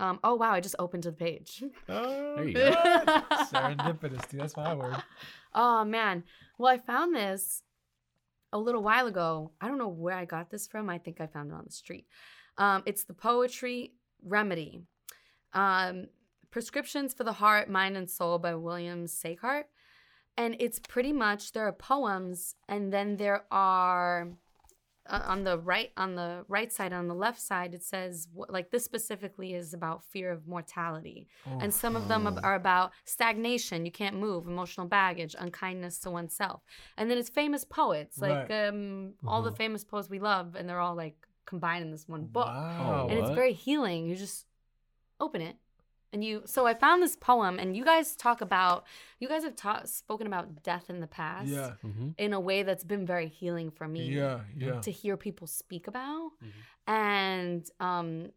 Um, oh wow, I just opened to the page. Oh, There you go. God. Serendipitous, dude. That's my word. Oh man. Well, I found this a little while ago. I don't know where I got this from. I think I found it on the street. Um, it's the Poetry Remedy. Um, Prescriptions for the Heart, Mind, and Soul by William Sieghart. And it's pretty much there are poems, and then there are uh, on the right on the right side on the left side it says like this specifically is about fear of mortality. And some of them are about stagnation you can't move emotional baggage unkindness to oneself. And then it's famous poets like Right. um, all the famous poets we love and they're all like combined in this one book. Wow. and it's very healing you just open it and you so i found this poem and you guys talk about you guys have ta- spoken about death in the past Yeah. Mhm. in a way that's been very healing for me Yeah. Yeah. to hear people speak about. Mhm. And um,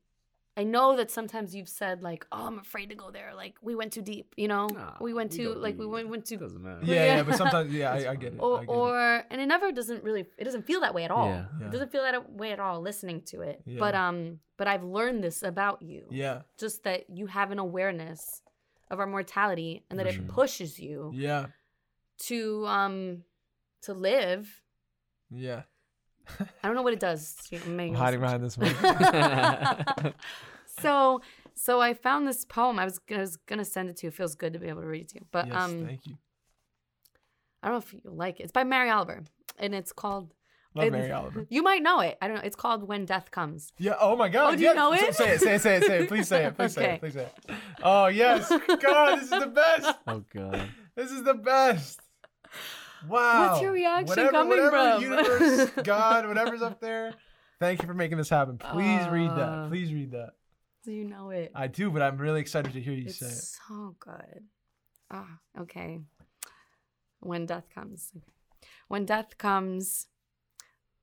I know that sometimes you've said like, "Oh, I'm afraid to go there." Like we went too deep, you know. Nah, we went too go like we went, went too. Doesn't matter. Yeah, Yeah. yeah, but sometimes, yeah, I, I get it. Or, I get it. and it never doesn't really it doesn't feel that way at all. Yeah. Yeah. It doesn't feel that way at all listening to it. Yeah. But um but I've learned this about you. Yeah, Just that you have an awareness of our mortality and that For it sure. pushes you yeah, to um to live. yeah. I don't know what it does. I'm hiding behind this one. so so I found this poem. I was gonna, I was gonna send it to you. It feels good to be able to read it to you. But yes, um, thank you. I don't know if you like it. It's by Mary Oliver, and it's called. Love it- Mary Oliver. You might know it. I don't know. It's called When Death Comes. Yeah. Oh my God. Oh, do you know it? Say it. Say it. Say it. Say it. Please say it. Please say it. Please say it. Oh yes. God, this is the best. oh god. This is the best. Wow. What's your reaction whatever, coming whatever from? Universe, God, whatever's up there. Thank you for making this happen. Please read that. Uh, Please read that. Do you know it? I do, but I'm really excited to hear you it's say it. so good. Ah, okay. When death comes. Okay. When death comes,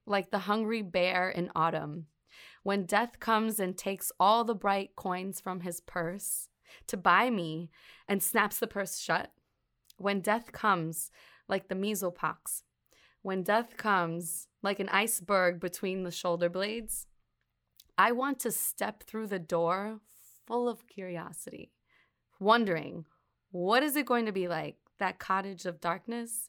like the hungry bear in autumn. When death comes and takes all the bright coins from his purse to buy me and snaps the purse shut. When death comes, like the measles pox. When death comes, like an iceberg between the shoulder blades. I want to step through the door full of curiosity, wondering what is it going to be like, that cottage of darkness?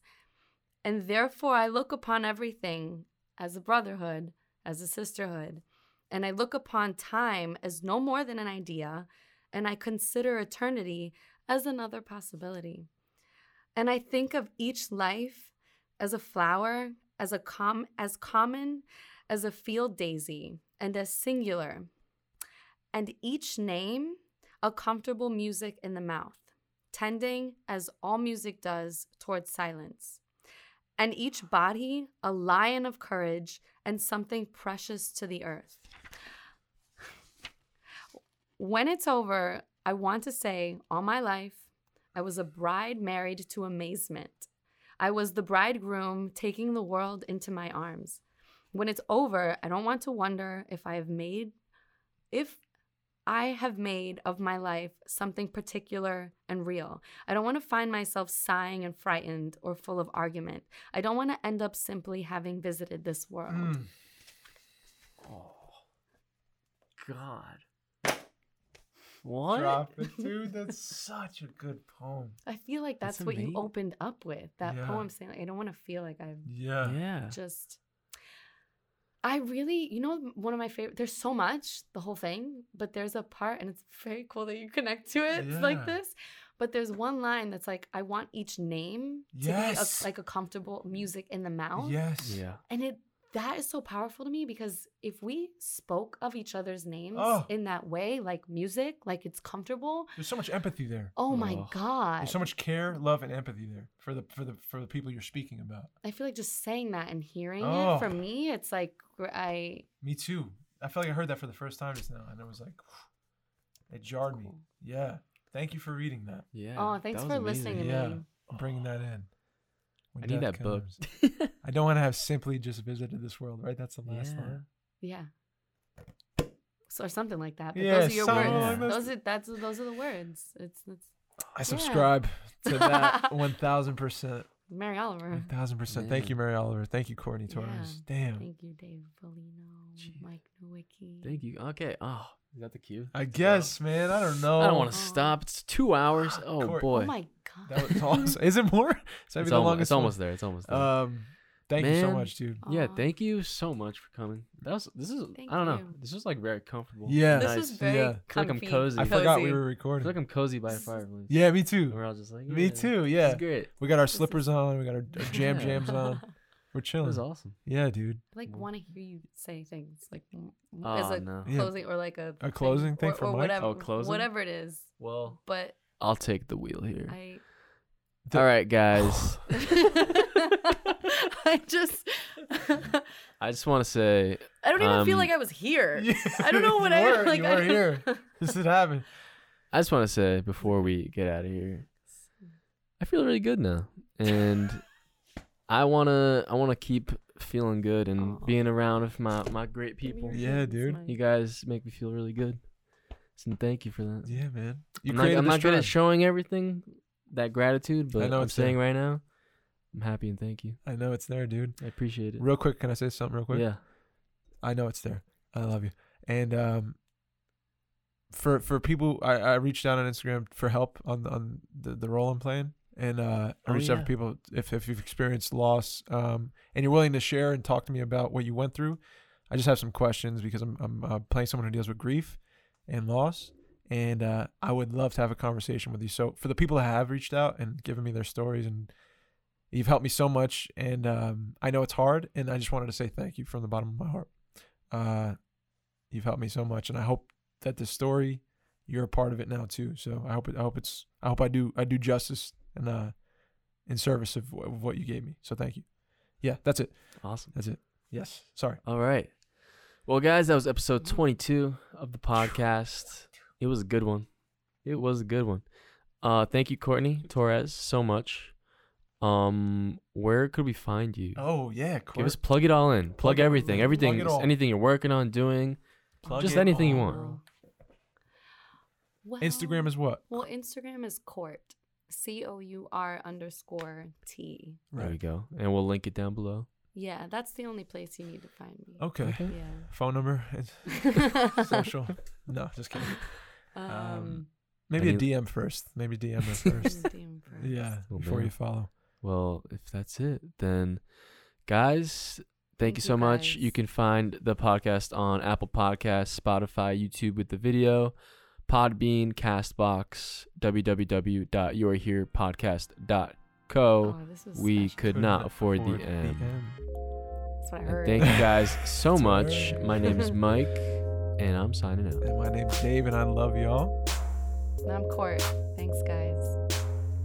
And therefore, I look upon everything as a brotherhood, as a sisterhood, and I look upon time as no more than an idea, and I consider eternity as another possibility. And I think of each life as a flower, as a com- as common as a field daisy, and as singular, and each name a comfortable music in the mouth, tending as all music does towards silence, and each body a lion of courage and something precious to the earth. When it's over, I want to say all my life, I was a bride married to amazement. I was the bridegroom taking the world into my arms. When it's over, I don't want to wonder if I have made if I have made of my life something particular and real. I don't want to find myself sighing and frightened or full of argument. I don't want to end up simply having visited this world. Mm. God. What? Drop it, dude. That's such a good poem. I feel like that's, That's what you opened up with. That Yeah. poem saying, like, I don't want to feel like I've Yeah. Yeah. just I really, you know, one of my favorite. There's so much, the whole thing, but there's a part, and it's very cool that you connect to it Yeah. like this. But there's one line that's like, I want each name to Yes. be a, like a comfortable music in the mouth, Yes. Yeah. and it that is so powerful to me because if we spoke of each other's names Oh. in that way, like music, like it's comfortable. There's so much empathy there. Oh my Oh. god! There's so much care, love, and empathy there for the for the for the people you're speaking about. I feel like just saying that and hearing Oh. it for me, it's like I. Me too. I feel like I heard that for the first time just now, and it was like, it jarred me. Yeah. Thank you for reading that. Yeah. Oh, thanks for amazing. listening to Yeah. me. I'm bringing that in. When I need death that book. I don't want to have simply just visited this world, right? That's the last Yeah. line. Yeah. So, or something like that. But Yeah, those are your something words. like. Those are that's those are the words. It's it's I subscribe to that 1000%. Mary Oliver. 1000%. Thank you, Mary Oliver. Thank you, Courtney Torres. Yeah. Damn. Thank you, Dave Polino, Jeez. Mike Nowicki. Thank you. Okay. Oh, is that the cue? I guess, man. I don't know. I don't want to Oh. stop. It's two hours. Ah, oh Court- boy. Oh my god. That was awesome. Is it more? Is that it's, the almost, longest it's almost there. It's almost there. Um, thank you so much, dude. yeah. Aw. Thank you so much for coming. That was. This is. Thank I don't know. you. This was like very comfortable. Yeah. This Nice. was very Yeah. I feel like I'm comfy, cozy. I forgot we cozy. were I feel recording. like I'm cozy by a fireplace. Yeah, me too. And we're all just like. Me yeah, too. This Yeah. is great. We got our This is- slippers on. We got our, our jam Yeah. jams on. We're It chilling. was awesome. Yeah, dude. I like want to hear you say things like m- m- Oh, as a no. Yeah. closing or like a A closing thing or, for or Mike? whatever Oh, closing? whatever it is. Well, But I'll take the wheel here. I The- all right, guys. I just I just want to say I don't even feel Um, like I was here. Yeah, I don't know what you I were, like. You I were don't- here. This did happen. I just want to say before we get out of here, I feel really good now, and I wanna I wanna keep feeling good and Aw. being around with my my great people. Yeah, dude. You guys make me feel really good. So thank you for that. Yeah, man. You I'm not, I'm not good at showing everything that gratitude, but I know I'm it's there. saying right now, I'm happy and thank you. I know it's there, dude. I appreciate it. Real quick, can I say something real quick? Yeah. I know it's there. I love you. And um, for for people, I, I reached out on Instagram for help on on the, the role I'm playing, and uh, I Oh, reached out for people if if you've experienced loss, um, and you're willing to share and talk to me about what you went through. I just have some questions because I'm I'm uh, playing someone who deals with grief and loss, and uh, I would love to have a conversation with you. So for the people that have reached out and given me their stories and You've helped me so much, and um, I know it's hard, and I just wanted to say thank you from the bottom of my heart. Uh, you've helped me so much, and I hope that this story, you're a part of it now too. So I hope it, I hope it's, I hope I do, I do justice and uh, in service of, wh- of what you gave me. So thank you. Yeah, that's it. Awesome. That's it. Yes. Sorry. All right. Well, guys, that was episode 22 of the podcast. It was a good one. It was a good one. Uh, thank you, Courtney Torres, so much. Um, where could we find you? Oh yeah, Give us plug it all in. Plug, Plug it- everything. plug Everything. Anything you're working on doing. Plug just it anything you want. Well, Instagram is what? well, Instagram is court. C O U R underscore T. There we go. And we'll link it down below. Yeah, that's the only place you need to find me. Okay. Yeah. Phone number, social. no, just kidding. um, Maybe a DM first. Maybe DM us first. DM first. yeah, Well, before man. you follow. Well, if that's it, then guys, thank, Thank you you, so much. You can find the podcast on Apple Podcasts, Spotify, YouTube with the video, Podbean, Castbox, www.youareherepodcast.co. Oh, we special. could not afford the M. That's what I And heard. thank you guys so much. right. My name is Mike, and I'm signing out. And my name's Dave, and I love y'all. And I'm Court. Thanks, guys.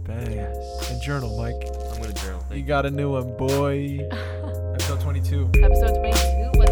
Bang. Yes. And journal, Mike. I'm gonna journal. You got a new one, boy. Episode 22. Episode 22 was